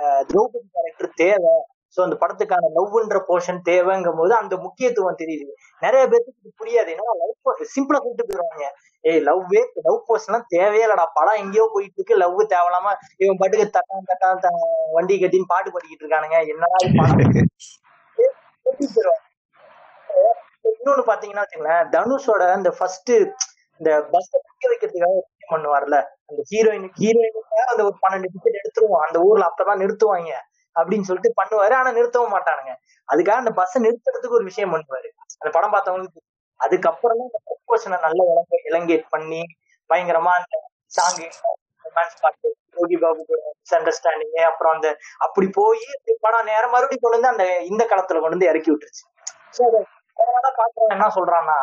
திரௌபதி கேரக்டர் தேவை. சோ அந்த படத்துக்கான லவ்ன்ற போர்ஷன் தேவைங்கும் போது அந்த முக்கியத்துவம் தெரியுது. நிறைய பேருக்கு இது புரியாது. ஏன்னா லவ் சிம்பிளா சொல்லிட்டு போயிருவாங்க ஏய் லவ்வே லவ் போர்ஷன் தேவையே இல்லடா. படம் எங்கேயோ போயிட்டு இருக்கு. லவ் தேவையில்லாம இவன் பாட்டுக்கு தட்டான் தட்டான் த- வண்டி கட்டின்னு பாட்டு பாடிக்கிட்டு இருக்கானுங்க. என்னடா படம்? சொல்லிட்டு இன்னொன்னு பாத்தீங்கன்னா வச்சுங்களேன் தனுஷோட அந்த ஃபர்ஸ்ட் இந்த பஸ் வைக்கிறதுக்காக பண்ணுவார்ல. அந்த ஹீரோயின் ஹீரோயினுக்காக அந்த ஒரு பன்னெண்டு டிக்கெட் எடுத்துருவோம். அந்த ஊர்ல அப்பதான் நிறுத்துவாங்க அப்படின்னு சொல்லிட்டு பண்ணுவாரு. ஆனா நிறுத்தவும் மாட்டானுங்க. அதுக்காக அந்த பஸ்ஸை நிறுத்துறதுக்கு ஒரு விஷயம் பண்ணுவாரு. அந்த படம் பார்த்தவங்களுக்கு அதுக்கப்புறம் தான் இந்த ப்ரொபோஷனை நல்ல இலங்கை இலங்கேட் பண்ணி பயங்கரமா அந்த சாங் ரொமான்ஸ் பாட்டு யோகி பாபு மிஸ் அண்டர்ஸ்டாண்டிங் அப்புறம் அந்த அப்படி போய் படம் நேரம் மறுபடியும் கொண்டு வந்து அந்த இந்த களத்துல கொண்டு வந்து இறக்கி விட்டுருச்சு. ஸோ அதை பாக்குறவன் என்ன சொல்றான்னா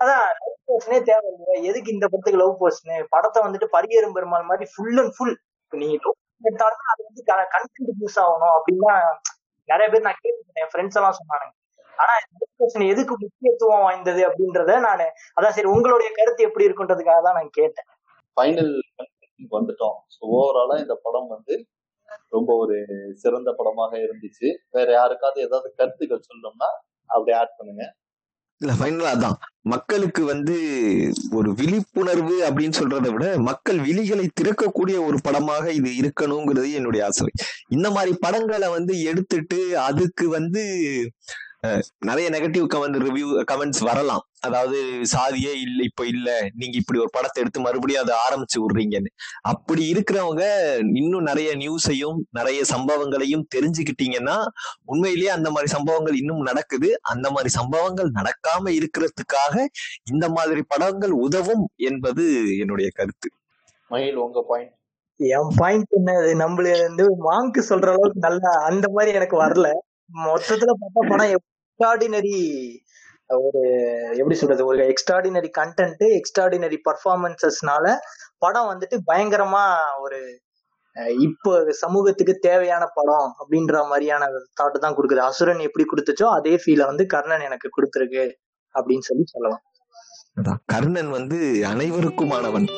அதான் லவ் போர்ஷனே தேவை இல்லையா எதுக்கு இந்த படத்துக்கு லவ் போர்ஷனு படத்தை வந்துட்டு பரியேறும் பெருமாள் மாதிரி ஃபுல் அண்ட் ஃபுல் நீங்க லவ் எடுத்தாலும் அது வந்து கண்டென்ட் யூஸ் ஆகணும் அப்படின்னா நிறைய பேர் நான் கேள்விப்பட்டேன். என் ஃப்ரெண்ட்ஸ் எல்லாம் சொன்னாங்க. ஆனா லவ் எதுக்கு முக்கியத்துவம் வாய்ந்தது அப்படின்றத நான் அதான் சரி உங்களுடைய கருத்து எப்படி இருக்குன்றதுக்காக தான் நான் கேட்டேன். ஃபைனல் வந்துட்டோம். ஸோ ஓவராலா இந்த படம் வந்து ரொம்ப ஒரு சிறந்த படமாக இருந்துச்சு. வேற யாருக்காவது ஏதாவது கருத்துக்கள் சொல்லணும்னா அப்படி ஆட் பண்ணுங்க. இல்ல ஃபைனலா அதான். மக்களுக்கு வந்து ஒரு விழிப்புணர்வு அப்படின்னு சொல்றதை விட மக்கள் விழிகளை திறக்கக்கூடிய ஒரு படமாக இது இருக்கணுங்கிறது என்னுடைய ஆசை. இந்த மாதிரி படங்களை வந்து எடுத்துட்டு அதுக்கு வந்து நிறைய நெகட்டிவ் கமெண்ட் ரிவ்யூ கமெண்ட்ஸ் வரலாம். அதாவது சாதியே இல்ல இப்ப இல்ல. நீங்க இப்படி ஒரு படத்தை எடுத்து மறுபடியும் அதை ஆரம்பிச்சு விடுறீங்கன்னு. அப்படி இருக்கிறவங்க இன்னும் நிறைய நியூஸையும் நிறைய சம்பவங்களையும் தெரிஞ்சுக்கிட்டீங்கன்னா உண்மையிலேயே அந்த மாதிரி சம்பவங்கள் இன்னும் நடக்குது. அந்த மாதிரி சம்பவங்கள் நடக்காம இருக்கிறதுக்காக இந்த மாதிரி படங்கள் உதவும் என்பது என்னுடைய கருத்து. மயில் உங்க பாயிண்ட் என் பாயிண்ட் என்ன நம்மள வந்து மாங்கு சொல்ற அளவுக்கு நல்லா அந்த மாதிரி எனக்கு வரல. மொத்தத்துல பார்த்தா படம் எக்ஸ்ட்ராடினரி ஒரு எப்படி சொல்றது ஒரு எக்ஸ்ட்ராடினரி கண்டென்ட் எக்ஸ்ட்ராடினரி பர்ஃபார்மன்சஸ்னால படம் வந்துட்டு பயங்கரமா ஒரு இப்போ சமூகத்துக்கு தேவையான படம் அப்படின்ற மாதிரியான தாட்டு தான் கொடுக்குது. அசுரன் எப்படி கொடுத்துச்சோ அதே ஃபீல வந்து கர்ணன் எனக்கு கொடுத்துருக்கு அப்படின்னு சொல்லி சொல்லலாம். அதான். கர்ணன் வந்து அனைவருக்குமானவன்.